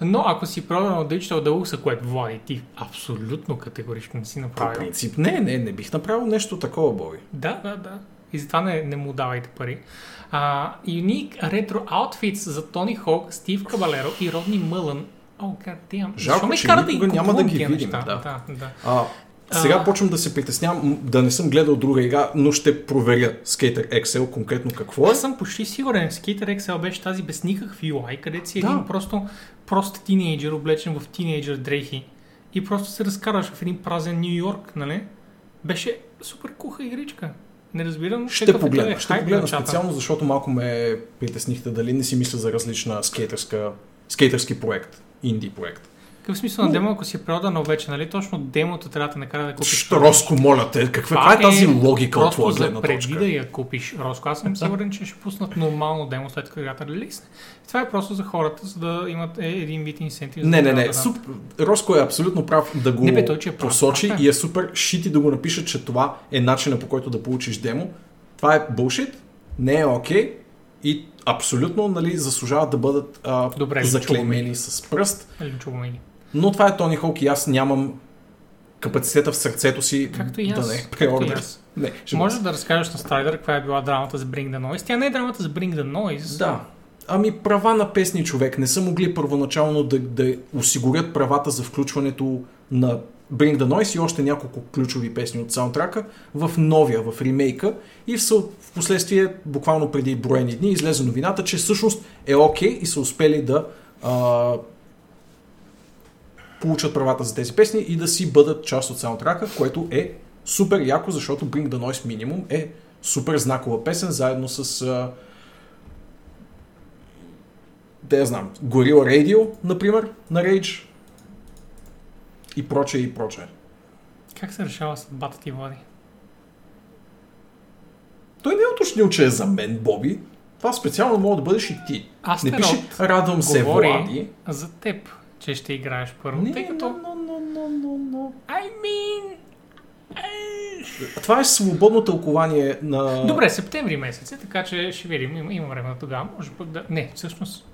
Но ако си продал Digital Deluxe, което Влади, ти абсолютно категорично не си По направил. принцип, не, не, не бих направил нещо такова, Боби. Да, да, да. И затова не, не му давайте пари. А, unique retro outfits за Тони Хок, Стив Кабалеро и Родни Мълън. О, oh, damn. Жалко, ме че кара да никога няма да ги видим, неща? да. да, да. А, сега А. почвам да се притеснявам да не съм гледал друга игра, но ще проверя Skater XL конкретно какво е. Аз съм почти сигурен, Skater XL беше тази без никакъв UI, където си Да. един просто прост тинейджър, облечен в тинейджър дрехи и просто се разкараш в един празен Нью Йорк, нали? Беше супер куха игричка. Не разбирам Ще е погледна, ще погледна специално, защото малко ме притеснихте дали не си мисля за различна скейтърска, скейтърски проект, инди проект. Какъв смисъл на демо, ако си е продано вече, нали? Точно демото трябва да те накара да купиш. Що, Роско, моля те, каква, каква е тази логика от твоя гледна за преди точка? да я купиш, Роско. Аз съм сигурен, че ще пуснат нормално демо след като играта релизне. Това е просто за хората, за да имат е, един вид инсентив. Не, не, да не. дадат. Суп... Роско е абсолютно прав да го Не, бе, той, че е прав, посочи прав е. и е супер шити да го напишат, че това е начина по който да получиш демо. Това е булшит, не е окей и абсолютно нали, заслужават да бъдат а, Добре, заклеймени с пръст. Ги. Но това е Тони Хоук и аз нямам капацитета в сърцето си Както и да аз. не както и преордер. Не, ще Може да разкажеш на Страйдър каква е била драмата с Bring the Noise. Тя не е драмата с Bring the Noise. Да. Ами права на песни човек. Не са могли първоначално да, да осигурят правата за включването на Bring the Noise и още няколко ключови песни от саундтрака в новия, в ремейка. И в, съ- в последствие, буквално преди броени дни, излезе новината, че всъщност е окей и са успели да а, получат правата за тези песни и да си бъдат част от саундтрака, което е супер яко, защото Bring the Noise Minimum е супер знакова песен, заедно с а, да я знам, Gorilla Radio, например, на Rage и прочее и прочее. Как се решава съдбата ти, Влади? Той не е уточнил, че е за мен, Боби. Това специално мога да бъдеш и ти. Астерот не пише радвам се, Влади. за теб, че ще играеш първо. Не, тъй като... но, но, но, но, но. I mean... Това е свободно тълкование на... Добре, септември месец е, така че ще видим. Има, има време тогава. Може пък да... Не, всъщност...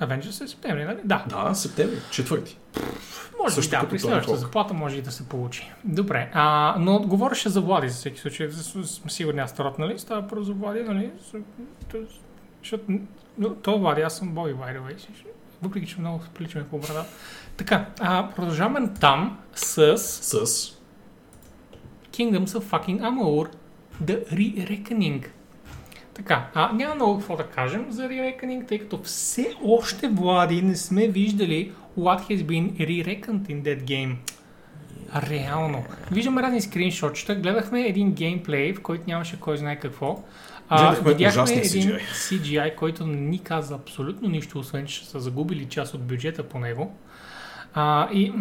Avengers е септември, нали? Да. Да, септември, четвърти. Може Също би да, при следващата заплата може и да се получи. Добре, а, но говореше за Влади за всеки случай. За- Сме сигурни Астерот, нали? Става про за Влади, нали? Защото... но То Влади, аз съм Боби, by the way. Въпреки, че много приличаме по брада. Така, а, продължаваме там с С... Kingdoms of fucking Amalur The Re-Reckoning. Така, а, няма много какво да кажем за Re-Reckoning, тъй като все още, Влади, не сме виждали what has been re-reckoned in that game. Реално. Виждаме разни скриншотчета, гледахме един геймплей, в който нямаше кой знае какво. А, Гледахме видяхме един CGI. CGI, който не ни каза абсолютно нищо, освен че са загубили част от бюджета по него. А, и,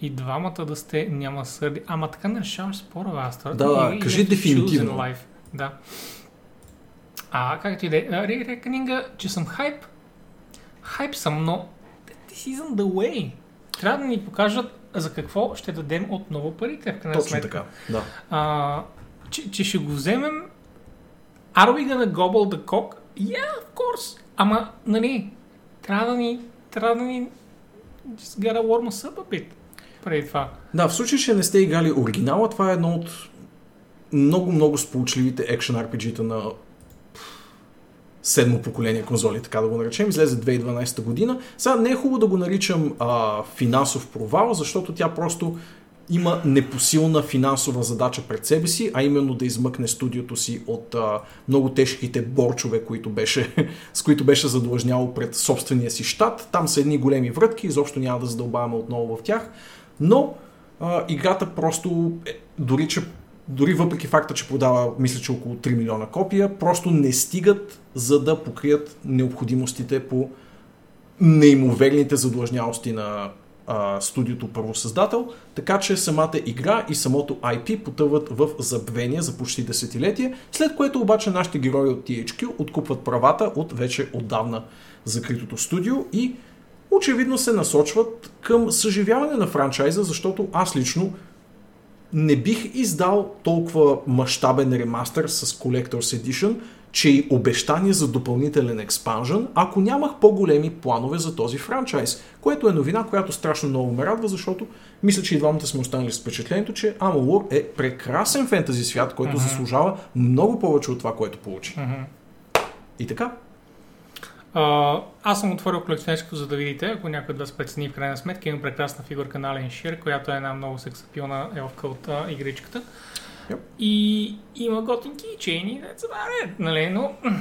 и двамата да сте няма сърди. Ама така не решаваш спора, Астра. Да, да, кажи дефинитивно. Да. А, както и да е, а, Re- Reckoning, че съм хайп, хайп съм, но this isn't the way. Трябва да ни покажат за какво ще дадем отново парите, в крайна Точно сметка. така, да. А, че, че ще го вземем Are we gonna gobble the cock? Yeah, of course. Ама, нали, трябва да ни, трябва да ни just gotta warm us up a bit преди това. Да, в случай, че не сте играли оригинала, това е едно от много-много сполучливите екшен RPG-та на седмо поколение конзоли, така да го наречем. Излезе 2012 година. Сега не е хубаво да го наричам а, финансов провал, защото тя просто има непосилна финансова задача пред себе си, а именно да измъкне студиото си от а, много тежките борчове, които беше, с които беше задлъжняло пред собствения си щат. Там са едни големи врътки, изобщо няма да задълбаваме отново в тях, но а, играта просто, е, дори, че, дори въпреки факта, че продава, мисля, че около 3 милиона копия, просто не стигат за да покрият необходимостите по неимоверните задлъжнялости на а, студиото първосъздател, така че самата игра и самото IP потъват в забвение за почти десетилетие, след което обаче нашите герои от THQ откупват правата от вече отдавна закритото студио и очевидно се насочват към съживяване на франчайза, защото аз лично не бих издал толкова мащабен ремастър с Collector's Edition, че и обещание за допълнителен експанжен, ако нямах по-големи планове за този франчайз, което е новина, която страшно много ме радва, защото мисля, че и двамата сме останали с впечатлението, че Amalur е прекрасен фентази свят, който uh-huh. заслужава много повече от това, което получи. Uh-huh. И така. Uh, аз съм отворил колекционерското, за да видите, ако някой от вас прецени в крайна сметка, има прекрасна фигурка на Ален Шир, която е една много сексапилна елфка от uh, игричката. Yep. И има готинки и чейни, that's about it, нали, но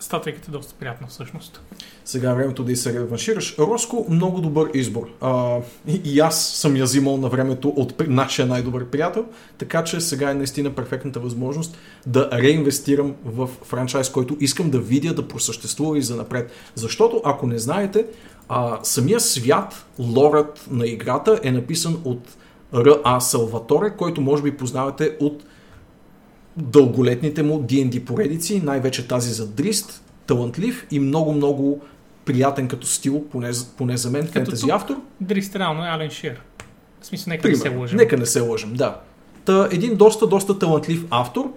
статуйката е доста приятна всъщност. Сега е времето да и се реваншираш. Роско, много добър избор. А, и, и аз съм я взимал на времето от нашия най-добър приятел, така че сега е наистина перфектната възможност да реинвестирам в франчайз, който искам да видя да просъществува и за напред. Защото, ако не знаете, а, самия свят, лорът на играта е написан от Р.А. Салваторе, който може би познавате от дълголетните му D&D поредици, най-вече тази за Дрист, талантлив и много-много приятен като стил, поне, поне за мен, фентези автор. Дрист реално е Ален Шир. В смисъл, нека Пример, не се лъжим. Нека не се лъжим, да. Та, един доста, доста талантлив автор,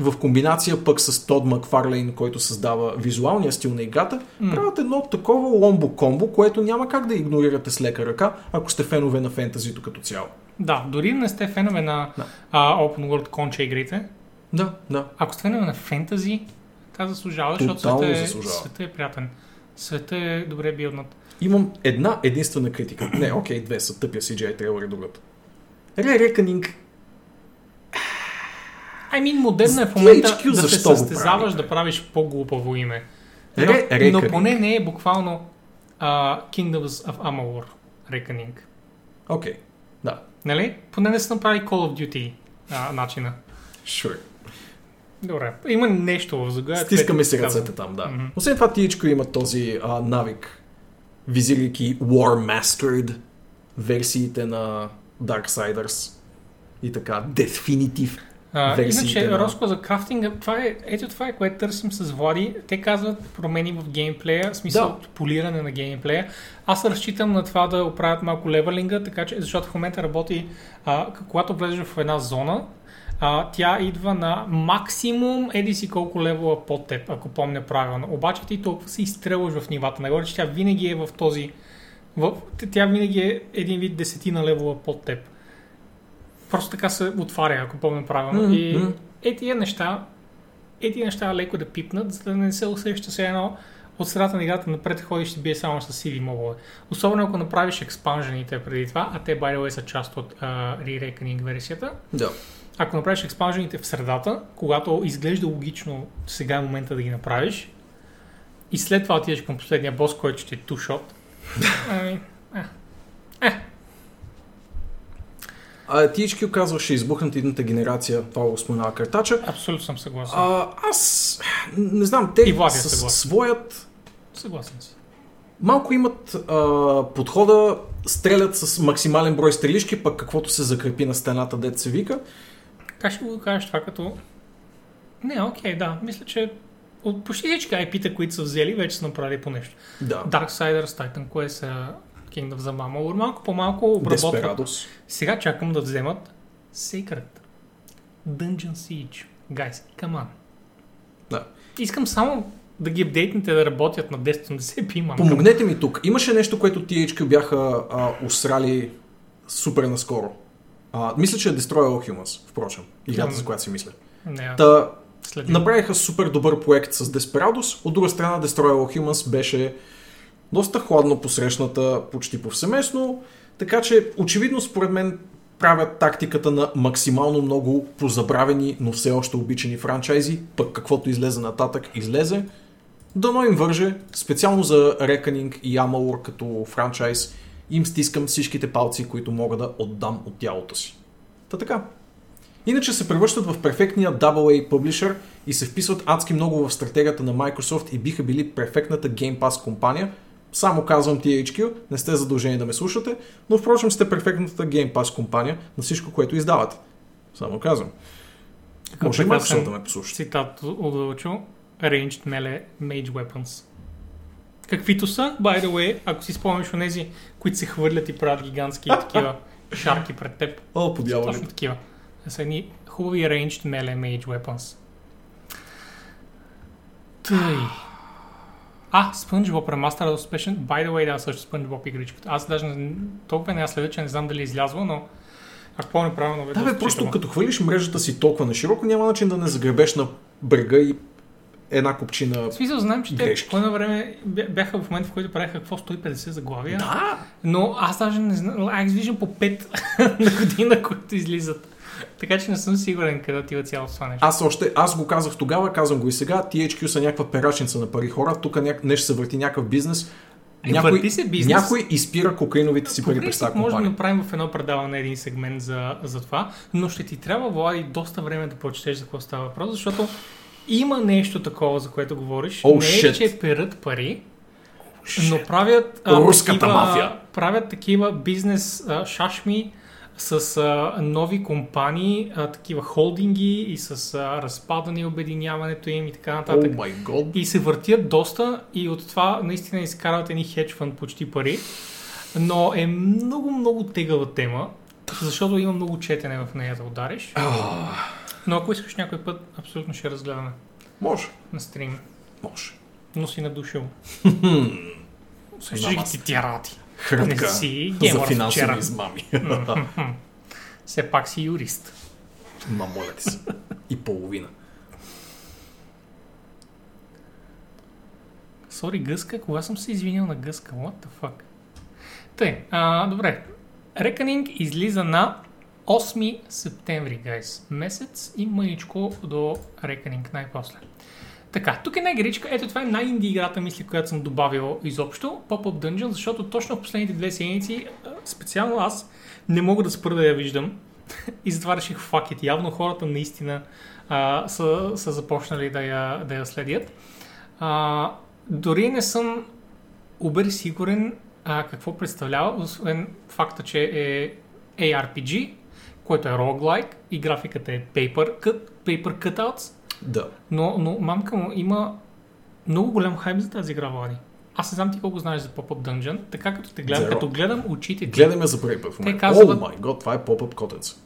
в комбинация пък с Тод Макфарлейн, който създава визуалния стил на играта, mm. правят едно такова ломбо-комбо, което няма как да игнорирате с лека ръка, ако сте фенове на фентазито като цяло. Да, дори не сте фенове на да. а, Open World конча игрите. Да, да. Ако сте фенове на фентази, тя заслужава, защото света е, света е приятен. Света е добре билнат. Имам една единствена критика. Не, окей, две са тъпия CGI трейлър и другата. Ре Reckoning I mean, модерно е в момента да се състезаваш да правиш по-глупаво име. Но, Ре, но поне не е буквално uh, Kingdoms of Amalur Reckoning. Окей, okay. да. Нали? Поне не се направи Call of Duty uh, начина. Sure. Добре, има нещо в заглавието. Стискаме си ръцете там, да. Mm-hmm. Освен това, THQ има този а, навик, визирайки War Mastered версиите на Darksiders и така, Definitive а, иначе, Роско за крафтинга, това е, ето това е, което търсим с Влади. Те казват промени в геймплея, в смисъл да. полиране на геймплея. Аз разчитам на това да оправят малко левелинга, така че, защото в момента работи, а, когато влезеш в една зона, а, тя идва на максимум еди си колко левела под теб, ако помня правилно. Обаче ти толкова се изстрелваш в нивата. Нагоре, че тя винаги е в този... В, тя винаги е един вид десетина левела под теб просто така се отваря, ако помня правилно. Mm-hmm. И е тия неща, е тия неща леко да пипнат, за да не се усеща се едно от средата на играта напред ходиш ще бие само с CV мобове. Особено ако направиш експанжените преди това, а те, by the way, са част от uh, Re-Reckoning версията. Да. Ако направиш експанжените в средата, когато изглежда логично сега е момента да ги направиш, и след това отидеш към последния бос, който ще е тушот, ами, е, е, а, THQ казва, ще избухнат едната генерация, това го споменава Картача. Абсолютно съм съгласен. А, аз не знам, те И с своят... Съгласен си. Малко имат а, подхода, стрелят с максимален брой стрелишки, пък каквото се закрепи на стената, дет се вика. Как ще го кажеш това като... Не, окей, да. Мисля, че от почти всички IP-та, които са взели, вече са направили по нещо. Да. Darksiders, Titan Quest, Kingdom за Mama, малко по-малко обработват. Desperados. Сега чакам да вземат Sacred. Dungeon Siege. Guys, come on. Да. Искам само да ги апдейтнете да работят на 1080 p Помогнете ми тук. Имаше нещо, което THQ бяха а, усрали супер наскоро. А, мисля, че е Destroy All Humans, впрочем. Играта, за която си мисля. Не, Та, направиха супер добър проект с Desperados. От друга страна, Destroy All Humans беше доста хладно посрещната почти повсеместно, така че очевидно според мен правят тактиката на максимално много позабравени, но все още обичани франчайзи, пък каквото излезе нататък, излезе. Дано им върже, специално за Reckoning и Amalur като франчайз, им стискам всичките палци, които мога да отдам от тялото си. Та така. Иначе се превръщат в перфектния AA публишър и се вписват адски много в стратегията на Microsoft и биха били перфектната Game Pass компания. Само казвам THQ, не сте задължени да ме слушате, но впрочем сте перфектната Game Pass компания на всичко, което издавате. Само казвам. Може и прекрасен Microsoft да ме послуша. Цитат от Вълчо. Ranged Melee Mage Weapons. Каквито са, by the way, ако си спомняш онези, които се хвърлят и правят гигантски такива шарки пред теб. О, по дяволите. Точно такива. Са едни хубави Ranged Melee Mage Weapons. Тъй. А, SpongeBob Remastered успешен. By the way, да, също SpongeBob игричката. Аз даже не- толкова не следя, че не знам дали е излязла, но ако помня правилно, Да, бе, просто като хвърлиш мрежата си толкова на широко, няма начин да не загребеш на брега и една купчина. В смисъл, знам, че те Грешки. по едно време бя- бяха в момента, в който правиха какво 150 заглавия. Да! Но аз даже не знам. Аз виждам по 5 на година, които излизат. Така че не съм сигурен къде отива цялото това нещо. Аз още, аз го казах тогава, казвам го и сега, THQ са някаква перачница на пари хора, тук ня... нещо се върти някакъв бизнес. Е, върти се бизнес. някой изпира кокаиновите си пари през тази може да направим в едно предаване един сегмент за, за това, но ще ти трябва, Влади, доста време да прочетеш за какво става въпрос, защото има нещо такова, за което говориш. Oh, не е, shit. че перат пари, но правят, Руската такива, мафия. правят такива бизнес а, шашми с а, нови компании, а, такива холдинги и с а, разпадане и обединяването им и така нататък. О май год. И се въртят доста и от това наистина изкарват едни хедж фънд почти пари. Но е много, много тегава тема, защото има много четене в нея да удариш. Но ако искаш някой път, абсолютно ще разгледаме Може, на стрим. може. Но си надушил. Знам ги ти тя работи. Хрътка Не си за финансови вчера. измами. Все пак си юрист. Ма моля ти се. И половина. Сори, гъска, кога съм се извинил на гъска? What the fuck? Тъй, а, добре. Reckoning излиза на 8 септември, гайс. Месец и мъничко до Reckoning най-после. Така, тук е една игричка. Ето това е най-инди играта, мисля, която съм добавил изобщо. Pop-Up Dungeon, защото точно в последните две седмици, специално аз, не мога да спра да я виждам. и затова реших fuck. Явно хората наистина а, са, са започнали да я, да я следят. А, дори не съм убер сигурен а, какво представлява, освен факта, че е ARPG, което е roguelike и графиката е paper, cut, paper cutouts, Да. но, но мамка му има много голям хайп за тази игра, Влади. Аз не знам ти колко знаеш за Pop-Up Dungeon, така като те гледам, Zero. като гледам очите ти. Гледаме за първи път в момента. казват- О май год, това е поп-ъп котец.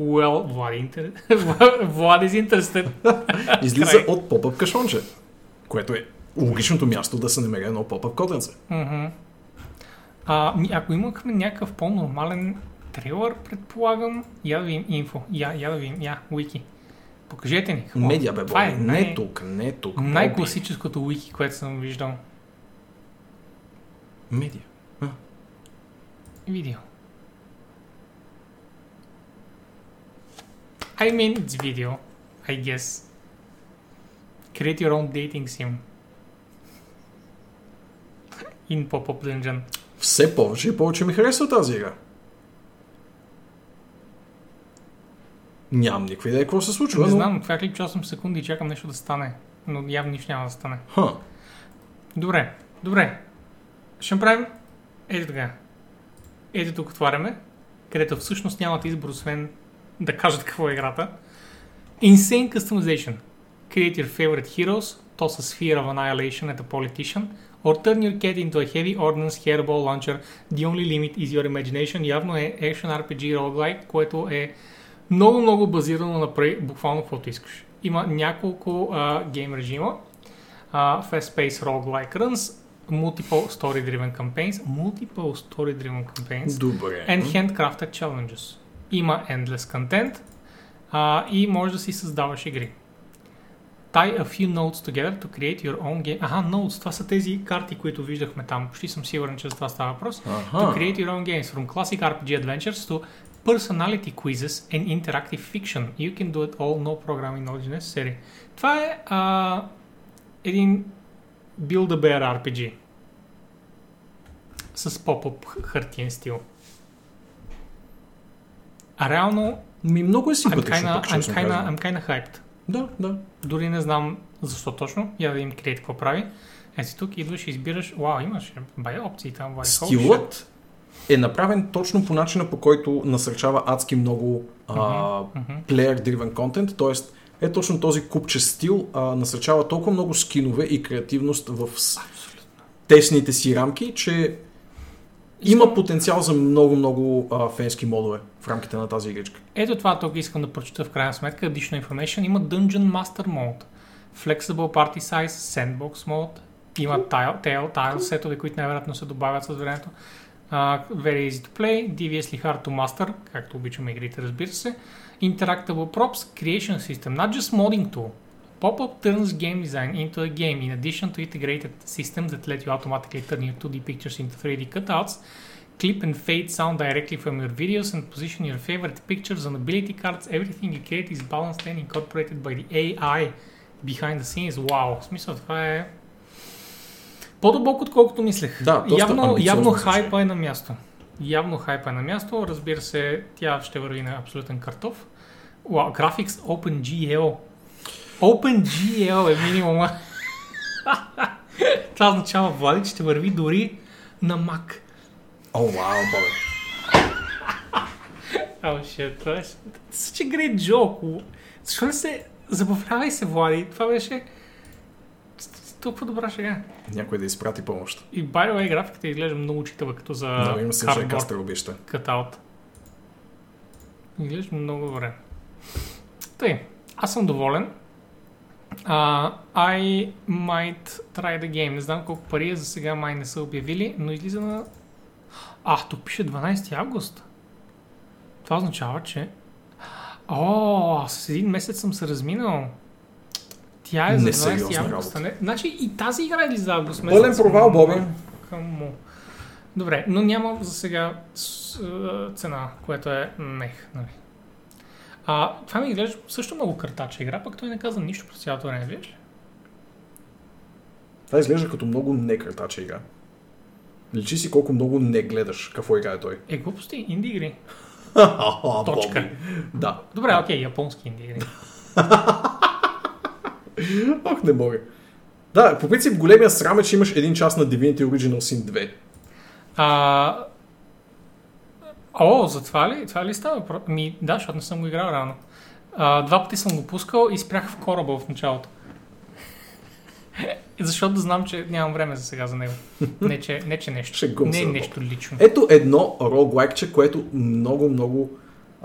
Well, Влади, интер... Влади is interested. Излиза от поп-ъп кашонче, което е логичното място да се намери едно поп-ъп котенце. Мгм. А, ако имахме някакъв по-нормален трейлър, предполагам, я да видим инфо, я, я да видим, я, wiki. Покажете ни. какво? Медиа бе, Това е Не най- тук, не тук. Най-класическото wiki, което съм виждал. Медиа. Видео. I mean, it's video, I guess. Create your own dating sim. In Pop-Up Dungeon. Все повече и повече ми харесва тази игра. Нямам никаква идея какво се случва, Не но... знам, това клипче 8 секунди и чакам нещо да стане. Но явно нищо няма да стане. Ха. Добре, добре. Ще направим ето така. Ето тук отваряме, където всъщност нямате избор, освен да кажат какво е играта. Insane Customization. Create your favorite heroes, toss a sphere of annihilation at a politician, or turn your cat into a heavy ordnance hairball launcher. The only limit is your imagination. Явно е Action RPG roguelike, което е много, много базирано на пре, буквално каквото искаш. Има няколко а, гейм режима. Uh, fast-paced roguelike runs, multiple story-driven campaigns, multiple story-driven campaigns, Добре. and handcrafted challenges. Има endless content uh, и може да си създаваш игри. Tie a few notes together to create your own game. Аха, notes, това са тези карти, които виждахме там. Почти съм сигурен, че за това става въпрос. To Аха. create your own games from classic RPG adventures to personality quizzes and interactive fiction. You can do it all, no programming knowledge necessary. Това е а, един Build-A-Bear RPG. С поп-ъп хартиен стил. А реално, Ми много е I'm симпатично, kinda, I'm kinda, казано. I'm kinda hyped. Да, да. Дори не знам защо точно. Я да им крие какво прави. Е си тук идваш и избираш. Вау, имаш бая опции там. Вай. Стилът е направен точно по начина, по който насърчава адски много а, Мгм. player-driven content, т.е. е точно този купче стил а, насърчава толкова много скинове и креативност в тесните си рамки, че има потенциал за много-много фенски модове в рамките на тази игричка. Ето това тук искам да прочета в крайна сметка. Additional information. Има Dungeon Master Mode, Flexible Party Size, Sandbox Mode, има tile, tail, tile сетове, които най-вероятно се добавят с времето. Uh, very easy to play, deviously hard to master, както обичаме игрите, разбира се. Interactable props, creation system, not just modding tool. Pop-up turns game design into a game in addition to integrated systems that let you automatically turn your 2D pictures into 3D cutouts, clip and fade sound directly from your videos and position your favorite pictures on ability cards. Everything you create is balanced and incorporated by the AI behind the scenes. Вау, в смисъл това е по-дълбоко, отколкото мислех. Да, явно, явно хайпа е на място. Явно хайпа е на място. Разбира се, тя ще върви на абсолютен картоф. Wow, Graphics OpenGL. OpenGL е минимума. Това означава, Влади, че ще върви дори на Mac. О, вау, бабе. О, shit, това е such a great joke. Защо не се... Забавлявай се, Влади. Това беше толкова добра шега. Някой да изпрати помощ. И by the way, графиката изглежда много читава, като за Да, има се, кастър обеща. cutout. Изглежда много добре. Тъй, аз съм доволен. Uh, I might try the game. Не знам колко пари е, за сега май не са обявили, но излиза на... А, тук пише 12 август. Това означава, че... О, с един месец съм се разминал. Тя е за 20 Несериозна август. работа. Не? Значи и тази игра е за август. Пълен провал, Боби. Камо. Добре, но няма за сега цена, което е нех. Нали. А, това ми изглежда също много картача игра, пък той не каза нищо през цялото време, виж? Това изглежда като много не картача игра. Личи си колко много не гледаш какво играе той. Е, глупости, инди игри. Точка. Точка. Да. Добре, окей, японски инди игри. Ох, не мога. Да, по принцип големия срам е, че имаш един час на Divinity Original Sin 2. А, о, за това ли? Това ли става? Ми, да, защото не съм го играл рано. А, два пъти съм го пускал и спрях в кораба в началото. Защото знам, че нямам време за сега за него. Не, че, не, че нещо. Не е нещо лично. Ето едно роглайкче, което много, много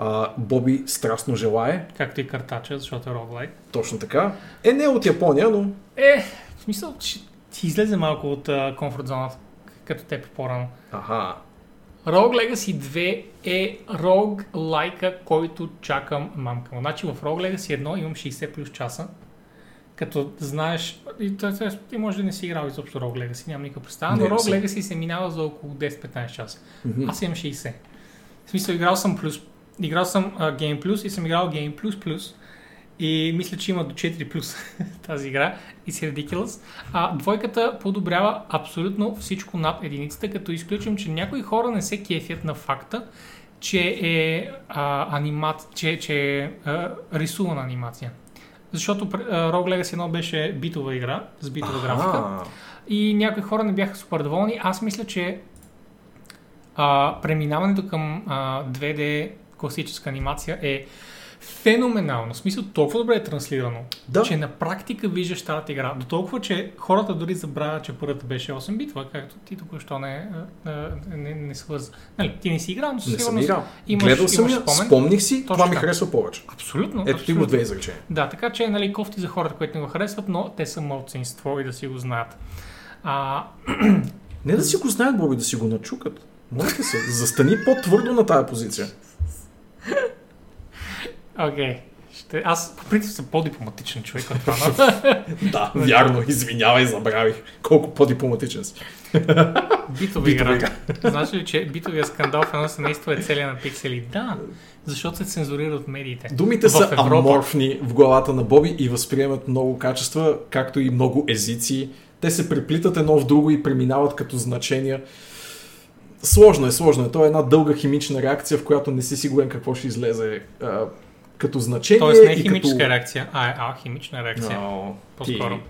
а, Боби страстно желае. Както и картача, защото е роглайк. Точно така. Е, не от Япония, но Е, в смисъл, че ти излезе малко от uh, комфорт зоната, като теб по-рано. Аха. Rogue Legacy 2 е Rogue лайка, който чакам мамка му. Значи в Rogue Legacy 1 имам 60 плюс часа, като знаеш, ти може да не си играл изобщо Rogue Legacy, нямам никаква представа, но Rogue. Legacy се минава за около 10-15 часа. Мгм. Аз имам 60. В смисъл, играл съм плюс. Играл съм uh, Game Plus и съм играл Game Plus Plus. И мисля, че има до 4 плюс тази игра. И си ridiculous. А двойката подобрява абсолютно всичко над единицата, като изключим, че някои хора не се кефят на факта, че е а, анимат, че, че е а, рисувана анимация. Защото а, Rogue Legacy 1 беше битова игра, с битова графика. Аха. И някои хора не бяха супер доволни. Аз мисля, че а, преминаването към а, 2D класическа анимация е феноменално. В смисъл толкова добре е транслирано, Да. че на практика виждаш тази игра. До толкова, че хората дори забравят, че първата беше 8 битва, както ти току-що не, а, не, не свърза. Нали, ти не си играл, но със Не играл. имаш- Гледал съм имаш спомен. спомних си, Точно това ми харесва повече. Абсолютно. Ето ти го две изречения. Да, така че нали, кофти за хората, които не го харесват, но те са мълцинство и да си го знаят. А, Не да си го знаят, Боби, да си го начукат. Моля се, застани по-твърдо на тая позиция. Окей, Ще... Аз по принцип съм по-дипломатичен човек от това. Да, вярно, извинявай, забравих. Колко по-дипломатичен си. Битова игра. Знаеш ли, че битовия скандал в едно семейство е целия на пиксели? Да, защото се цензурира от медиите. Думите В са Европа. аморфни в главата на Боби и възприемат много качества, както и много езици. Те се преплитат едно в друго и преминават като значения. Сложно е, сложно е. То е една дълга химична реакция, в която не си сигурен какво ще излезе а, като значение. Тоест не е химическа като... реакция, а е алхимична реакция. О, По-скоро. ти.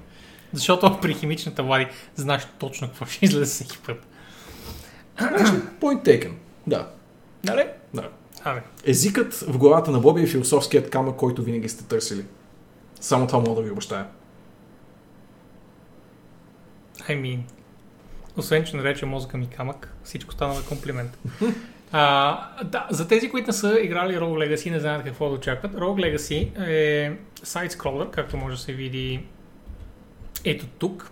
Защото при химичната влади знаеш точно какво ще излезе всеки път. Point taken. Да, Нали? да. Абе, Езикът в главата на Боби е философският камък, който винаги сте търсили. Само това мога да ви обещая. I mean, освен, че нарече мозъка ми камък, всичко стана на комплимент. А, да, за тези, които не са играли Rogue Legacy не знаят какво да очакват, Rogue Legacy е сайт-скролър, както може да се види ето тук.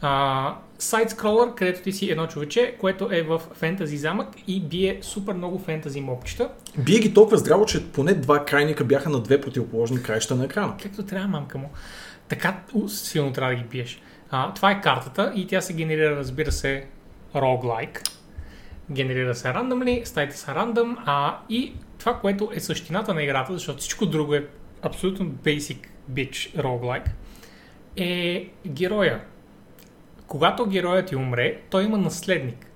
А, сайт-скролър, където ти си едно човече, което е в фентази замък и бие супер много фентази мопчета. Бие ги толкова здраво, че поне два крайника бяха на две противоположни краища на екрана. Както трябва, мамка му. Така силно трябва да ги биеш. А, това е картата и тя се генерира, разбира се, roguelike. Генерира се рандъмли, стаите са рандъм, а и това, което е същината на играта, защото всичко друго е абсолютно basic bitch roguelike, е героя. Когато героят ти умре, той има наследник.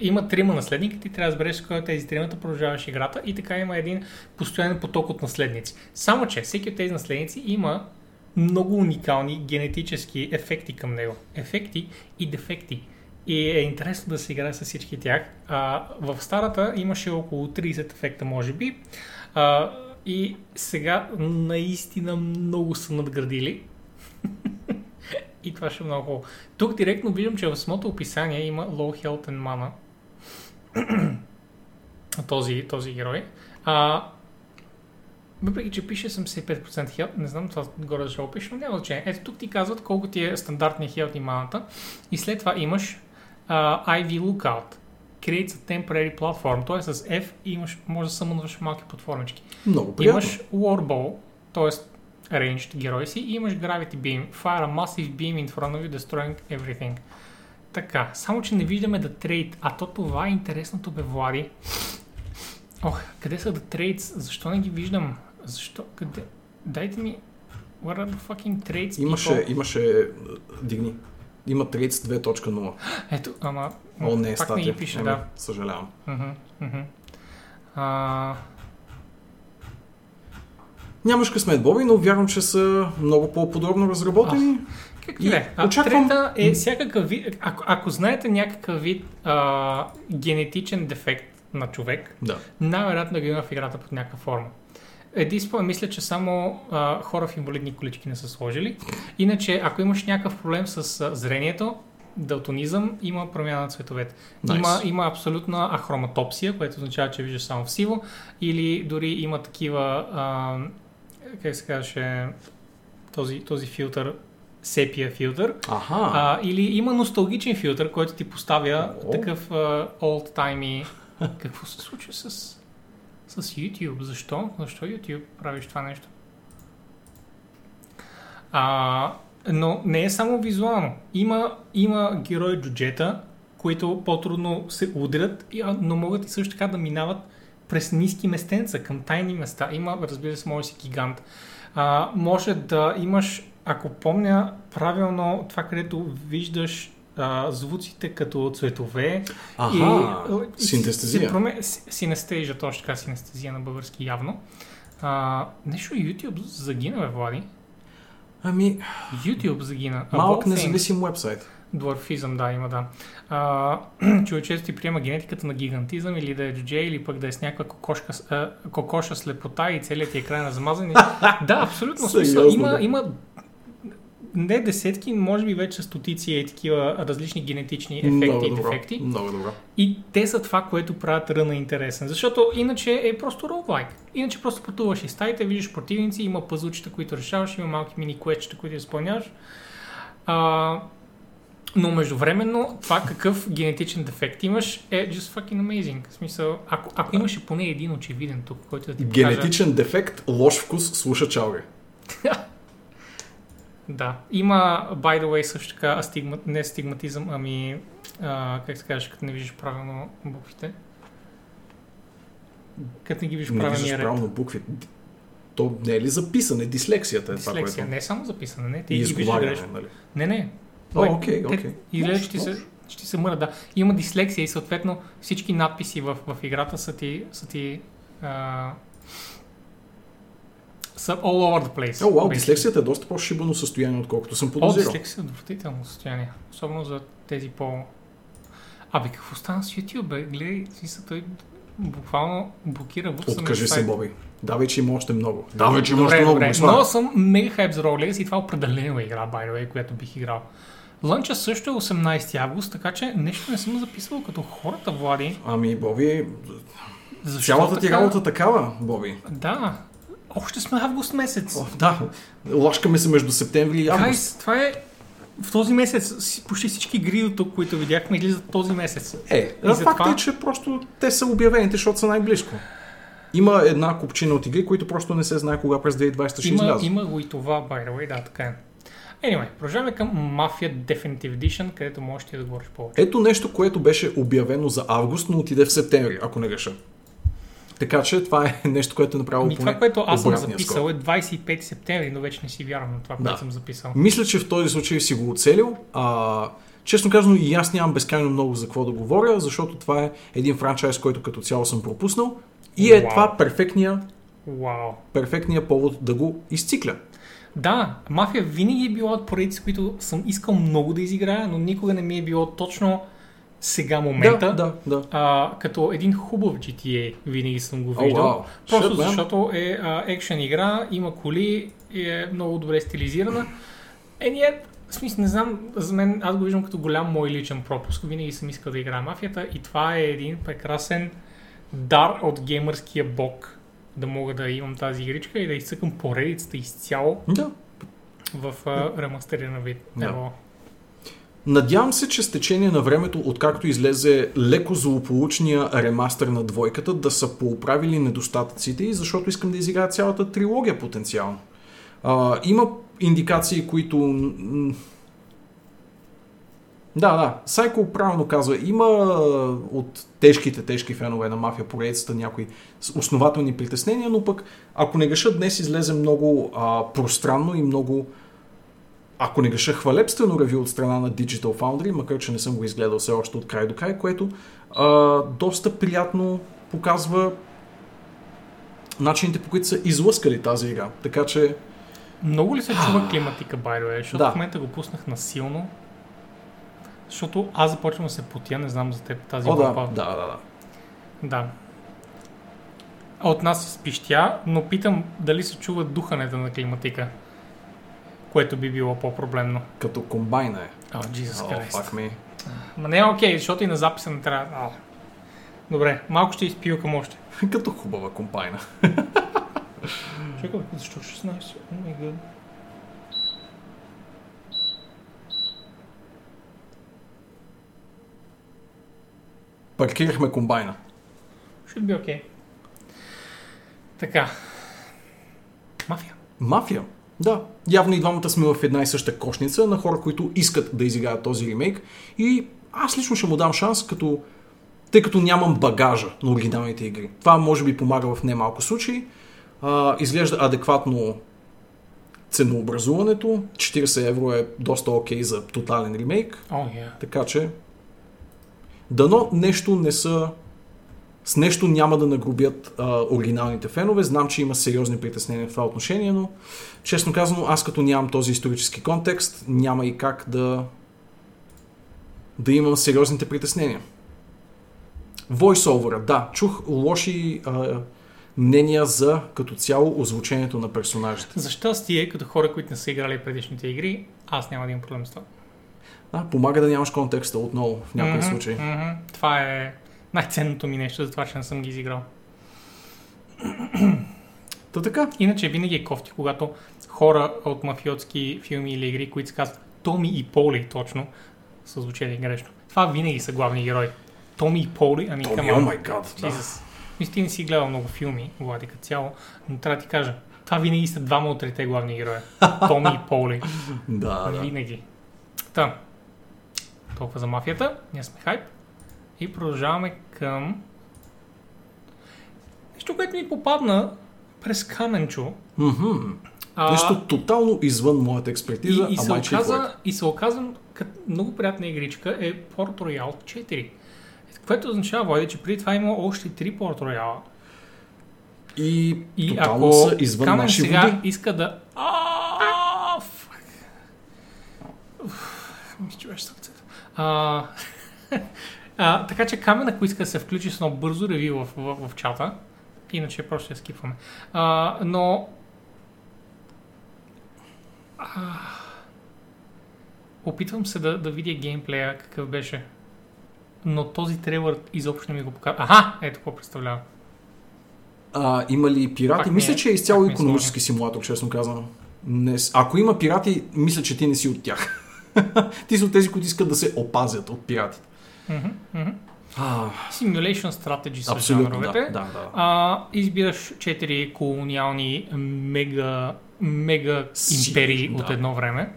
Има трима наследника, ти трябва да разбереш кой от тези тримата продължаваш играта и така има един постоянен поток от наследници. Само, че всеки от тези наследници има много уникални генетически ефекти към него. Ефекти и дефекти. И е интересно да се играе с всички тях. А, в старата имаше около 30 ефекта, може би. А, и сега наистина много са надградили. и това ще е много хубаво. Тук директно виждам, че в самото описание има low health and mana. този, този герой. А, въпреки, че пише 75% хелт, не знам това горе ще го пише, но няма значение. Ето тук ти казват колко ти е стандартния хелт и маната. И след това имаш uh, IV Lookout. Creates a temporary platform. Т.е. с F имаш, може да съмънваш малки платформички. Много приятно. Имаш Warball, т.е. ranged герой си и имаш Gravity Beam. Fire a massive beam in front of you, destroying everything. Така, само че не виждаме да трейд, а то това е интересното бе, Влади. Ох, къде са да трейдс? Защо не ги виждам? Защо? Къде? Дайте ми... What are the fucking trades, Имаше, people? имаше, дигни. Има Trades 2.0. Ето, ама... О, не е пак статия. не ги пише, Еми, да. Съжалявам. А, Нямаш късмет, Боби, но вярвам, че са много по-подробно разработени. Как И е? А очаквам- трета е всякакъв вид... Ако, ако знаете някакъв вид а, генетичен дефект на човек, Да. най-вероятно ги има в играта под някаква форма. Единствено, мисля, че само а, хора в инвалидни колички не са сложили. Иначе, ако имаш някакъв проблем с а, зрението, далтонизъм, има промяна на цветовете. Nice. Има, има абсолютна ахроматопсия, което означава, че виждаш само в сиво, или дори има такива, а, как се казваше, този, този филтър, сепия филтър, Аха. а, или има носталгичен филтър, който ти поставя О. такъв timey. Какво се случва с, с YouTube? Защо? Защо YouTube правиш това нещо? А, но не е само визуално. Има, има герои джуджета, които по-трудно се удрят, но могат и също така да минават през ниски местенца, към тайни места. Има, разбира се, може си гигант. А, може да имаш, ако помня правилно, това където виждаш а, звуците като цветове. Аха. и, Синтестезия. Се проме... Синестезия, точно така, синестезия на български явно. А, нещо YouTube загина, бе, Влади. Ами, YouTube загина. Малък независим вебсайт. Дворфизъм, да, има, да. А, човечето ти приема генетиката на гигантизъм или да е джудже, или пък да е с някаква кокошка, а, кокоша слепота и целият ти екран е замазан. И- да, абсолютно. Сериозно, има, бе? има не десетки, може би вече стотици е такива различни генетични ефекти Много и добро. дефекти. Много добро. И те са това, което правят ръна интересен. Защото иначе е просто роуглайк. Иначе просто пътуваш из стаите, виждаш противници, има пъзучета, които решаваш, има малки мини квестчета, които изпълняваш. А, Но междувременно това какъв генетичен дефект имаш е just fucking amazing. В смисъл, ако, ако имаше поне един очевиден тук, който да ти. Генетичен дефект, лош вкус, слуша чалга. Да. Има, by the way, също така астигма... не стигматизъм, ами а, как се казваш, като не виждаш правилно буквите. Като не ги виждаш Не правилния виждаш правилно букви. То не е ли записане? Дислексията е Дислексия. това, което... Не е само записане, не. Ти И ги виждаш нали? Не, не. О, окей, окей. Ще се, ще се мърда, да. Има дислексия и съответно всички надписи в, в играта са ти, са ти а, са all over the place. О, вау, дислексията е доста по-шибано състояние, отколкото съм О, подозирал. дислексия е отвратително състояние. Особено за тези по... Абе, какво стана с YouTube, бе? Гледай, смисъл, той буквално блокира в Откажи се. Боби. Давай, че има още много. Давай, че има още много. добре. Но съм мега хайп за Rogue Legacy и това определено е игра, by the way, която бих играл. Лънча също е 18 август, така че нещо не съм записвал като хората, Влади. Ами, Боби, Защо цялата ти така? работа такава, Боби. Да, още сме август месец. О, да, лашкаме се между септември и август. Гайс, това е в този месец. Почти всички игри тук, които видяхме, излизат този месец. Е, И факт затова- е, че просто те са обявените, защото са най-близко. Има една купчина от игри, които просто не се знае кога през 2020 ще Има, излязат. има го и това, by the way, да, така е. Anyway, продължаваме към Mafia Definitive Edition, където можеш ти да говориш повече. Ето нещо, което беше обявено за август, но отиде в септември, ако не греша. Така че това е нещо, което е направило Ами поне това, което аз съм записал скор. е 25 септември, но вече не си вярвам на това, Да. което съм записал. Мисля, че в този случай си го оцелил. А, честно казано, и аз нямам безкрайно много за какво да говоря, защото това е един франчайз, който като цяло съм пропуснал. И е Вау. това перфектния, Вау. перфектния повод да го изцикля. Да, Мафия винаги е била от поредици, които съм искал много да изиграя, но никога не ми е било точно сега момента. Да, да, да. А, като един хубав GTA винаги съм го виждал. вау. Просто Shit, man. защото е а, екшен игра, има коли, е много добре стилизирана. Е, ние, в смисъл, не знам, за мен, аз го виждам като голям мой личен пропуск. Винаги съм искал да играя мафията и това е един прекрасен дар от геймърския бог да мога да имам тази игричка и да изцъкам поредицата изцяло Да. в а, ремастериран вид. Да. Ево. Надявам се, че с течение на времето, откакто излезе леко злополучния ремастър на двойката, да са поуправили недостатъците и защото искам да изиграя цялата трилогия потенциално. А, има индикации, които... Да, да, Сайко правилно казва. Има от тежките, тежки фенове на мафия поредицата някои основателни притеснения, но пък ако не греша, днес излезе много а, пространно и много ако не греша хвалебствено ревю от страна на Digital Foundry, макар че не съм го изгледал все още от край до край, което а, доста приятно показва начините по които са излъскали тази игра. Така че, Много ли се чува климатика, way? Защото Да. в момента го пуснах насилно. Защото аз започвам да се потя, не знам за теб тази о да, глупа. да, да, да. да. От нас спищя, но питам дали се чува духането на климатика. Което би било по-проблемно. Като комбайна е. О, Jesus О, Christ. fuck me. Ма не е окей, защото и на записа не трябва. А. Добре, малко ще изпилкам още. Като хубава комбайна. Чакай, защо 16? О гад. Паркирахме комбайна. Should be окей. Така. Мафия. Мафия. Да, явно и двамата сме в една и съща кошница на хора, които искат да изиграят този ремейк. И аз лично ще му дам шанс, като тъй като нямам багажа на оригиналните игри. Това може би помага в немалко случаи. А, изглежда адекватно ценообразуването. 40 евро е доста окей за тотален ремейк. Oh, yeah. Така че дано нещо не са с нещо няма да нагрубят а, оригиналните фенове. Знам, че има сериозни притеснения в това отношение, но честно казано, аз като нямам този исторически контекст, няма и как да да имам сериозните притеснения. Voice-over, да, чух лоши а, мнения за като цяло озвучението на персонажите. За щастие, като хора, които не са играли предишните игри, аз няма да имам проблем с това. Да, помага да нямаш контекста отново в някои Мгм, случаи. мгм. Това е най-ценното ми нещо, за това, че не съм ги изиграл. Та така, Иначе винаги е кофти, когато хора от мафиотски филми или игри, които се казват Томи и Поли точно, са звучали грешно. Това винаги са главни герои. Томи и Поли, ами Томи, о май гад, да. Мисля, ти не си гледал много филми, Влади, като цяло, но трябва да ти кажа, това винаги са двама от трите главни героя. Томи и Поли. Да, да. Винаги. Та. Толкова за мафията. Ние сме хайп. И продължаваме към... Нещо, което ми попадна през каменчо. Мгм. А, Нещо тотално извън моята експертиза, и, и, се оказа, и се оказа много приятна игричка е Port Royal 4. Което означава, Влади, че преди това има още 3 Port Royal. И, И ако са извън Камен наши сега води. иска да... А, Ми чуваш сърцето. А, така че Камен, ако иска да се включи с едно бързо ревю в, в, в чата, иначе просто ще я скипваме. А, но... А, опитвам се да, да видя геймплея какъв беше. Но този трейлър изобщо не ми го показва. Аха, ето какво представлява. А, има ли пирати? Пак ми мисля, е- че е изцяло ми е економически симулатор, честно казано. Не, ако има пирати, мисля, че ти не си от тях. ти си от тези, които искат да се опазят от пиратите. Мгм. А, Simulation Strategy са абсолютно, да, жанровете. да, да. А, избираш 4 колониални мега, мега империи да. от едно време.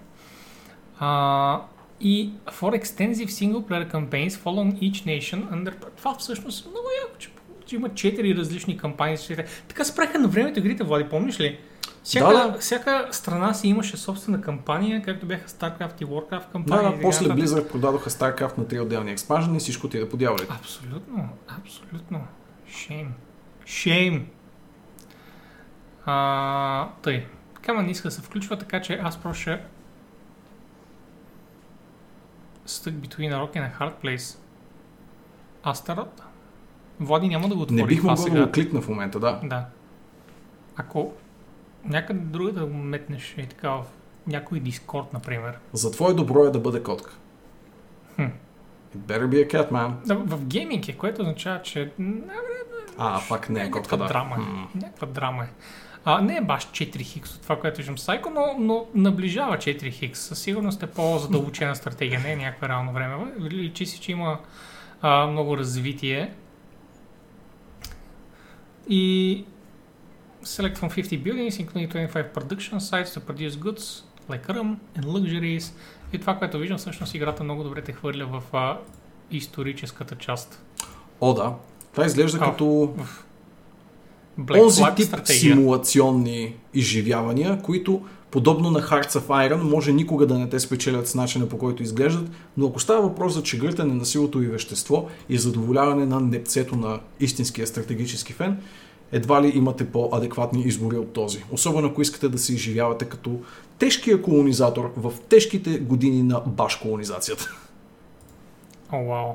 А, и for extensive single player campaigns follow each nation under... Това всъщност е много яко, че, че има 4 различни кампании. четири- Така спреха на времето игрите, Влади, помниш ли? Всяка, Да, да. всяка страна си имаше собствена кампания, както бяха StarCraft и Warcraft Да, кампании. да, така после нататък. Blizzard продадоха StarCraft на три отделни експанжени и всичко ти да по дяволите. Абсолютно, абсолютно. Shame. Shame. А, тъй. Камън не иска да се включва, така че аз просто ще Stuck between a rock and a hard place. Астарот. Влади няма да го отвори Не бих могъл да го кликна в момента, да. Да. Ако някъде друга да го метнеш и така в някой Дискорд, например. За твое добро е да бъде котка. Хм. It better be a cat, man. Да, в гейминг е, което означава, че е А, пак не е котка, някаква да. драма. е. М. Някаква драма е. А, не е баш 4 хикс от това, което виждам Psycho, но, но наближава 4 хикс. Със сигурност е по-задълбочена стратегия, не е някаква реално време. Личи си, че има а, много развитие. И select from 50 buildings, including 25 production sites to produce goods like rum and luxuries. И това, което виждам, всъщност играта много добре те хвърля в а, историческата част. О, да. Това изглежда А, като Black онзи тип стратегия. симулационни изживявания, които подобно на Hearts of Iron може никога да не те спечелят с начина по който изглеждат, но ако става въпрос за чегъртане на силото и вещество и задоволяване на непцето на истинския стратегически фен, едва ли имате по-адекватни избори от този. Особено ако искате да се изживявате като тежкия колонизатор в тежките години на баш колонизацията. О, вау.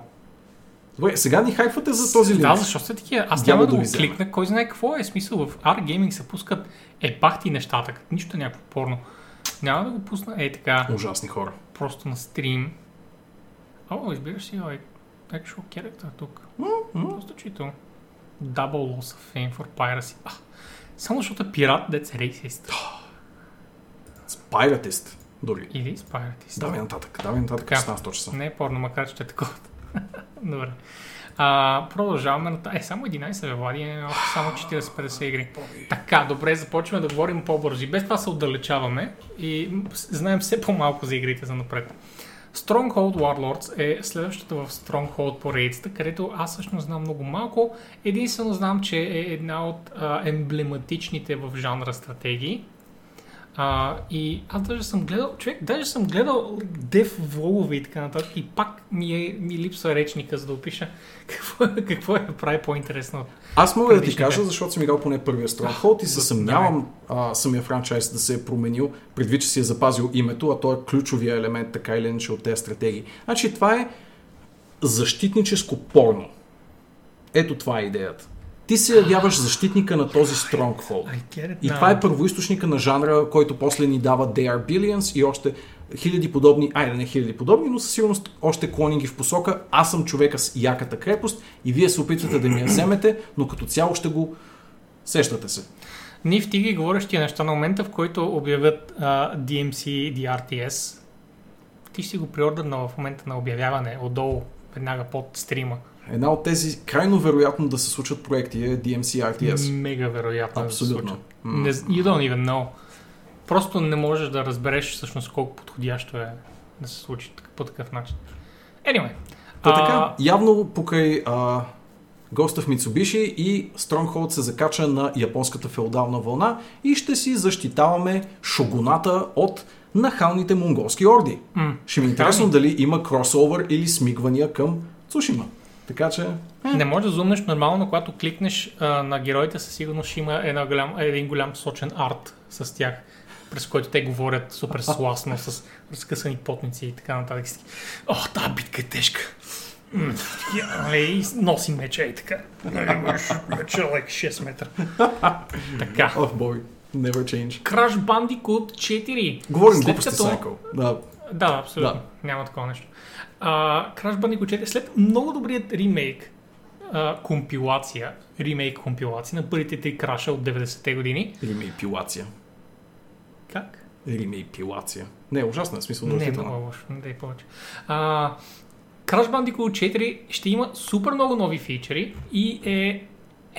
Добре, сега ни хайфате за този линк. Да, защо сте такива? Аз Дявол няма да да го вземе. кликна. Кой знае какво е смисъл. В R-Gaming се пускат епахти нещата. като Нищо някакво порно. Няма да го пусна е така, Ужасни хора. просто на стрим. О, избираш си like, actual character тук. Просто чито. Double loss of fame for piracy. А, само защото е пират, дец racist. Спайратист. Дори. Или spiratist. Давай нататък, давай нататък, Така. 16 часа. Не е порно, макар че е такова. Добре. А, продължаваме на... Е, само 11 бе, Влади, е още само 40-50 игри. Така, добре, започваме да говорим по-бързи. Без това се отдалечаваме и знаем все по-малко за игрите за напред. Stronghold Warlords е следващата в Stronghold поредицата, където аз всъщност знам много малко. Единствено знам, че е една от а, емблематичните в жанра стратегии. А, и аз даже съм гледал, човек, даже съм гледал дев влогове и така нататък и пак ми, е, ми липсва речника, за да опиша какво, е- какво е прави по-интересно. Аз мога да ти кажа, защото съм играл поне първия Stronghold и се съмнявам а, самия франчайз да се е променил, предвид, че си е запазил името, а то е ключовия елемент така или иначе от тези стратегии. Значи това е защитническо порно. Ето това е идеята. Ти се явяваш защитника на този Stronghold. И това е първоисточника на жанра, който после ни дава They Are Billions и още хиляди подобни, айде не хиляди подобни, но със сигурност още клонинги в посока. Аз съм човека с яката крепост и вие се опитвате да ми я вземете, но като цяло ще го сещате се. Ние в Тиги говориш тия неща на момента, в който обявят а, DMC DRTS. Ти си го приордърнал в момента на обявяване, отдолу, веднага под стрима. Една от тези крайно вероятно да се случат проекти е DMC RTS. Мега вероятно да Абсолютно. се случат. Не, you don't even know. Просто не можеш да разбереш всъщност колко подходящо е да се случи по такъв начин. Anyway. Та а, така, явно покрай а, Ghost of Mitsubishi и Stronghold се закача на японската феодална вълна и ще си защитаваме шогуната от нахалните монголски орди. м, Ще ми е интересно дали има кросовър или смигвания към Цушима. Така че, Не можеш да зумнеш нормално, когато кликнеш а, на героите, със сигурност ще има една голям, един голям сочен арт с тях, през който те говорят супер сласно, с разкъсани потници и така нататък. О, тази битка е тежка. И носи меча и така. Меча like 6 метра. така. oh boy, never change. Crash Bandicoot 4. Говорим глупости, като-. Да, Да, абсолютно. Няма такова нещо. А, Crash Bandicoot 4, след много добрият ремейк, а, компилация, ремейк компилация на първите три краша от 90-те години. ремейпилация. Как? Ремейпилация. Не, ужасно е, смисъл Не е наложително. много лошо, не дай повече. А, Crash Bandicoot 4 ще има супер много нови фичери и е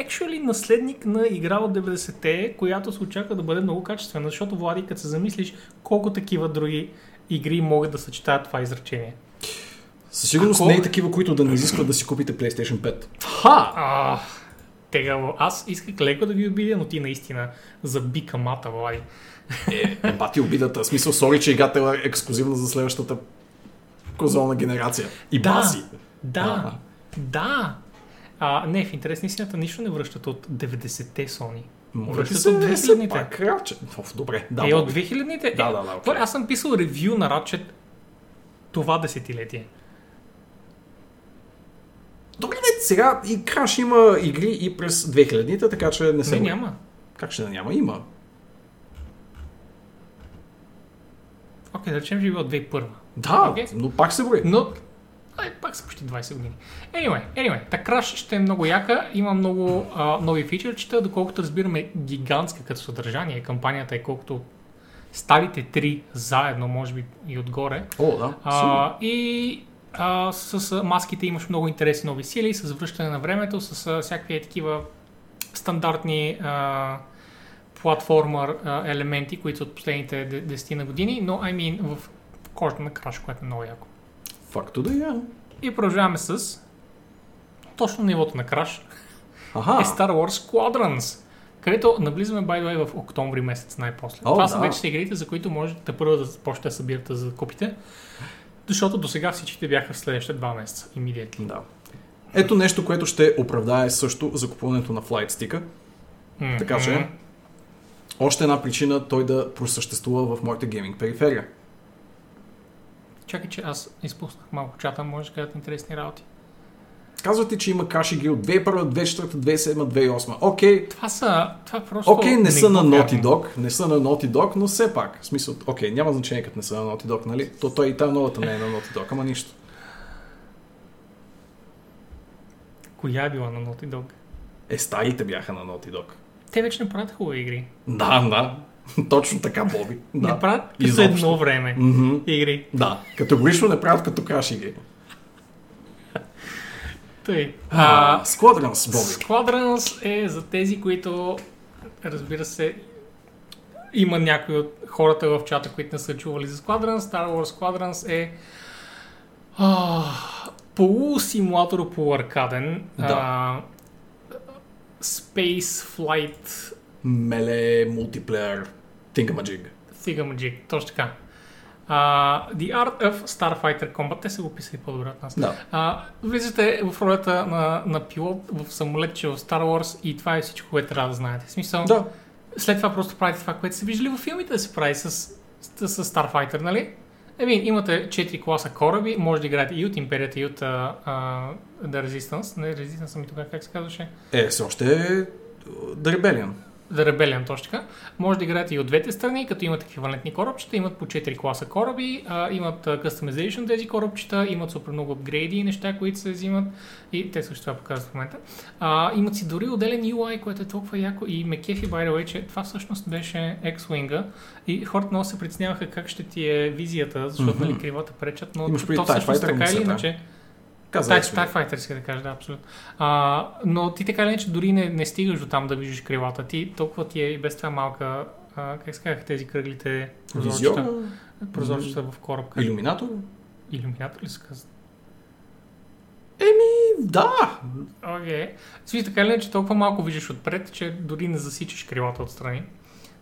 actually наследник на игра от 90-те, която се очаква да бъде много качествена, защото Влади, като се замислиш колко такива други игри могат да съчетаят това изречение. Със сигурност Ако- не е такива, които да не изискват да си купите PlayStation 5. Ха! А, тегаво. Аз исках леко да ви обидя, но ти наистина заби камата, Влади. Е, бати обидата. В смисъл, сори, че играта е ексклюзивна за следващата конзолна генерация. И Да. баси. Да, Аха. да. А, не, в интерес на истината нищо не връщат от 90-те Sony. Връщат от все 2000-те. пак? Оф, добре, да. е, от Боби. 2000-те. Да, е, да, да, окей. Влади, Аз съм писал ревю на Ratchet това десетилетие. Добре, не, сега и Краш има игри и през 2000-те, така че не се... Не, няма. Как ще да няма? Има. Окей, да речем, че е било 2001. Да, Окей. но пак се брои. Но ай, пак са почти 20 години. Anyway, anyway, та Crash ще е много яка, има много а, нови фичърчета, доколкото разбираме гигантска като съдържание. Кампанията е колкото старите три заедно, може би и отгоре. О, да. А, и а, с, маските имаш много интересни нови сили, с връщане на времето, с а, всякакви е такива стандартни а, платформър а, елементи, които са от последните де- 10 на години, но I mean в кожата на краш, което е много яко. Факто да я. И продължаваме с точно нивото на краш Аха. е Star Wars Squadrons, където наблизаме, by the way, в октомври месец най-после. О, Това са да. вече са игрите, за които можете първо да започнете да събирате за купите, защото до сега всичките бяха в следващите два месеца, immediately. Да. Ето нещо, което ще оправдае също закупуването на Flight Stick. Така че, още една причина той да просъществува в моята гейминг периферия. Чакай, че аз изпуснах малко чата, може да кажат интересни работи. Казвате, че има каши игри от 2001, 2004, 2007, 2008. Окей, Това са, това просто... окей, не са го на. Naughty Dog, не са на Naughty Dog, но все пак. В смисъл, окей, няма значение като не са на Naughty Dog, нали? То той и та новата не е на Naughty Dog, ама нищо. Коя е била на Naughty Dog? Е, старите бяха на Naughty Dog. Те вече не правят хубави игри. Да, да. Точно така, Боби. Да. Не правят като едно време Мгм. игри. Да, категорично не правят като краш игри. Тъй. А, Squadrons, Боби. Squadrons е за тези, които, разбира се, има някои от хората в чата, които не са чували за Squadrons. Star Wars Squadrons е а, полусимулатор, полуаркаден. Да. А, Space Flight Меле, мултиплеер, Thingamajig. Thingamajig, точно така. Uh, The Art of Starfighter Combat, те са го писали по-добре от нас. Да. А, влизате в ролята на, на пилот в самолетче в Star Wars и това е всичко, което трябва да знаете. В смисъл, Да. след това просто правите това, което са виждали във филмите да се прави с, с, с Starfighter, нали? Еми, имате 4 класа кораби, може да играете и от Империята, и от uh, uh, The Resistance. Не, Resistance, ами тогава как се казваше? Е, все още е The Rebellion. The Rebellion, точно така. Може да играете и от двете страни, като имат еквивалентни корабчета, имат по 4 класа кораби, а, имат customization тези корабчета, имат супер много апгрейди и неща, които се взимат и те също това показват в момента. А, имат си дори отделен UI, което е толкова яко и ме кефи, by the way, че това всъщност беше X-Wing и хората много се притесняваха как ще ти е визията, защото Мгм. нали, кривата пречат, но Имаш то всъщност така или иначе Каза Тай, X-Wing. Тай Fighter иска да кажа, да, абсолютно. А, но ти така или иначе дори не, не стигаш до там да виждаш крилата. Ти толкова ти е и без това малка, а, как се казаха тези кръглите прозорчета, прозорчета в кораб. Как... Иллюминатор? Иллюминатор ли се казва? Да! Окей. Okay. Смисъл, така или иначе толкова малко виждаш отпред, че дори не засичаш крилата отстрани.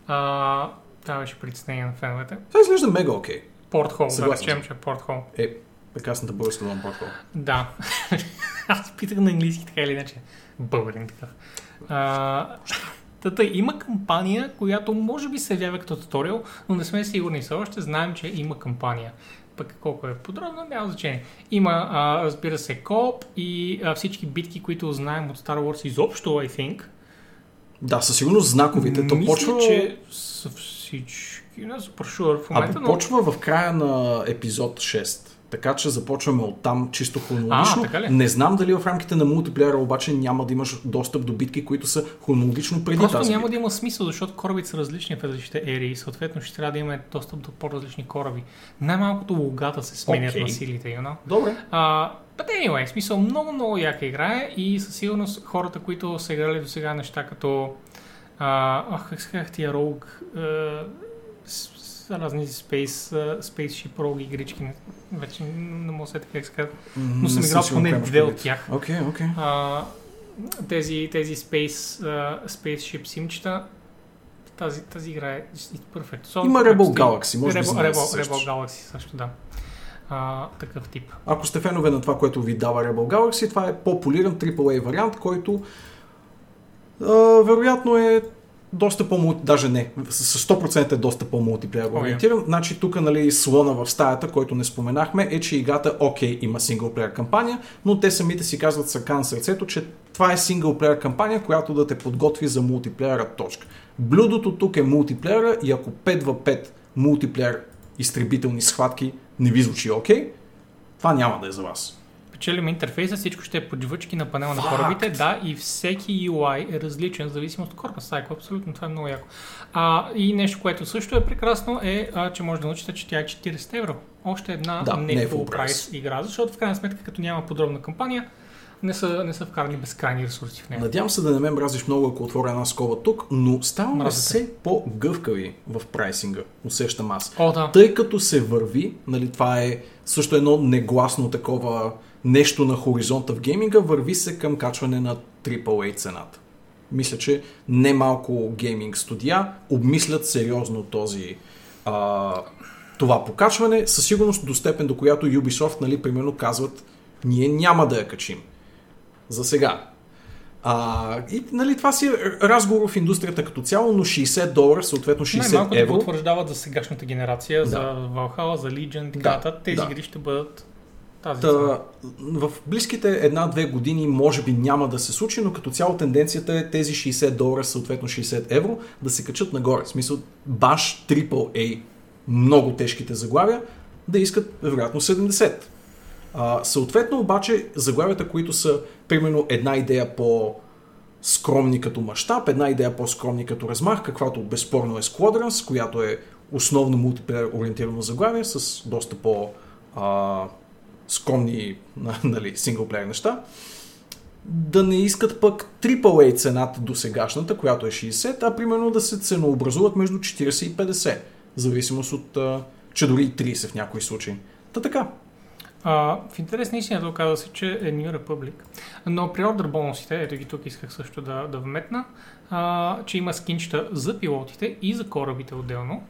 А, това беше притеснение на феновете. Това изглежда мега окей. Портхол, да речем, че е портхол. Е, прекрасната българска дума портфол. Да. Аз питах на английски така или иначе. Българин такъв. А, Тата, има кампания, която може би се явява като туториал, но не сме сигурни все още. Знаем, че има кампания. Пък колко е подробно, няма значение. Има, а, разбира се, коп и а, всички битки, които знаем от Star Wars изобщо, I think. Да, със сигурност знаковите. То Мисля, почва... че са всички. Не sure в момента, А но... почва в края на епизод 6. Така че започваме от там чисто хронологично. А? Не знам дали в рамките на мултиплеера обаче няма да имаш достъп до битки, които са хронологично преди Просто тази няма битка. да има смисъл, защото корабите са различни в различните ери и съответно ще трябва да имаме достъп до по-различни кораби. Най-малкото логата се сменят Окей. на силите, you know? Добре. Uh, but anyway, смисъл много, много яка игра е и със сигурност хората, които са играли до сега неща като а, ах, как се казах тия Rogue, а, разни Space, Spaceship Rogue игрички, вече не мога да се как се казва, но съм играл поне две от предвид. тях. Окей. А, тези, тези Space, а, Spaceship симчета, тази, тази игра е perfect. Особено Има Rebel Galaxy, може би Rebel, нея Rebel, сещаш. Rebel Galaxy също, да. А, такъв тип. Ако сте фенове на това, което ви дава Rebel Galaxy, това е по-полиран AAA вариант, който а, вероятно е доста по даже не, с 100% е доста по-мултиплеер О, е. ориентиран. Значи тук нали, слона в стаята, който не споменахме, е, че играта, окей, има синглплеер кампания, но те самите си казват с ръка на сърцето, че това е синглплеер кампания, която да те подготви за мултиплеера точка. Блюдото тук е мултиплеера и ако 5 в 5 мултиплеер изтребителни схватки не ви звучи окей, това няма да е за вас. Печелим интерфейса, всичко ще е под жвъчки на панела на Факт. корабите, да, и всеки UI е различен в зависимост от кораба. Сайко, абсолютно, това е много яко. А, и нещо, което също е прекрасно, е, а, че може да научите, че тя е 40 евро. Още една Да, не не е full price игра, защото в крайна сметка, като няма подробна кампания, не са, не са вкарани безкрайни ресурси в нея. Надявам се да не ме мразиш много, ако отворя една скоба тук, но ставаме Мразите. все по-гъвкави в прайсинга, усещам аз. О, да. Тъй като се върви, нали, това е също едно негласно такова нещо на хоризонта в гейминга, върви се към качване на AAA цената. Мисля, че немалко гейминг студия обмислят сериозно този, а, това покачване, със сигурност до степен, до която Ubisoft, нали, примерно казват, ние няма да я качим. За сега. А, и, нали, това си е разговор в индустрията като цяло, но 60 долара, съответно 60 Най-малко да го евро. утвърждават за сегашната генерация, Да. за Valhalla, за Legion така Да, нататък. Тези да. игри ще бъдат тази цена. Та, в близките една-две години може би няма да се случи, но като цяло тенденцията е тези 60 долара, съответно 60 евро, да се качат нагоре. В смисъл, баш AAA, много тежките заглавия, да искат вероятно 70. А, съответно обаче заглавията, които са примерно една идея по скромни като мащаб, една идея по-скромни като размах, каквато безспорно е Squadrons, която е основно мултиплеер ориентирано заглавие с доста по а, скромни нали, синглплеер неща. Да не искат пък AAA цената до сегашната, която е 60, а примерно да се ценообразуват между 40 и 50, в зависимост от, че дори и 30 в някои случаи. Та така. А, в интерес на истината оказа се, че е New Republic. Но при ордер бонусите, ето ги тук исках също да, да вметна, а, че има скинчета за пилотите и за корабите отделно.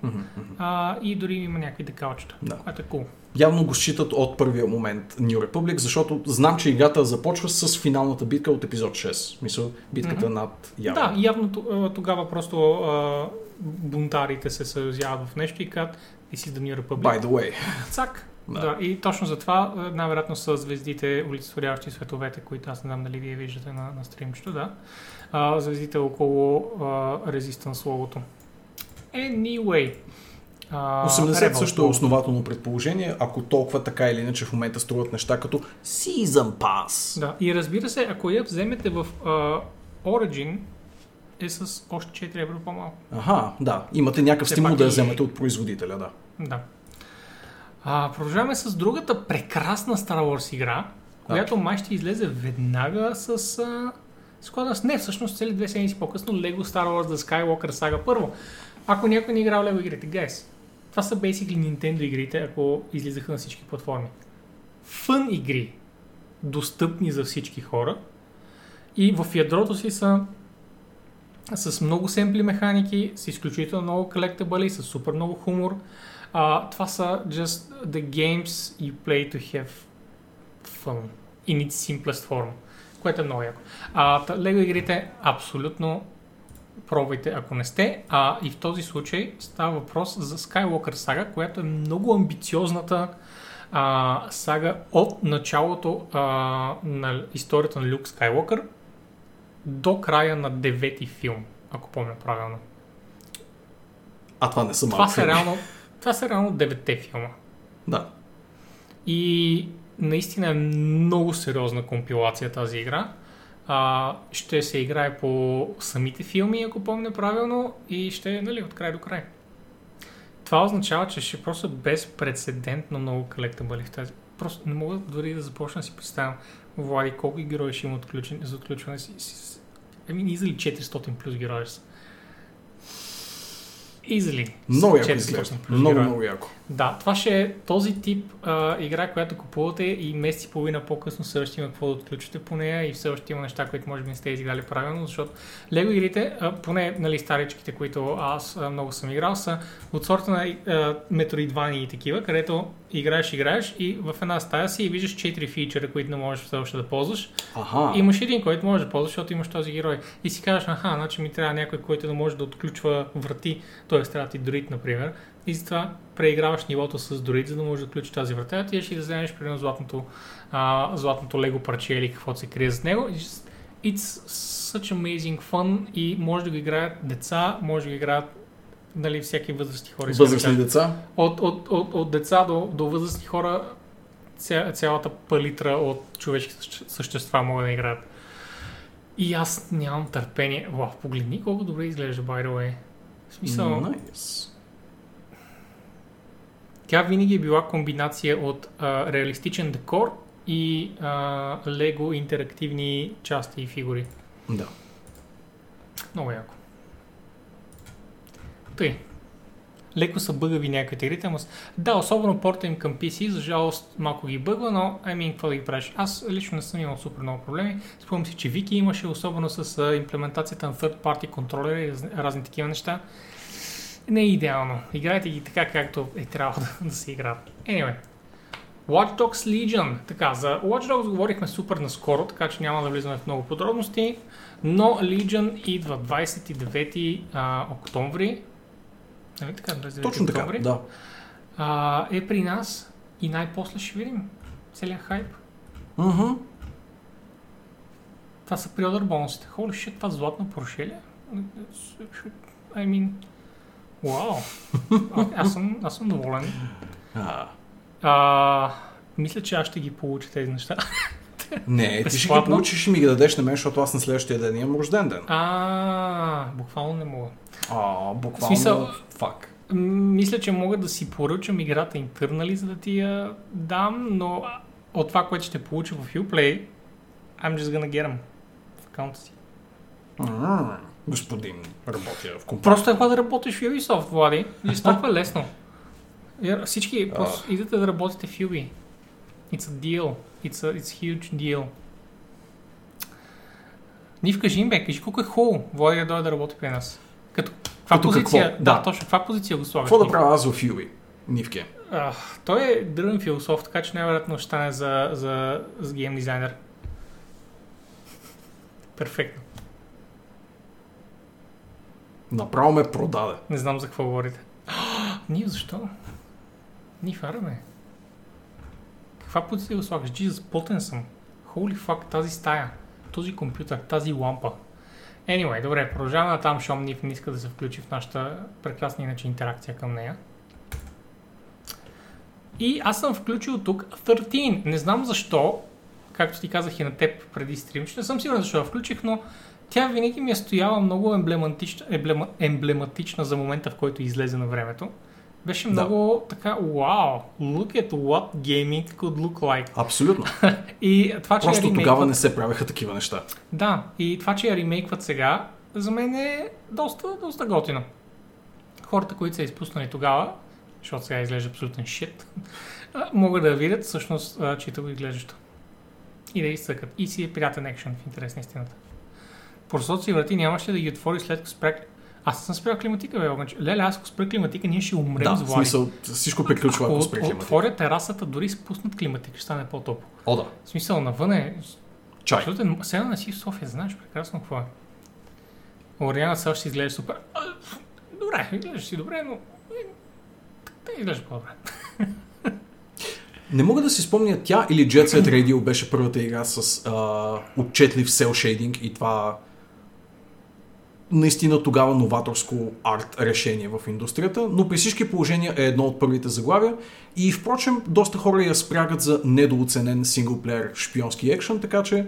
А, и дори има някакви декалчета, Да. което е cool. Явно го считат от първия момент New Republic, защото знам, че играта започва с финалната битка от епизод 6. Мисъл, битката Мгм. над Ява. Да, явно тогава просто а, бунтарите се съюзяват в нещо и казват This is the New Republic. By the way. Цак. Да. Да. и точно затова е, най-вероятно са звездите, олицетворяващи световете, които аз не знам дали вие виждате на, на стримчето, да. А, звездите около а, Resistance логото. Anyway. А, 80 Rebel също е основателно предположение, ако толкова така или иначе в момента струват неща като Season Pass. Да, и разбира се, ако я вземете в а, Origin, е с още 4 евро по-малко. Аха, да. Имате някакъв Все стимул да я и- вземете от производителя, да. Да. А, продължаваме с другата прекрасна Star Wars игра, която май ще излезе веднага с... А, с кода с... Не, всъщност цели две седмици по-късно Lego Star Wars The Skywalker Saga първо. Ако някой не е играл Lego игрите, guys, това са basically Nintendo игрите, ако излизаха на всички платформи. Фън игри, достъпни за всички хора и в ядрото си са с много семпли механики, с изключително много колектабъли, с супер много хумор. А, това са just the games you play to have fun in its simplest form, което е много яко. А, Lego игрите абсолютно пробвайте, ако не сте. А и в този случай става въпрос за Skywalker сага, която е много амбициозната а, сага от началото а, на историята на Люк Скайуокър до края на девети филм, ако помня правилно. А това не са Това малко. са филми. реално, това са реално деветте филма. Да. И наистина е много сериозна компилация тази игра. А, ще се играе по самите филми, ако помня правилно, и ще е нали, от край до край. Това означава, че ще е просто безпредседентно много колектабъли в тази. Просто не мога дори да започна да си представям Влади колко герои ще има отключен, за отключване си. си ами, easily 400 плюс герои са. Easily. Много яко 400 изглежда. плюс Много, много яко. Да, това ще е този тип а, игра, която купувате и месец и половина по-късно все още има какво да отключите по нея и все още има неща, които може би не сте изиграли правилно, защото Лего игрите, а, поне нали, старичките, които аз а, много съм играл, са от сорта на а, Metroidvania и такива, където играеш, играеш и в една стая си и виждаш 4 фичера, които не можеш все още да ползваш. Аха. Имаш един, който можеш да ползваш, защото имаш този герой. И си кажеш, аха, значи ми трябва някой, който да може да отключва врати, т.е. трябва ти дроид, например. И затова преиграваш нивото с дроид, за да можеш да включиш тази врата. Ти ще да вземеш, примерно, златното, а, златното лего парче или каквото се крие за него. It's, such amazing fun и може да го играят деца, може да го играят нали, всяки възрастни хора. Възрастни деца. От, от, от, от деца до, до възрастни хора ця, цялата палитра от човешки съще- същества могат да играят. И аз нямам търпение. Вау, погледни колко добре изглежда, by the way. В смисъл, Nice. Тя винаги е била комбинация от а, реалистичен декор и а, лего интерактивни части и фигури. Да. Много яко. Тъй. Леко са бъгави някои игрите, ама... Да, особено порта им към PC, за жалост малко ги бъгва, но I mean, какво да ги правиш? Аз лично не съм имал супер много проблеми. Спомням си, че Вики имаше, особено с а, имплементацията на third party контролери и раз- разни такива неща. Не е идеално. Играйте ги така, както е трябвало да, да се играят. Anyway. Watch Dogs Legion. Така, за Watch Dogs говорихме супер наскоро, така че няма да влизаме в много подробности. Но Legion идва 29 а, октомври. Нали така? 29 Точно така, октомври. да. А, е при нас и най-после ще видим целият хайп. Мгм. Това са приодър бонусите. Holy shit, това златно Porsche ли? е? I mean, вау. А, аз, съм, аз съм доволен. А, А, мисля, че аз ще ги получа тези неща. Не, ти ще ги получиш и ми ги дадеш на мен, защото аз на следващия ден имам рожден ден. А, буквално не мога. А, буквално. Смисъл- Фак. Мисля, че мога да си поръчам играта Internally, за да ти я дам, но от това, което ще получа в Uplay, I'm just gonna get them в акаунта си. М, Господин, работя в компания. Просто е да работиш в Ubisoft, Влади. И толкова е лесно. Я- Всички просто идете да работите в Ubi. It's a deal. It's a it's huge deal. Нив, кажи им, бе, кажи колко е хубаво Влади да дойде да работи при нас. Като, каква Като позиция? какво? Да, Да. точно. Каква позиция го слагаш? Какво да правя аз в Юби? Нивке. Ах, той е дръвен философ, така че най-вероятно ще стане за, за, за гейм дизайнер. Перфектно. Направо ме продаде. Не знам за какво говорите. Ние защо? Ние фараме. каква позиция го слагаш? Jesus, потен съм. Holy fuck, тази стая, този компютър, тази лампа. Anyway, добре, продължаваме на там, Шом Ниф не иска да се включи в нашата прекрасна иначе интеракция към нея. И аз съм включил тук 13. Не знам защо, както ти казах и на теб преди стрим, че не съм сигурен защо я включих, но тя винаги ми е стояла много емблематична, емблема, емблематична за момента, в който излезе на времето. Беше Да. много така, вау, look at what gaming could look like. Абсолютно. И това, че Просто ремейкват- тогава не се правеха такива неща. Да, и това, че я ремейкват сега, за мен е доста, доста готино. Хората, които са изпуснали тогава, защото сега изглежда абсолютен шит, могат да видят всъщност, че го изглеждащо. И да изцъкат. И си е приятен екшен в интерес на истината. Просоци си врати нямаше да ги отвори след като спря... Аз не съм спрял климатика, бе, обаче. Леле, аз ако спря климатика, ние ще умрем Да, с Влади. смисъл, всичко приключва, ако Ако спре климата. отворя терасата, дори спуснат климатика, ще стане по-топло. О, да. В смисъл, навън е Чай. Абсолютно. Сега не си в София, знаеш прекрасно какво е. Ориана все още изглежда супер. Добре, изглеждаш си добре, но те изглежда по-добре. Не мога да си спомня тя или Jet Set Radio беше първата игра с а, отчетлив сел шейдинг и това наистина тогава новаторско арт решение в индустрията, но при всички положения е едно от първите заглавия. И впрочем доста хора я спрягат за недооценен синглплеер шпионски екшен, така че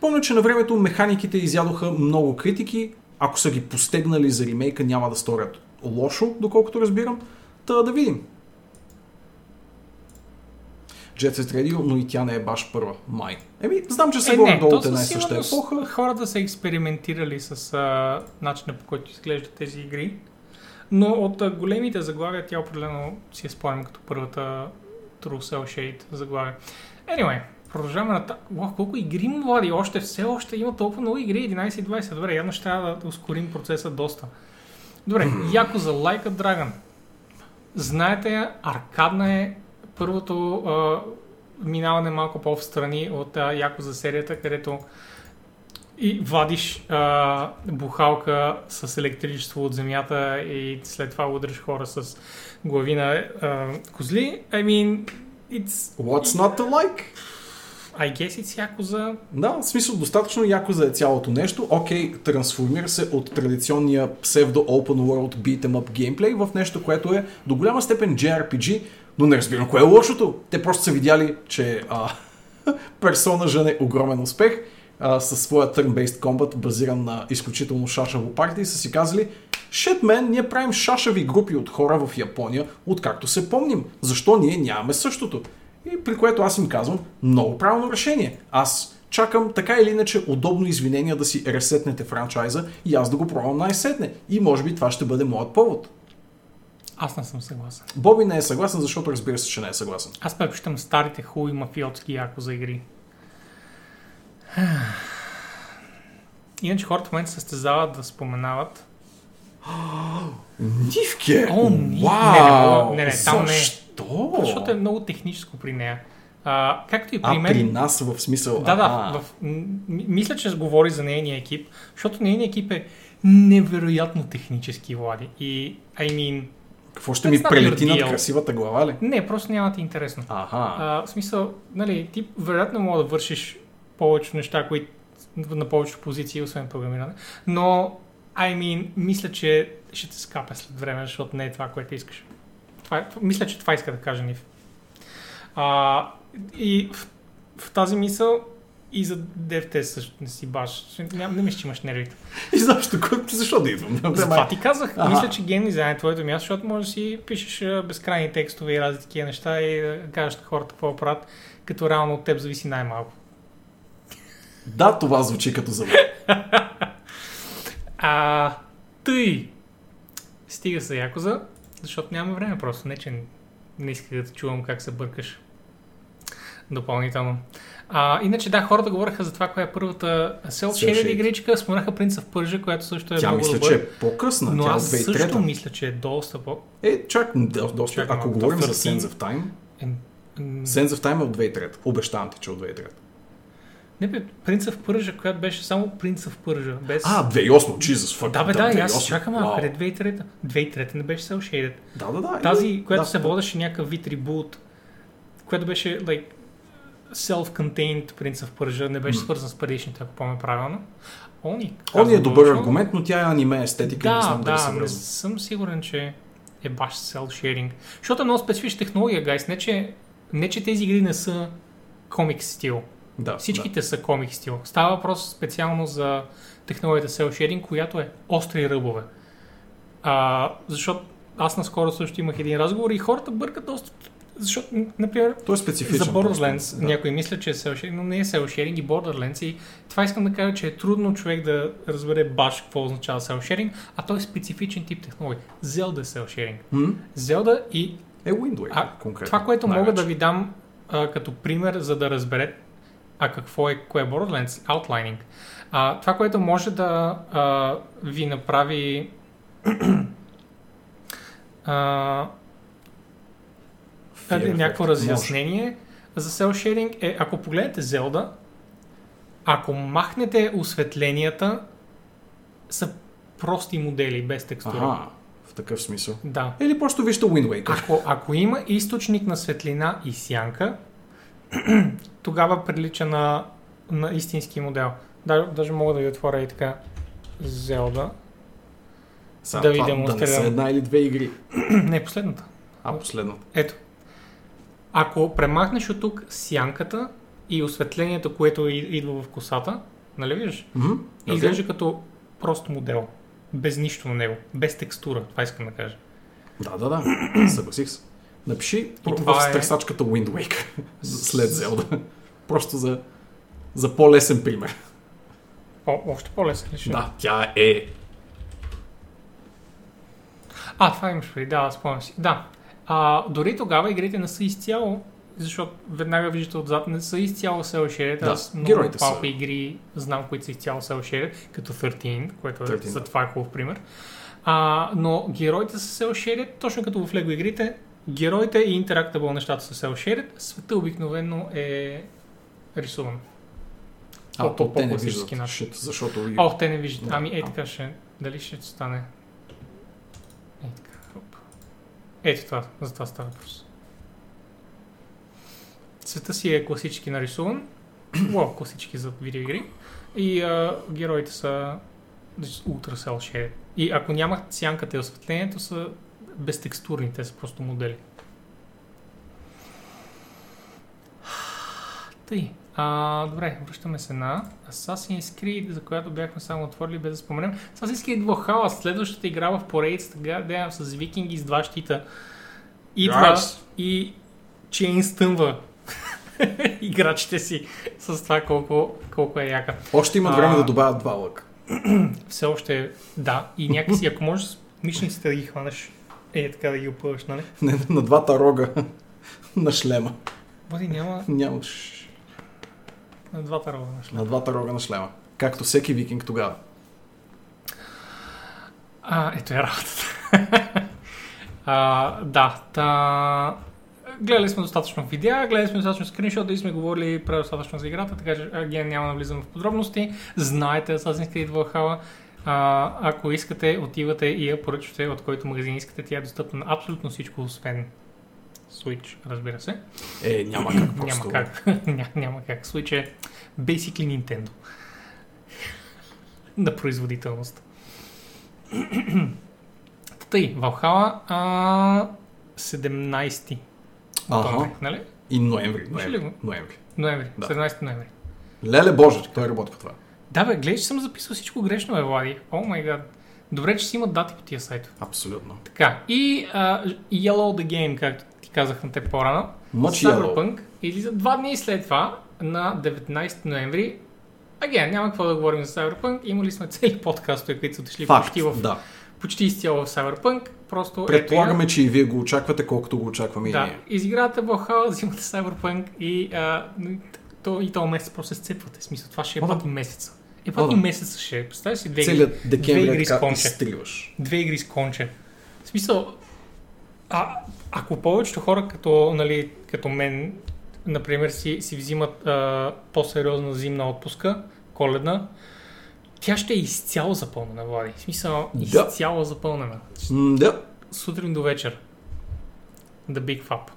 помня, че на времето механиките изядоха много критики, ако са ги постегнали за ремейка няма да сторят лошо, доколкото разбирам, та да видим. Jet Set Radio, но и тя не е баш първа. Май. Еми, знам, че се Е, горе долу от една и съща епоха. хората са експериментирали с а, начина по който изглеждат тези игри. Но от а, големите заглавия тя определено си я спомням като първата True Cell Shade заглавия. Anyway, продължаваме на... Уах, колко игри му влади? Още все още има толкова много игри, 11 и 20. Добре, явно ще трябва да ускорим процеса доста. Добре, Яко за Like a Dragon. Знаете я, аркадна е първото а, минаване малко по-встрани от а, Яко за серията, където и вадиш а, бухалка с електричество от земята и след това удриш хора с глави на а, козли. I mean, it's, What's not to like? I guess it's за... Да, в смисъл достатъчно за е цялото нещо. Окей, трансформира се от традиционния псевдо open world beat 'em up геймплей в нещо, което е до голяма степен JRPG, но не разбирам кое е лошото. Те просто са видяли, че а, персона жене огромен успех а, със своя turn-based combat, базиран на изключително шашаво и са си казали Shit, man, ние правим шашави групи от хора в Япония, откакто се помним. Защо ние нямаме същото? И при което аз им казвам, много правилно решение. Аз чакам така или иначе удобно извинение да си ресетнете франчайза и аз да го пробвам най-сетне. И може би това ще бъде моят повод. Аз не съм съгласен. Боби не е съгласен, защото разбира се, че не е съгласен. Аз предпочитам старите хубави мафиотски яко за игри. Иначе хората в момента се състезават да споменават. Нивке! О, Вау! не, не, не, там не е. Защо? Защото е много техническо при нея. А, както и при А, мен. при нас в смисъл... Да, да, в, мисля, че говори за нейния екип, защото нейният екип е невероятно технически, Влади. И, I mean, Какво ще ми прелети над красивата глава ли? не, просто няма ти е интересно. Аха. А, в смисъл, нали, ти вероятно мога да вършиш повече неща, които на повече позиции, освен програмиране. Но, I mean, мисля, че ще те скапя след време, защото не е това, което искаш. Това, е- мисля, че това иска да каже Нив. А, и в, в тази мисъл и за DevTest също не си баш. Ням, не мисля, че имаш нервите. И защо? Защо да идвам? Затова ти казах. Ага. Мисля, че гейм дизайн е твоето място, защото можеш да си пишеш безкрайни текстове и разни такива неща и да кажеш на хората какво правят, като реално от теб зависи най-малко. Да, това звучи като за. А, тъй. Стига се Якоза, защото няма време просто. Не, че не исках да чувам как се бъркаш допълнително. А, иначе да, хората говореха за това, коя е първата Shaded. игричка. Споменаха Принца в Пържа, която също е Тя много мисля, добър. че е по-късна. Но Тя аз също 2003-та. мисля, че е доста по... Е, чак, до- доста. Чакай Ако говорим за 13. Sense of Time, Е, м, Sense of Time е от 2003. Обещавам ти, че е от 2003. Не бе, Принца в Пържа, която беше само Принца в Пържа. Без... А, 2008, Jesus, fuck. да, бе, да, и аз 2008. чакам, а къде 2003-та? 2003-та не беше Cell Shaded. Да, да, да. Тази, която да. се водеше някакъв вид ребут, което беше like, self-contained принцип в Пържа, не беше свързан с предишните, ако помня правилно. Они. Он е добър казвам, аргумент, но тя е аниме естетика и не Да, знам дали да, се не връзва. съм сигурен, че е баш shading. Защото е много специфична технология, гайс. Не че, не, че тези игри не са комик стил. Да, Всичките са комик стил. Става въпрос специално за технологията shading, която е остри ръбове. А, защото аз наскоро също имах един разговор и хората бъркат доста. Защото, например. Той е специфичен. за Borderlands просто, да. някой мисля, че е shading, но не е shading и Borderlands. И това искам да кажа, че е трудно човек да разбере баш какво означава shading, а той е специфичен тип технология. Zelda е shading. М? Zelda и Е Wind Waker, А, конкретно. това, което мога най-вече. да ви дам а, като пример, за да разберете а какво е, кое е Borderlands, outlining. А, това, което може да а, ви направи а, Effect. някакво Може. разяснение за cell shading е, ако погледнете Zelda, ако махнете осветленията, са прости модели, без текстура. Аха, в такъв смисъл. Да. Или просто вижте Wind Waker. Ако, ако има източник на светлина и сянка, тогава прилича на, на истински модел. Да, даже мога да ви отворя и така Zelda. Сега, да ви това Да не демонстрирам. са една или две игри. Не, последната. А, последната. Ето. Ако премахнеш от тук сянката и осветлението, което идва в косата, нали виждаш? Okay. Изглежда като прост модел. Без нищо на него. Без текстура. Това искам да кажа. Да, да, да. Съгласих се. Напиши това в е- търсачката Wind Waker след Zelda. Просто за, за по-лесен пример. О, още по-лесен ли ще? Да, тя е. А, това имаш преди, да, спомням си. Да. А, дори тогава игрите не са изцяло, защото веднага виждате отзад, не са изцяло cel shaded. Да, Аз много малко игри знам, които са изцяло cel shaded, като 13, което е, 13, за да. това е хубав пример. А, но героите са cel shaded, точно като в LEGO игрите, героите и Interactable нещата са cel shaded, света обикновено е рисуван. А, По- по- те не виждат. начин. Защото. О, те не виждат. Да. Ами, А. така ще. Дали ще стане? Ей така. Хоп. Ето това. За това става въпрос. Света си е класически нарисуван. Уау, класически за видеоигри. И а, героите са ултра cel shaded. И ако нямат сянката и осветлението, са безтекстурни. Те са просто модели. Тъй. А, добре, връщаме се на Assassin's Creed, за която бяхме само отворили без да споменем. Assassin's Creed Valhalla, следващата игра в поредицата, гадея с викинги с два щита. Идва Yes. и Чейн стъмва играчите си с това колко, колко е яка. Още имат А. време да добавят два лъка. Все още да. И някакси, ако можеш мишниците да ги хванеш, е така да ги опъваш, нали? Не, на двата рога на шлема. Боди няма Нямаш на двата рога на шлем. на двата рога на шлема. Както всеки викинг тогава. А, ето е работата. а, да, та... Гледали сме достатъчно видеа, гледали сме достатъчно скриншоти и сме говорили предостатъчно за играта, така че а, ген няма да влизам в подробности. Знаете Assassin's Creed Valhalla. А, ако искате, отивате и я поръчвате от който магазин искате. Тя е достъпна на абсолютно всичко, освен Switch, разбира се. Е, няма как просто. Няма как. Ня- няма как. Switch е basically Nintendo. На производителност. Тъй, Valhalla а, 17 октомври, Аха. нали? И ноември. Ноември. ноември. Ноември, Да. 17 ноември. Леле Боже, той работи по това. Да бе, гледай, че съм записал всичко грешно, бе, Влади. О май гад. Добре, че си имат дати по тия сайтове. Абсолютно. Така, и а, Yellow the Game, както казах на те по-рано. Cyberpunk излиза два дни след това, на 19 ноември. Аген, няма какво да говорим за Cyberpunk. Имали сме цели подкастове, които са отишли Факт, почти, в, да. почти изцяло в Cyberpunk. Просто Предполагаме, ето че и вие го очаквате, колкото го очакваме я. и да, ние. изигравате Valhalla, взимате Cyberpunk и, а, то, и този месец просто се сцепвате. Смисъл, това ще е да. пъти месеца. Е, пъти да. месеца ще е. Представя си две, Целият две игри е с конче. изтриваш. две игри с конче. В смисъл, а, ако повечето хора като, нали, като мен, например, си, си взимат а, по-сериозна зимна отпуска, коледна, тя ще е изцяло запълнена, Влади. В смисъл, Да. изцяло запълнена. Да. Сутрин до вечер. The Big Fab.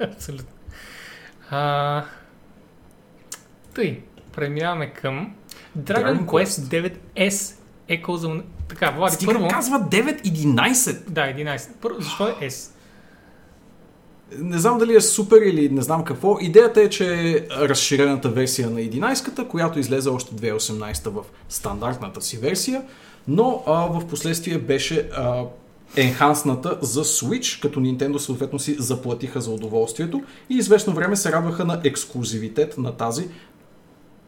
Абсолютно. А, тъй, преминаваме към Dragon, Dragon Quest 9S Echo за... Така, Влади, Стига първо... казва 9-11. Да, 11. Първо, защо е S? Не знам дали е супер или не знам какво. Идеята е, че е разширената версия на 11-ката, която излезе още 2018 в стандартната си версия, но а, в последствие беше а, енхансната за Switch, като Nintendo съответно си заплатиха за удоволствието и известно време се радваха на ексклюзивитет на тази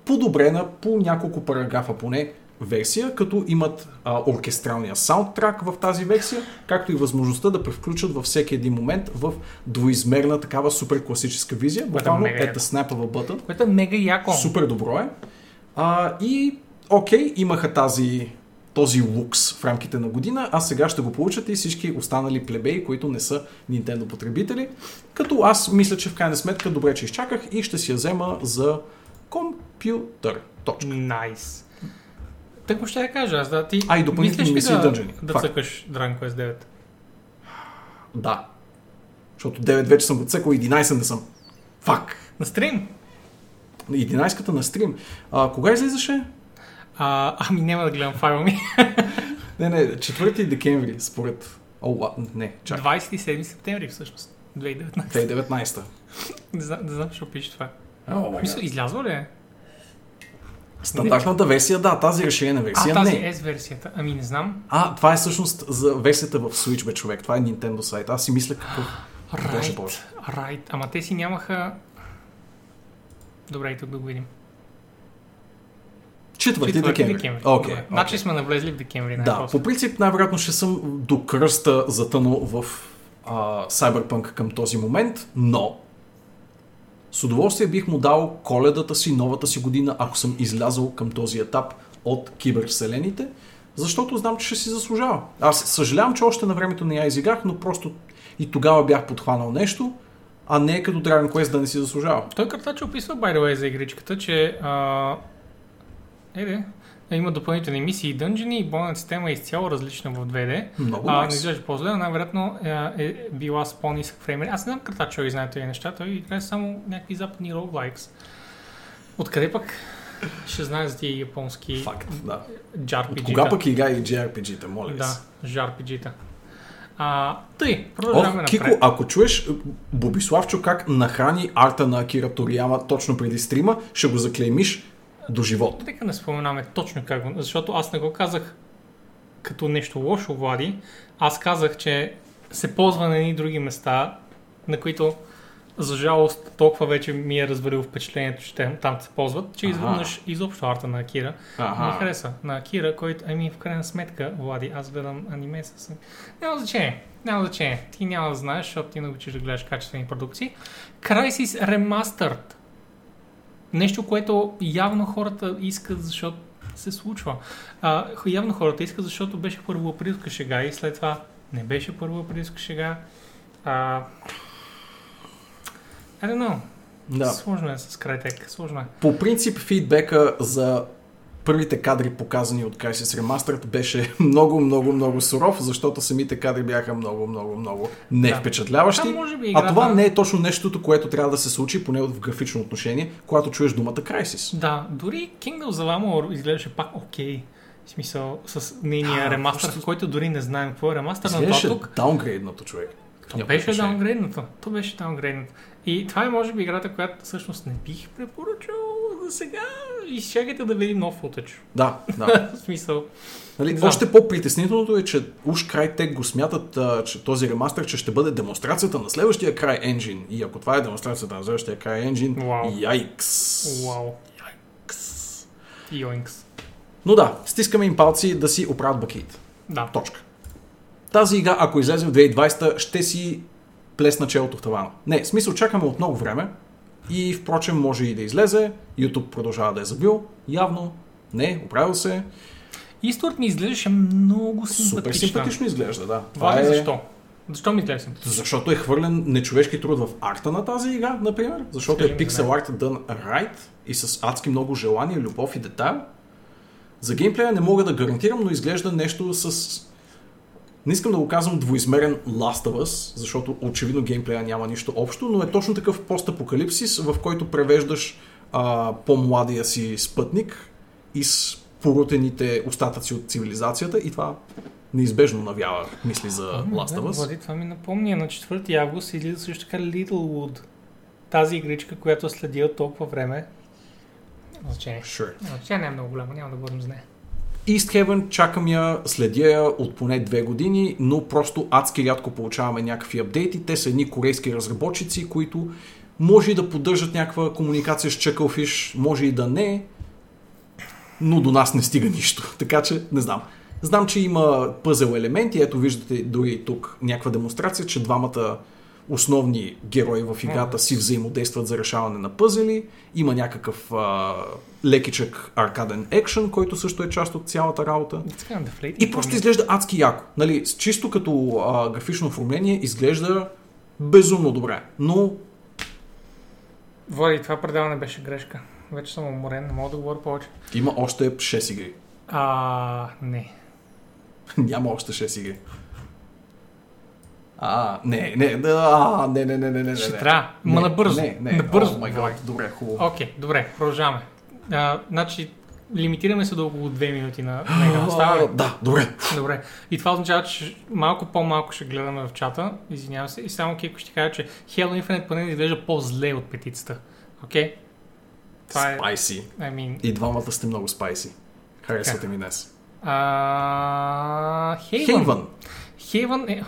подобрена по няколко параграфа поне версия, като имат а, оркестралния саундтрак в тази версия, както и възможността да превключат във всеки един момент в двоизмерна такава супер класическа визия. Буквално мега е да снапа в бътън. Което е мега яко. Супер добро е. А, и окей, имаха тази, този лукс в рамките на година, а сега ще го получат и всички останали плебеи, които не са Nintendo потребители. Като аз мисля, че в крайна сметка добре, че изчаках и ще си я взема за компютър. Точка. Найс. Тъкмо ще я кажа, аз да ти... А, и допълнителни мислиш ли да, дънжени. Да Факт. цъкаш Dragon Quest 9. Да. Защото 9 вече съм го цъкал, 11 не съм. Фак. На стрим? 11-ката на стрим. А, кога излизаше? А, ами няма да гледам файла ми. Не, не, 4 декември, според... О, не, чакай. 27 септември всъщност. 2019. 2019. Не знам, не знам, защо пише това. О, Мисля, излязва ли е? Стандартната версия, да, тази разширена А, версия тази не. S версията. Ами не знам. А, това е всъщност за версията в Switch, бе, човек. Това е Nintendo сайт. Аз си мисля какъв... Боже, Right, боже. right. Ама те си нямаха... Добре, и тук да го видим. 4 Четвърти декември. Окей. Значи сме навлезли в декември. Да, най-после. по принцип най-вероятно ще съм до кръста затънал в а, Cyberpunk към този момент, но с удоволствие бих му дал коледата си, новата си година, ако съм излязъл към този етап от кибервселените, защото знам, че ще си заслужава. Аз съжалявам, че още на времето не я изиграх, но просто и тогава бях подхванал нещо, а не като Dragon Quest да не си заслужава. Той картач описва, by the way, за игричката, че а... Еде, има допълнителни мисии и дънжени и бойната система е изцяло различна в 2D. Много а, не изглежда по-зле, но най-вероятно е, е била с по-нисък фреймер. Аз не знам картач, той знае тези неща, той играе само някакви западни роглайкс. Откъде пък ще знае за тия японски Факт, да. JRPG-та? От кога пък игра и JRPG-та, моля Да, се. JRPG-та. А, тъй, продължаваме Ох, Кико, напред. ако чуеш Бобиславчо как нахрани арта на Акира Торияма точно преди стрима, ще го заклеймиш до живот. Нека не споменаме точно как го, защото аз не го казах като нещо лошо, Влади. Аз казах, че се ползва на едни други места, на които за жалост толкова вече ми е развалил впечатлението, че те там се ползват, че Аха. изведнъж изобщо арта на Акира Ага. ми хареса. На Акира, който, ами в крайна сметка, Влади, аз гледам аниме с... Няма значение. Няма значение. Ти няма да знаеш, защото ти не обичаш да гледаш качествени продукции. Crysis Remastered. Нещо, което явно хората искат, защото се случва. А, явно хората искат, защото беше първо априлска шега и след това не беше първо априлска шега. А, I don't know. Да. Сложно е с Crytek. Сложно е. По принцип фидбека за първите кадри показани от Crysis Remastered беше много, много, много суров, защото самите кадри бяха много, много, много не Да. впечатляващи. Там може би А играта- това не е точно нещото, което трябва да се случи, поне в графично отношение, когато чуеш думата Crysis. Да, дори Kingdom of Amalur изглеждаше пак окей. В смисъл, с нейния Да, ремастър, просто- който дори не знаем какво е ремастър на това тук. даунгрейднато човек. То беше отношение. даунгрейднато. То беше даунгрейднато. И това е може би играта, която всъщност не бих препоръчал сега. Изчакайте да видим нов футъч. Да, да. В смисъл, Нали, знам. още по-притеснителното е, че уж край те го смятат, а, че този ремастър, че ще бъде демонстрацията на следващия край енджин. И ако това е демонстрацията на следващия край енджин, Вау. яйкс. вау. Яйкс. Йоинкс. Но да, стискаме им палци да си оправят бакиите. Да. Точка. Тази игра, ако излезе в 2020, ще си плесна челото в тавана. Не, в смисъл чакаме от много време и впрочем може и да излезе. YouTube продължава да е забил. Явно не, оправил се. Исторът ми изглеждаше много Супер симпатична. симпатично изглежда, да. Влади, защо? Защо ми симпатично? Защото е хвърлен нечовешки труд в арта на тази игра, например. Защото е Скажи за пиксел арт done right и с адски много желание, любов и детайл. За геймплея не мога да гарантирам, но изглежда нещо с не искам да го казвам двоизмерен Last of Us, защото очевидно геймплея няма нищо общо, но е точно такъв постапокалипсис, в който превеждаш а, по-младия си спътник из порутените остатъци от цивилизацията и това неизбежно навява мисли за Last of Us. Влади, това ми напомня. На 4 август излиза също така Littlewood. Тази игричка, която следи от толкова време. Значение. Sure. Тя не е много голяма, няма да говорим за нея. East Heaven чакам я, следя я от поне две години, но просто адски рядко получаваме някакви апдейти. Те са едни корейски разработчици, които може и да поддържат някаква комуникация с Chucklefish, може и да не, но до нас не стига нищо. Така че не знам. Знам, че има пъзел елементи. Ето виждате дори тук някаква демонстрация, че двамата основни герои в играта си взаимодействат за решаване на пъзели. Има някакъв а, лекичък аркаден екшен, който също е част от цялата работа. И просто изглежда адски яко. Нали, чисто като а, графично оформление изглежда безумно добре. Но Влади, това предаване беше грешка. Вече съм уморен, не мога да говоря повече. има още 6 игри. А, не. Няма още 6 игри. А, не, не, а, не, не, не, не, не, Ще трябва. Ма набързо. Не, не, Набързо. О, гад, добре, хубаво. Окей, добре, продължаваме. А, значи, лимитираме се до около 2 минути на, на игра. Става ли? А, Да, добре. Добре. И това означава, че малко по-малко ще гледаме в чата. Извинявам се. И само Кико ще кажа, че Halo Infinite поне изглежда по-зле от петицата. Окей? Това е... Спайси. I mean, И двамата сте много спайси. Харесвате ми днес. а. Хейвън. Haven е...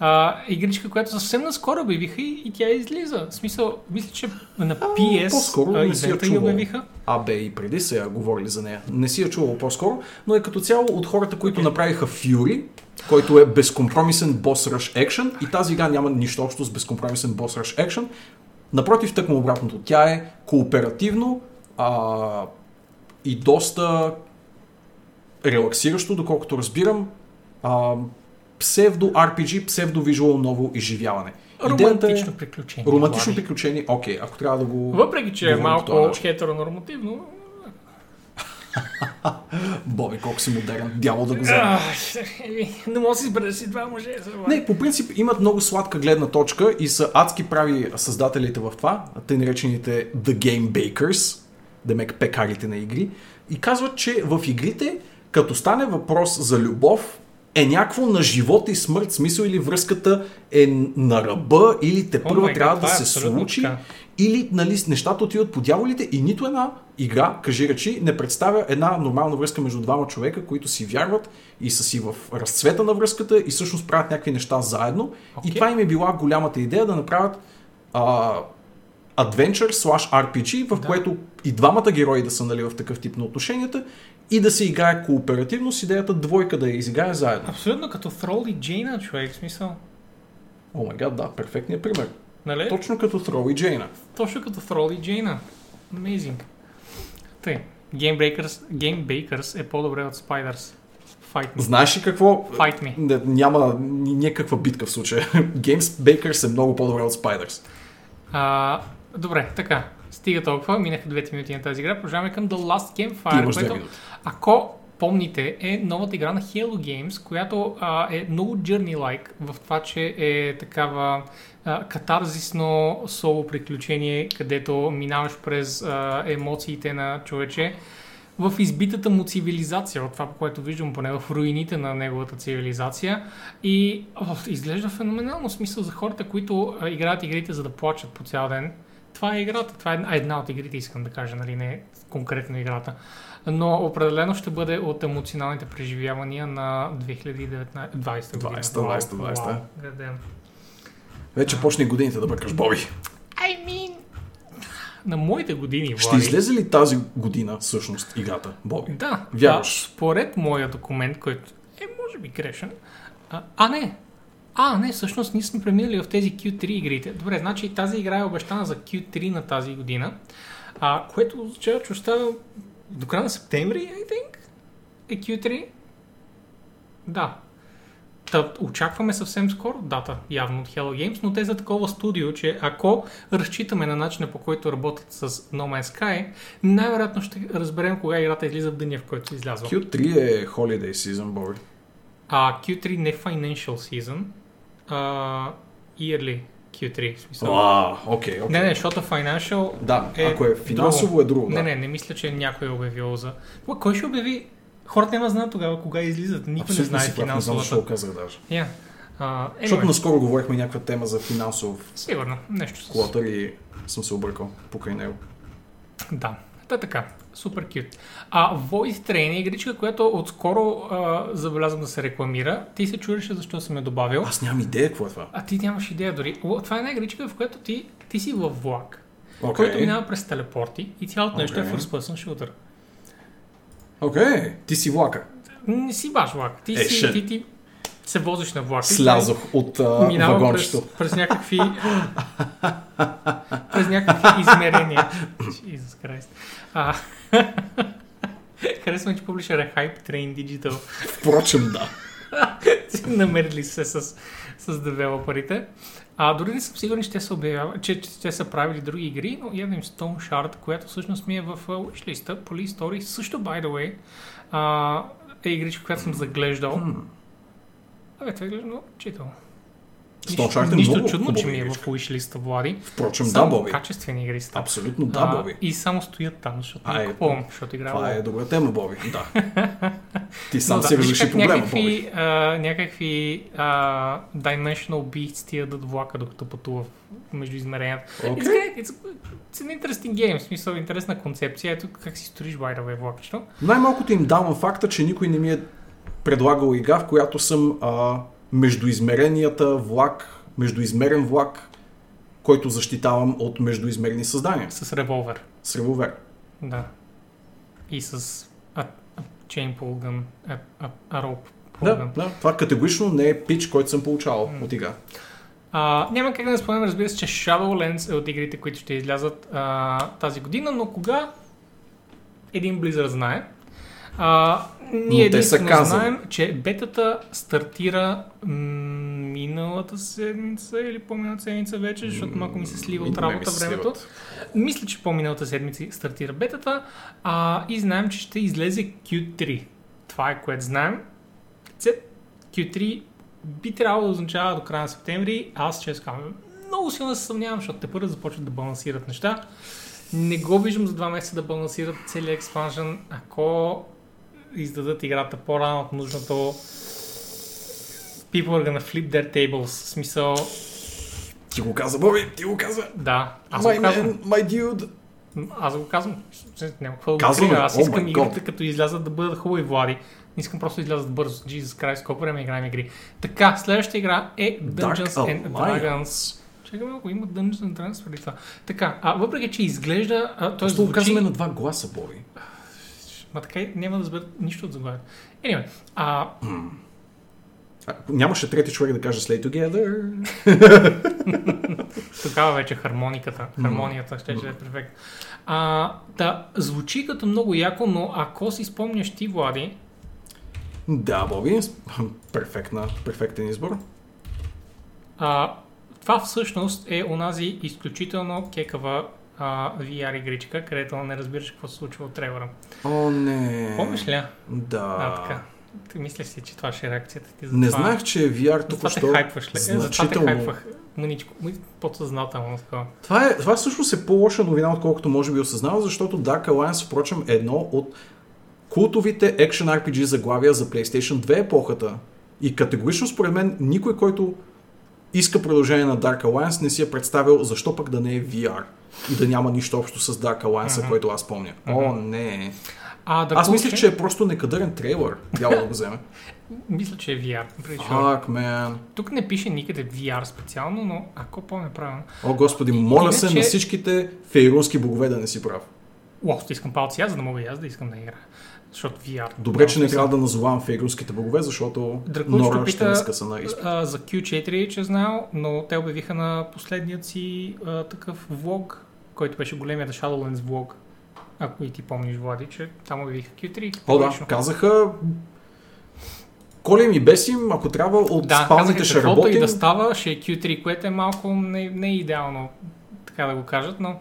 А, игричка, която съвсем наскоро обявиха и, и тя излиза. В смисъл, мисля, че на PS по-скоро а, не си я чувал. обявиха. А, бе, и преди са говорили за нея. Не си я чувал по-скоро, но е като цяло от хората, които направиха Fury, който е безкомпромисен бос rush екшен и тази игра няма нищо общо с безкомпромисен бос rush екшен. Напротив, тъкмо обратното. Тя е кооперативно а, и доста релаксиращо, доколкото разбирам. А, псевдо RPG, псевдо визуал ново изживяване. Идеята е Романтично приключение. романтично Влади. приключение. Окей, ако трябва да го... Въпреки, че е малко хетеронормативно. Боби, колко си модерен. Дявол да го вземе. Не мога да си избера си два мъже. Не, по принцип имат много сладка гледна точка и са адски прави създателите в това, тъй наречените The Game Bakers, демек пекарите на игри, и казват, че в игрите, като стане въпрос за любов, е някакво на живот и смърт смисъл или връзката е на ръба, или те първа май трябва гад, да е се случи, така. или нали, нещата отиват по дяволите и нито една игра, кажи речи, не представя една нормална връзка между двама човека, които си вярват и са си в разцвета на връзката и всъщност правят някакви неща заедно. Окей. И това им е била голямата идея да направят а, Adventure slash RPG, в Да. което и двамата герои да са нали, в такъв тип на отношенията и да се играе кооперативно с идеята двойка да я изиграе заедно. Абсолютно като Тhrall и Джейна, човек, смисъл. О май гад, да, перфектният пример. Нали? Точно като Throw и Джейна. Точно като Thrall и Джейна. Amazing. Тъй, Game Breakers, Game Bakers е по-добре от Spiders. Fight me. Знаеш ли какво? Fight me. Не, няма ни- някаква битка в случая. Games Bakers е много по-добре от Spiders. А, добре, така. Стига толкова. Минаха двете минути на тази игра. Продължаваме към The Last Ти Campfire, имаш което, минути. Ако помните, е новата игра на Halo Games, която а, е много journey-like в това, че е такава а, катарзисно соло приключение, където минаваш през а, емоциите на човече в избитата му цивилизация, от това, по което виждам, поне в руините на неговата цивилизация. И о, изглежда феноменално смисъл за хората, които а, играят игрите за да плачат по цял ден. Това е играта. Това е една, една от игрите, искам да кажа, нали, не конкретно играта. Но определено ще бъде от емоционалните преживявания на 2019 20 година. 20, 20, 20. Wow, goddamn. Вече почне годините да бъркаш, Боби. I mean... На моите години, Ще Влади, излезе ли тази година всъщност играта, Боби? Да, Вярваш? да, според моя документ, който е може би грешен, а, а не, а не, всъщност ние сме преминали в тези Q3 игрите. Добре, значи тази игра е обещана за Q3 на тази година, а, което означава, че остава до края на септември, I think, е Q3. Да. Та, очакваме съвсем скоро дата, явно от Hello Games, но те за такова студио, че ако разчитаме на начина по който работят с No Man's Sky, най-вероятно ще разберем кога играта излиза в деня, в който е излязва. Q3 е Holiday Season, Боби. А Q3 не Financial Season, а Yearly Q3. В смисъл. А, окей, окей. Не, не, защото Financial Да, е ако е финансово е друго. Не, да. не, не мисля, че някой е обявил за... Ма, кой ще обяви? Хората няма знаят тогава кога излизат. Никой Абсолютно не знае си не защо го финансовата. казах даже. Yeah. Uh, Защото anyway, наскоро говорихме някаква тема за финансов сигурно, нещо с... клотър и съм се объркал покрай него. Да, та така. Супер кют. А Voice Train е игричка, която отскоро а, забелязвам да се рекламира. Ти се чудеше защо съм я добавил. Аз нямам идея какво е това. А ти нямаш идея дори. Това е една игричка, в която ти, ти си във влак, Окей. който минава през телепорти и цялото нещо е first person shooter. Окей, ти си влака. Не си баш влак. Ти, Е, си, ще- ти, ти се возиш на влака. Слязох от а, минава през, вагончето. през някакви през някакви измерения. Jesus Christ. Харесвам, че публишър е Hype Train Digital. Впрочем, да. Намерили се с, с девелоперите. А дори не съм сигурен, че те са, обявява, че, че те са правили други игри, но явно им Stone Shard, която всъщност ми е в wishlist Police Story, също, by the way, а, е игричка, която съм заглеждал. Абе, това изглежда много читал. Shard е Нищо много чудно, че ми е в wishlist Влади. Впрочем, да, Боби. качествени игри са. Абсолютно да, Боби. И само стоят там, защото А, не е, купувам, защото играя. Това е добра тема, Боби. Да. Ти сам си разреши проблема, Боби. някакви, а, някакви а, dimensional beasts ти ядат влака, докато пътува между измеренията. Окей. It's, it's, it's an interesting game, в смисъл интересна концепция. Ето как си строиш the way влакчето. Най-малкото им давам факта, че никой не ми е предлагал игра, в която съм а, междуизмеренията влак, междуизмерен влак, който защитавам от междуизмерни създания. С револвер. С револвер. Да. И с а rope pull gun. Да, да, това категорично не е пич, който съм получавал М. от игра. А, няма как да не спомням, разбира се, че Shadowlands е от игрите, които ще излязат а, тази година, но кога един Blizzard знае. А, ние Но те са казали. знаем, че бетата стартира миналата седмица или по-миналата седмица вече, защото малко ми се слива от работа времето. Мисля, че по-миналата седмица стартира бетата а, и знаем, че ще излезе Q3. Това е което знаем. Це- Q3 би трябвало да означава до края на септември. Аз често казвам, много силно се съмнявам, защото те първо започват да балансират неща. Не го виждам за два месеца да балансират целият експанжен, ако издадат играта по-рано от нужното. People are gonna flip their tables. В смисъл, Ти го каза, Боби, ти го каза. да. Аз my го казвам. man, my dude. Аз го казвам. Няма какво да го. Аз oh искам игрите, като излязат да бъдат хубави влади. Не искам просто да излязат бързо. Jesus Christ, колко време играем игри. Така, следващата игра е Dungeons Dark and Alliance. Dragons. Чакай малко, има Dungeons and Dragons преди това. Така, а въпреки, че изглежда... А, той Просто го звучи... казваме на два гласа, Боби. Ма така няма да разберат нищо от заглавието. Anyway, а, А, Нямаше трети човек да каже Slay Together. тогава вече хармониката, хармонията ще е перфект. А, да, звучи като много яко, но ако си спомняш ти, Влади, Да, Боби. Перфектна, перфектен избор. А, това всъщност е онази изключително кекава а, VR игричка, където не разбираш какво се случва от трейлера. О, не. Помниш ли? Да. А, така. Ти мислиш си, че това ще е реакцията ти за Не това? знаех, че VR За това те току-що хайпваш ли? Е, за това те значително... хайпвах. Мъничко, мъни- подсъзнателно такова. Това, е, това всъщност е по-лоша новина, отколкото може би осъзнава, защото Dark Alliance, впрочем, е едно от култовите Action RPG заглавия за PlayStation 2 епохата. И категорично, според мен, никой, който иска продължение на Dark Alliance, не си е представил защо пък да не е VR и да няма нищо общо с Dark Alliance, Мгм. който аз помня. О, не. А, да Аз мислех, че е просто некадърен трейлър. Дяло да го вземе. Мисля, че е VR. Fuck, man. Тук не пише никъде VR специално, но ако помня правилно. О, господи, моля се Иначе- на всичките фейрунски богове да не си прав. Уау, искам палци аз, за да мога и аз да искам да играя. Защото VR. Добре, че не трябва да назовавам фейрунските богове, защото Нора ще не скъса на изпит. А, за Q4, че е знал, но те обявиха на последният си а, такъв влог, който беше големият Shadowlands влог. Ако и ти помниш, Влади, че там обявиха Q3. О, да, казаха Коли ми бесим, ако трябва от да, спалните ще работим. и да става, ще е Q3, което е малко не, не е идеално, така да го кажат, но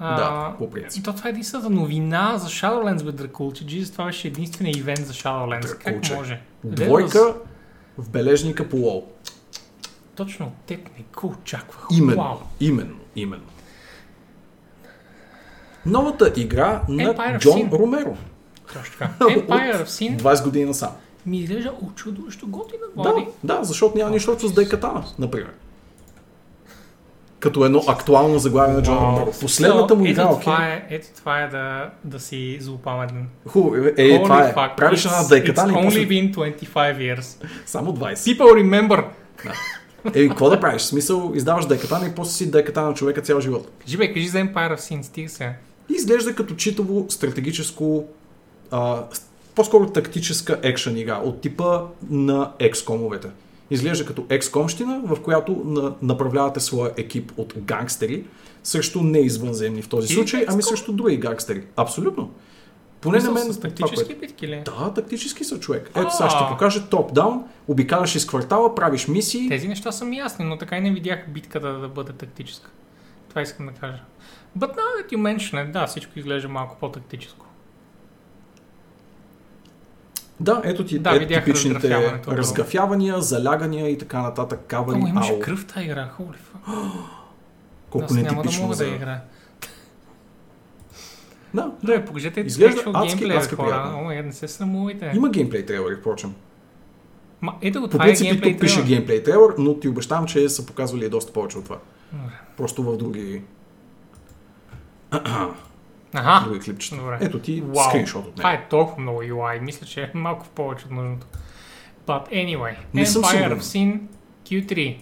Да, по принцип. И то това е единствената новина за Shadowlands бе Дракулче. Jesus, това беше единствения ивент за Shadowlands. Дракулче. Как може? Двойка в бележника по лол. Точно теб не го очаквах. Именно, Вау. именно, именно. Новата игра на Empire Джон. Ромеро. Точно така. Empire of Sin 20 години насам. ми изглежда очудващо готина, Да, Влади. да, защото няма нищо с Дайкатана, например. Като едно актуално заглавие на Джон. Ромеро. Последната му игра, окей. това е, ето това е да, да си злопаметен. Хубаво, е, е, това е. Правиш една Дайкатана It's и после... only been 25 years. Само 20. People remember. Е, какво да правиш? В смисъл, издаваш Дайкатана и после си Дайкатана на човека цял живот. Кажи бе, кажи за Empire of Sin, стига се. Изглежда като читаво стратегическо, а, по-скоро тактическа екшен игра от типа на XCOM-овете. Изглежда като XCOM-щина, в която на, направлявате своя екип от гангстери срещу не извънземни в този случай, ами срещу други гангстери. Абсолютно. Поне на мен... С тактически битки ли? Да, тактически са човек. Ето сега ще покажа топ-даун, обикаляш из квартала, правиш мисии. Тези неща са ми ясни, но така и не видях битката да бъде тактическа. Това искам да кажа. But now that you mention it, да, всичко изглежда малко по-тактическо. Да, ето ти Да, е типичните разграфяването. разгафявания, залягания и така нататък, кавани, Ама имаше ау. кръв тази игра, fuck. Колко Аз няма да мога за... да я играя. Да, Добре, покажете Изглежда адски, адски хора. О, гад, не се срамувайте. има геймплей трейлери, впрочем. Ма, ето го, По е принцип геймплей тук пише геймплей трейлер, но ти обещавам, че са показвали доста повече от това. Добре. Просто в други, Аха, други клипчета. Добре. Ето ти Вау. скриншот от това него. е толкова много UI. Мисля, че е малко в повече от нужното. But anyway, Не Empire of Sin Q3.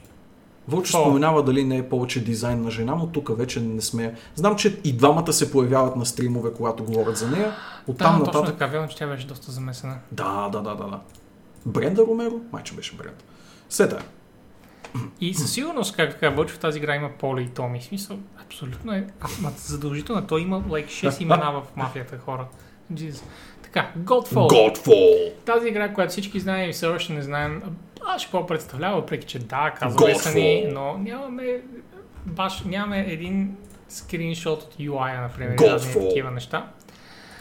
Вълче О. споменава дали не е повече дизайн на жена, но тук вече не сме. Знам, че и двамата се появяват на стримове, когато говорят за нея. Да, Оттам точно нататък. така, вярно, че тя беше доста замесена. Да, да, да, да, да. Бренда Ромеро? Майче беше Бренд. Сета. И със сигурност, как така, в тази игра има Поли и Томи. Смисъл, абсолютно е. А, ма, задължително, той има like, 6 имена в мафията хора. Jesus. Така, Godfall. Godfall! Тази игра, която всички знаем и все още не знаем, аз ще по-представлява, въпреки че да, казваме са ни, но нямаме, баш, нямаме един скриншот от UI, например, и разни Godfall. такива неща.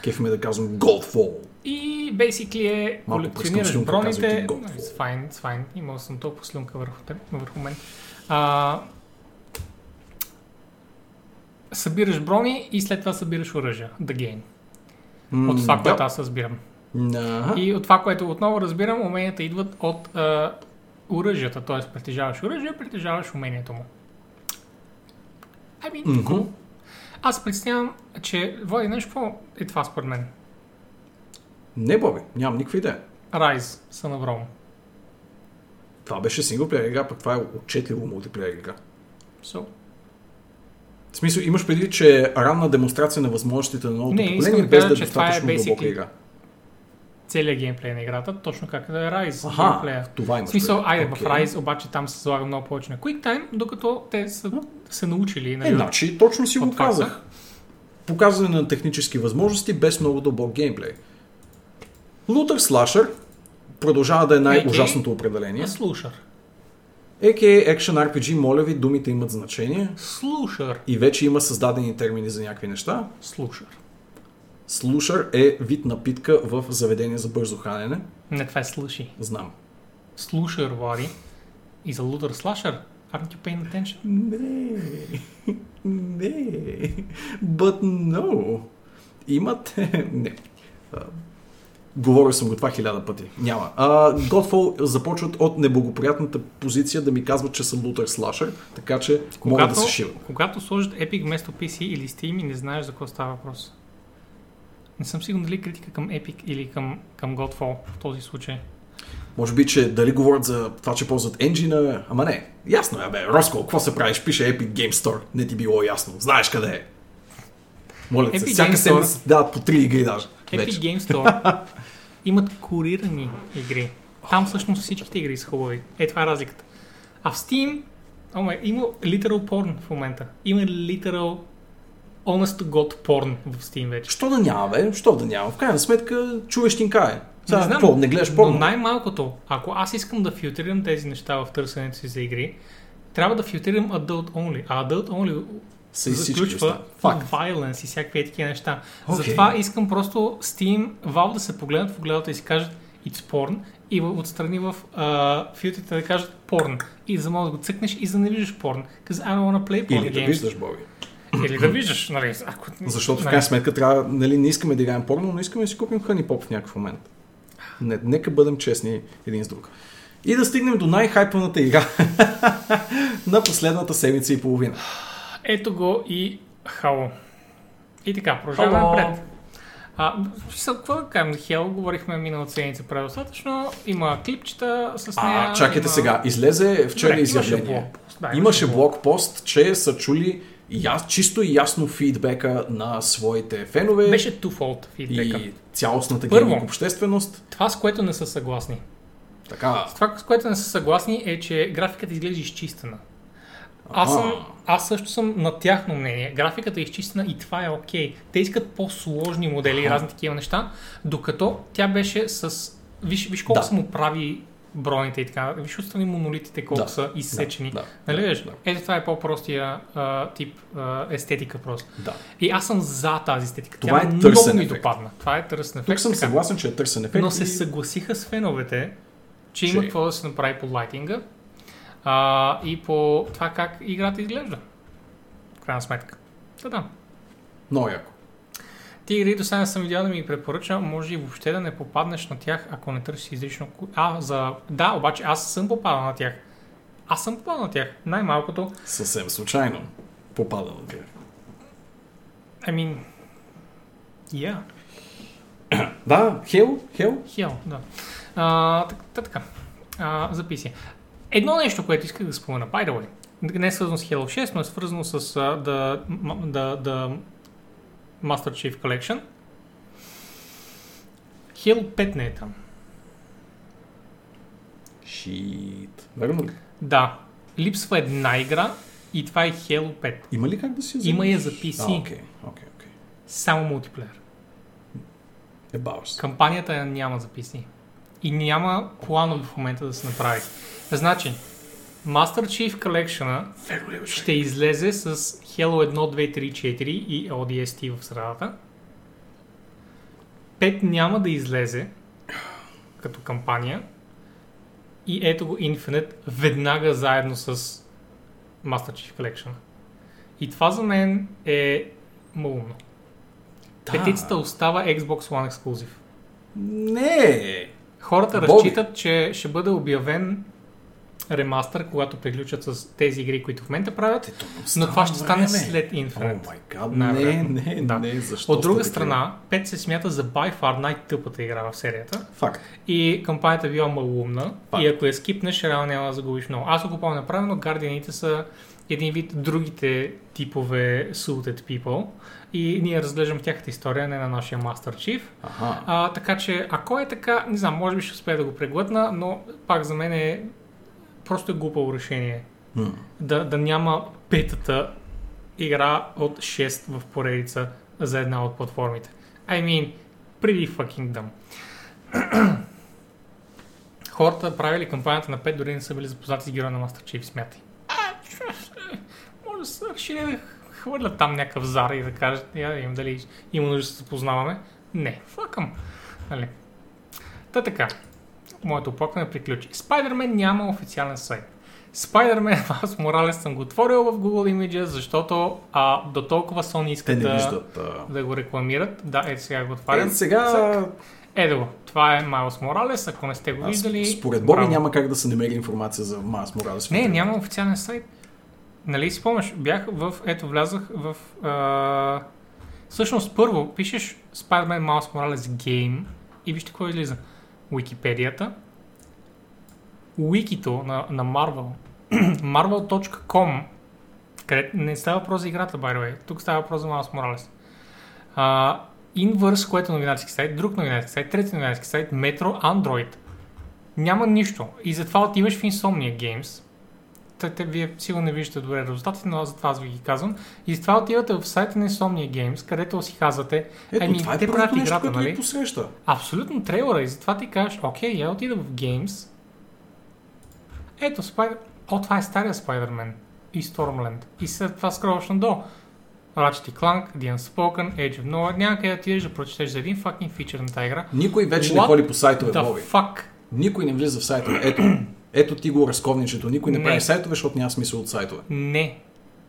Кеф ми да казвам Godfall. И basically е колекционираш броните. It's fine, it's fine. Имал съм толкова слюнка върху, теб, върху мен. А, събираш брони и след това събираш оръжия. The game. От това, което аз разбирам. Да. И от това, което отново разбирам, уменията идват от а, оръжията. Т.е. притежаваш оръжие, притежаваш умението му. I mean, Мгм. cool. Аз представям, че води нещо, какво е това според мен? Не, Боби, нямам никаква идея. Rise, Son of Rome. Това беше синглплеер игра, пък това е отчетливо мултиплеер игра. So, В смисъл, имаш преди, че е ранна демонстрация на възможностите на новото Не, поколение, да без кажа, да е е достатъчно дълбока basically- игра. целият геймплей на играта, точно как да е Rise Аха, геймплея. това В имаш смисъл, предвид. айде, Окей. в Rise обаче там се залага много повече на QuickTime, докато те са се научили. Нали, Е, значи, точно си го казах. Показване на технически възможности без много дълбок геймплей. Лутър слашър продължава да е най-ужасното определение. Слушър. AKA Action RPG, моля ви, думите имат значение Слушър. и вече има създадени термини за някакви неща. Слушър. Слушър е вид напитка в заведение за бързо хранене. Не, това е слуши. Знам. Слушър, Влади. И за лутър слашър. Aren't you paying attention? Не, не, but no. Имате... Не. Говорил съм го това хиляда пъти. Няма. А, Godfall започват от неблагоприятната позиция да ми казват, че съм лутър слашър, така че мога да се шива. когато сложат Epic вместо PC или Steam и не знаеш за какво става въпрос. Не съм сигурен дали критика към Epic или към, към Godfall в този случай. Може би, че дали говорят за това, че ползват енджина, ама не. Ясно е, бе. Роско, какво се правиш? Пише Epic Game Store. Не ти било ясно. Знаеш къде е. Моля Epic всяка седмица ти дават по три игри даже. Epic Вече. Game Store имат курирани игри. Там всъщност всичките игри са хубави. Е, това е разликата. А в Steam ме, има literal porn в момента. Има literal honest to god porn в Steam вече. Що да няма, бе? Що да няма? В крайна сметка, чуещинка е. Сега, Не знам, какво, не гледаш Но порно? най-малкото, ако аз искам да филтрирам тези неща в търсенето си за игри, трябва да филтрирам Adult Only. А Adult Only Са и всички Факт. violence и всякакви е такива неща. Окей. Затова искам просто Steam, Valve да се погледнат в огледалата и си кажат it's porn и отстрани в uh, филтрите да кажат порн. И за да да го цъкнеш и за да не виждаш порн. Because I don't wanna play porn Или да games. виждаш, Боби. Или да виждаш, нали? Ако... Защото в крайна сметка трябва, нали, не искаме да играем порно, но искаме да си купим хъни поп в някакъв момент. Не, нека бъдем честни един с друг. И да стигнем до най-хайпаната игра на последната седмица и половина. Ето го и Хало. И така, продължаваме напред. А, какво да кажем за Хело? Говорихме миналата седмица предостатъчно. Има клипчета с нея. А, чакайте има... сега. Излезе вчера Добре, имаше изявление. блокпост, да, имаше блокпост, че са чули я, чисто и ясно фидбека на своите фенове Беше twofold фидбека. и цялостната гейминг общественост. Това, с което не са съгласни. Така. Това, с което не са съгласни е, че графиката изглежда изчистена. Аз, съм, аз също съм на тяхно мнение. Графиката е изчистена и това е окей. Те искат по-сложни модели и разни такива неща, докато тя беше с... Виж, виж колко Да. са му прави броните и така. Виж отстрани монолитите колко Да. са изсечени. Да, да, нали виж? да. Ето това е по-простия а, тип а, естетика просто. Да. И аз съм за тази естетика. Това Тя е много търсен ми ефект. допадна. Това е търсен ефект. Тук съм така. съгласен, че е търсен ефект. Но се и- съгласиха с феновете, че Че? има какво да се направи по лайтинга а, и по това как играта изглежда. В крайна сметка. Та да. Много яко. Ти игри до сега не съм видял да ми препоръча, може и въобще да не попаднеш на тях, ако не търсиш изрично. А, за... Да, обаче аз съм попадал на тях. Аз съм попадал на тях. Най-малкото. Съвсем случайно попада на тях. I mean... Yeah. Да, Хел, Хел. Хел, да. А, так- та- така. А, записи. Едно нещо, което исках да спомена, by the way, не е свързано с Halo 6, но е свързано с uh, the, the, the Master Chief Collection. Halo 5 не е там. Шит. Верно ли? Да. Липсва една игра и това е Halo 5. Има ли как да си я Има я за PC. А, окей, окей, окей. Само мултиплеер. Е баус. Кампанията няма за PC. И няма планове в момента да се направи. Значи, Master Chief Collection ще излезе с Halo 1, 2, 3, 4 и ODST в средата. 5 няма да излезе като кампания. И ето го Infinite веднага заедно с Master Chief Collection. И това за мен е малумно. Да. Петицата остава Xbox One ексклюзив. Не. Хората Боби. разчитат, че ще бъде обявен ремастър, когато приключат с тези игри, които в момента правят. Ето, Но това ще стане време. след О Infinite. май гад, не, не, Да. не, защо От друга страна, 5 се смята за by far най-тъпата игра в серията. Факт. И кампанията е била малумна. Факт. И ако я скипнеш, реално няма да загубиш много. Аз го помня направено, гардианите са един вид другите типове suited people. И ние разглеждам тяхната история, не на нашия Master Chief. Аха. А, така че, ако е така, не знам, може би ще успея да го преглътна, но пак за мен е просто е глупаво решение М. да, да няма петата игра от 6 в поредица за една от платформите. I mean, pretty fucking dumb. Хората правили кампанията на 5, дори не са били запознати с героя на Master Chief, смятай. А, може да са решили да хвърлят там някакъв зар и да кажат, я да видим дали има нужда да се запознаваме. Не, факъм. Нали? Та така, моето оплакване приключи. Spider-Man няма официален сайт. Spider-Man аз Моралес съм го отворил в Google Images, защото а, до толкова Sony не да, виждат. а, да го рекламират. Да, ето сега го отварям. Е, сега, Цък. Ето го. Това е Майлз Моралес, ако не сте го виждали. според Боби няма как да се намери информация за Мас Моралес. Не, няма официален сайт. Нали си спомняш? Бях в... Ето, влязах в... А... Всъщност, първо пишеш Spider-Man Miles Morales Game и вижте какво излиза. Википедията, Wikито на, на Marvel, marvel.com, където не става въпрос за играта, by the way. Тук става въпрос за Miles Morales. А, Inverse, което е новинарски сайт, друг новинарски сайт, трети новинарски сайт, Metro, Android. Няма нищо. И затова отиваш в Insomnia Games. Те, те вие сигурно не виждате добре резултатите, но затова аз ви ги казвам. И затова отивате в сайта на Insomnia Games, където си казвате, Ето, ами, това е те правят нещо, играта, нали? посреща. абсолютно трейлера и затова ти кажеш, окей, я отида в Games. Ето, Spider... О, това е стария Spider-Man и Stormland. И след това скроваш надолу. Ratchet Clank, The Unspoken, Age of Nowhere. Няма къде да отидеш да прочетеш за един fucking фичър на тази игра. Никой вече не What ходи по сайтове, Боби. fuck? Никой не влиза в сайтове. Ето, ето ти го разковничето. Никой не, Не. прави сайтове, защото няма смисъл от сайтове. Не.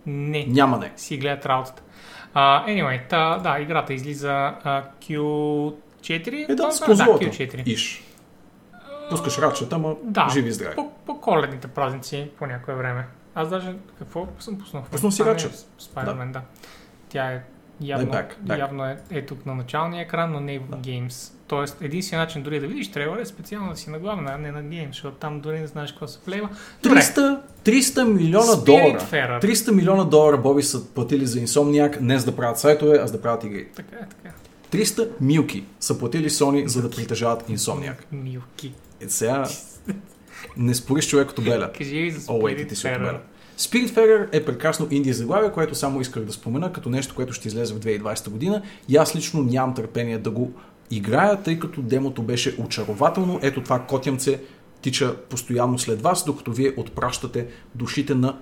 Не. Няма не. Си гледат работата. Uh, anyway, та, да, играта излиза uh, Q4. Е, да, с конзолата. Да, Q4. Иш. Пускаш рачета, ама Да, живи и здрави. По, по коледните празници по някое време. Аз даже какво съм пуснал? Пуснал си А, не, Ratchet. Spider-Man, да. Тя е явно, Back, back. явно е, е тук на началния екран, но не в Games. Тоест, единственият начин дори да видиш трейлър е специално да си на главна, а не на Games, защото там дори не знаеш какво се. Добре, 300, 300 милиона Spirit долара. Farer. 300 милиона долара Боби са платили за Insomniac не за да правят сайтове, а за да правят игри. Така е, така. 300 милки са платили Sony за да притежават Insomniac. Милки. Е, сега не спориш човек като Беля. Кажи ми за О, Spirit wait, ти си от. Беля. Spiritfarer е прекрасно инди заглавие, което само исках да спомена като нещо, което ще излезе в 2020 година. И аз лично нямам търпение да го играя, тъй като демото беше очарователно. Ето това котямце тича постоянно след вас, докато вие отпращате душите на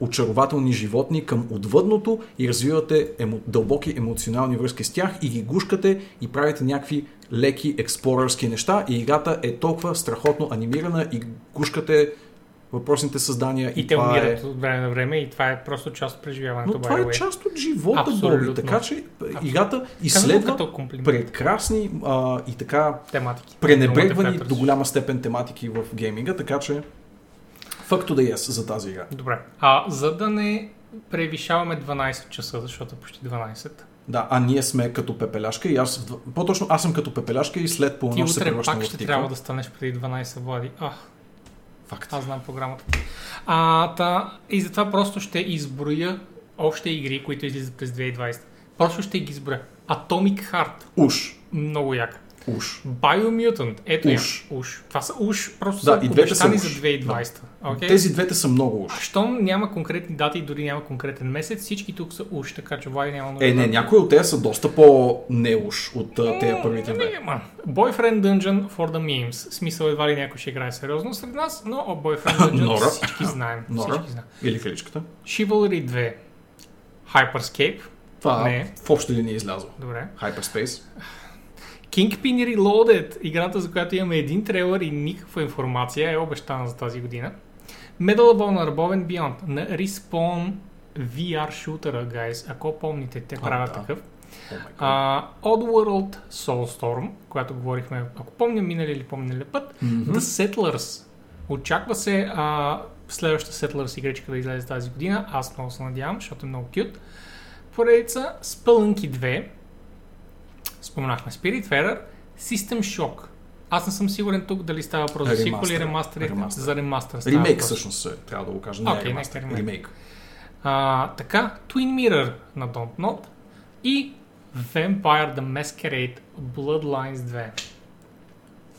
очарователни животни към отвъдното и развивате емо, дълбоки емоционални връзки с тях и ги гушкате и правите някакви леки експлорърски неща и играта е толкова страхотно анимирана и гушкате въпросните създания И те това умират е... от време на време и това е просто част от преживяването. Но това е част от живота, Абсолютно. Боби. Така че играта Казвам го изследва прекрасни а, и така тематики. пренебрегвани до голяма степен тематики в гейминга, така че to the yes за тази игра. Добре. А за да не превишаваме 12 часа, защото е почти 12. Да, а ние сме като пепеляшка и аз, по-точно аз съм като пепеляшка и след Ти полунощ се утре превръщам пак в ще тиква. трябва да станеш преди 12, Влади. Ах, Факт. аз знам програмата. А, та, и затова просто ще изброя още игри, които излизат през 2020. Просто ще ги изброя. Atomic Heart. Уж. Много яка. Уж. Biomutant. Ето я. Уж. Уж. Това са уж. Просто Да, са и двете са за уж. 2020. Окей? Тези двете са много уж. А щом няма конкретни дати и дори няма конкретен месец, всички тук са уж, така че Влади няма нужда. Е, не, някои от тези са доста по-не уж от а, тези първите две. Boyfriend Dungeon for the memes. Смисъл едва ли някой ще играе сериозно сред нас, но о, Boyfriend Dungeon Нора. всички знаем. Нора. Всички знаем. Или кличката. Chivalry 2. Hyperscape. Това Не. в общи линии е излязло. Добре. Hyperspace. Kingpin Reloaded. Играта, за която имаме един трейлър и никаква информация, е обещана за тази година. Medal Above and Beyond на Respawn VR шутера, guys. Ако помните, те правят да. такъв. Oh. А, Oddworld Soulstorm, която говорихме, ако помня минали или помнили път. Мгм. The Settlers. Очаква се а, следващата Settlers игричка да излезе тази година. Аз много се надявам, защото е много кют. Поредица Spelunky 2. Споменахме Spiritfarer. System Shock. Аз не съм сигурен тук дали става въпрос за сиквел или Ремастър. За ремастър. става Ремейк въпрос. всъщност е, трябва да го кажа. Не е ремастър. ремейк. Ремейк. А, така, Twin Mirror на Don't Not и Vampire the Masquerade Bloodlines 2.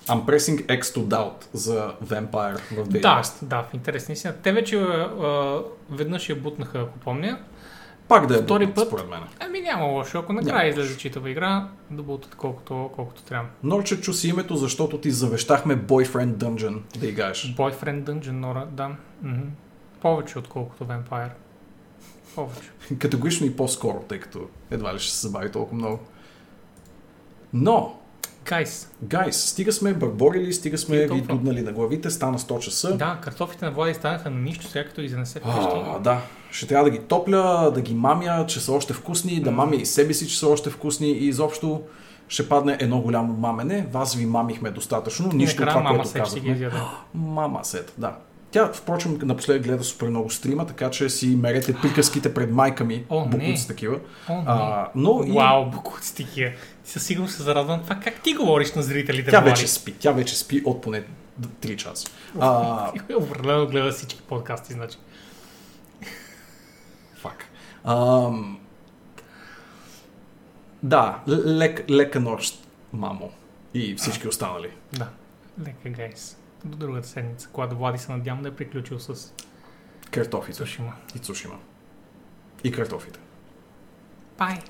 I'm pressing X to doubt за Vampire в 2020. Да, да, в интересни истина. Те вече а, веднъж я бутнаха, ако помня. Пак да е Втори път. според мен. Ами няма лошо, ако накрая излезе читава игра, да бутат колкото, колкото трябва. Норче чу си името, защото ти завещахме Boyfriend Dungeon да играеш. Boyfriend Dungeon, Нора, да. Мгм. Повече отколкото Vampire. Повече. Категорично и по-скоро, тъй като едва ли ще се забави толкова много. Но, Гайс, гайс, стига сме бърборили, стига сме И ви дуднали на главите, стана 100 часа. да, картофите на Влади станаха на нищо, сега като ги занесе вкъщи. А, да, ще трябва да ги топля, да ги мамя, че са още вкусни, да мамя и себе си, че са още вкусни и изобщо ще падне едно голямо мамене. Вас ви мамихме достатъчно, И нищо това, мама което казахме. Мама сет, да. Тя, впрочем, напоследък гледа супер много стрима, така че си мерете приказките пред майка ми, О, букуци такива. О, не. А, но и Вау, букуци такива. Със сигурност се зарадвам това как ти говориш на зрителите. тя вече спи. Тя вече спи от поне 3 часа. А, Определено гледа всички подкасти, значи. фак. Ам, да, лек, лека нощ, мамо. И всички останали. Да. Лека, гайс. До другата седмица, когато Влади се надявам да е приключил с Картофите Сушима. и цушима. И картофите. Бай!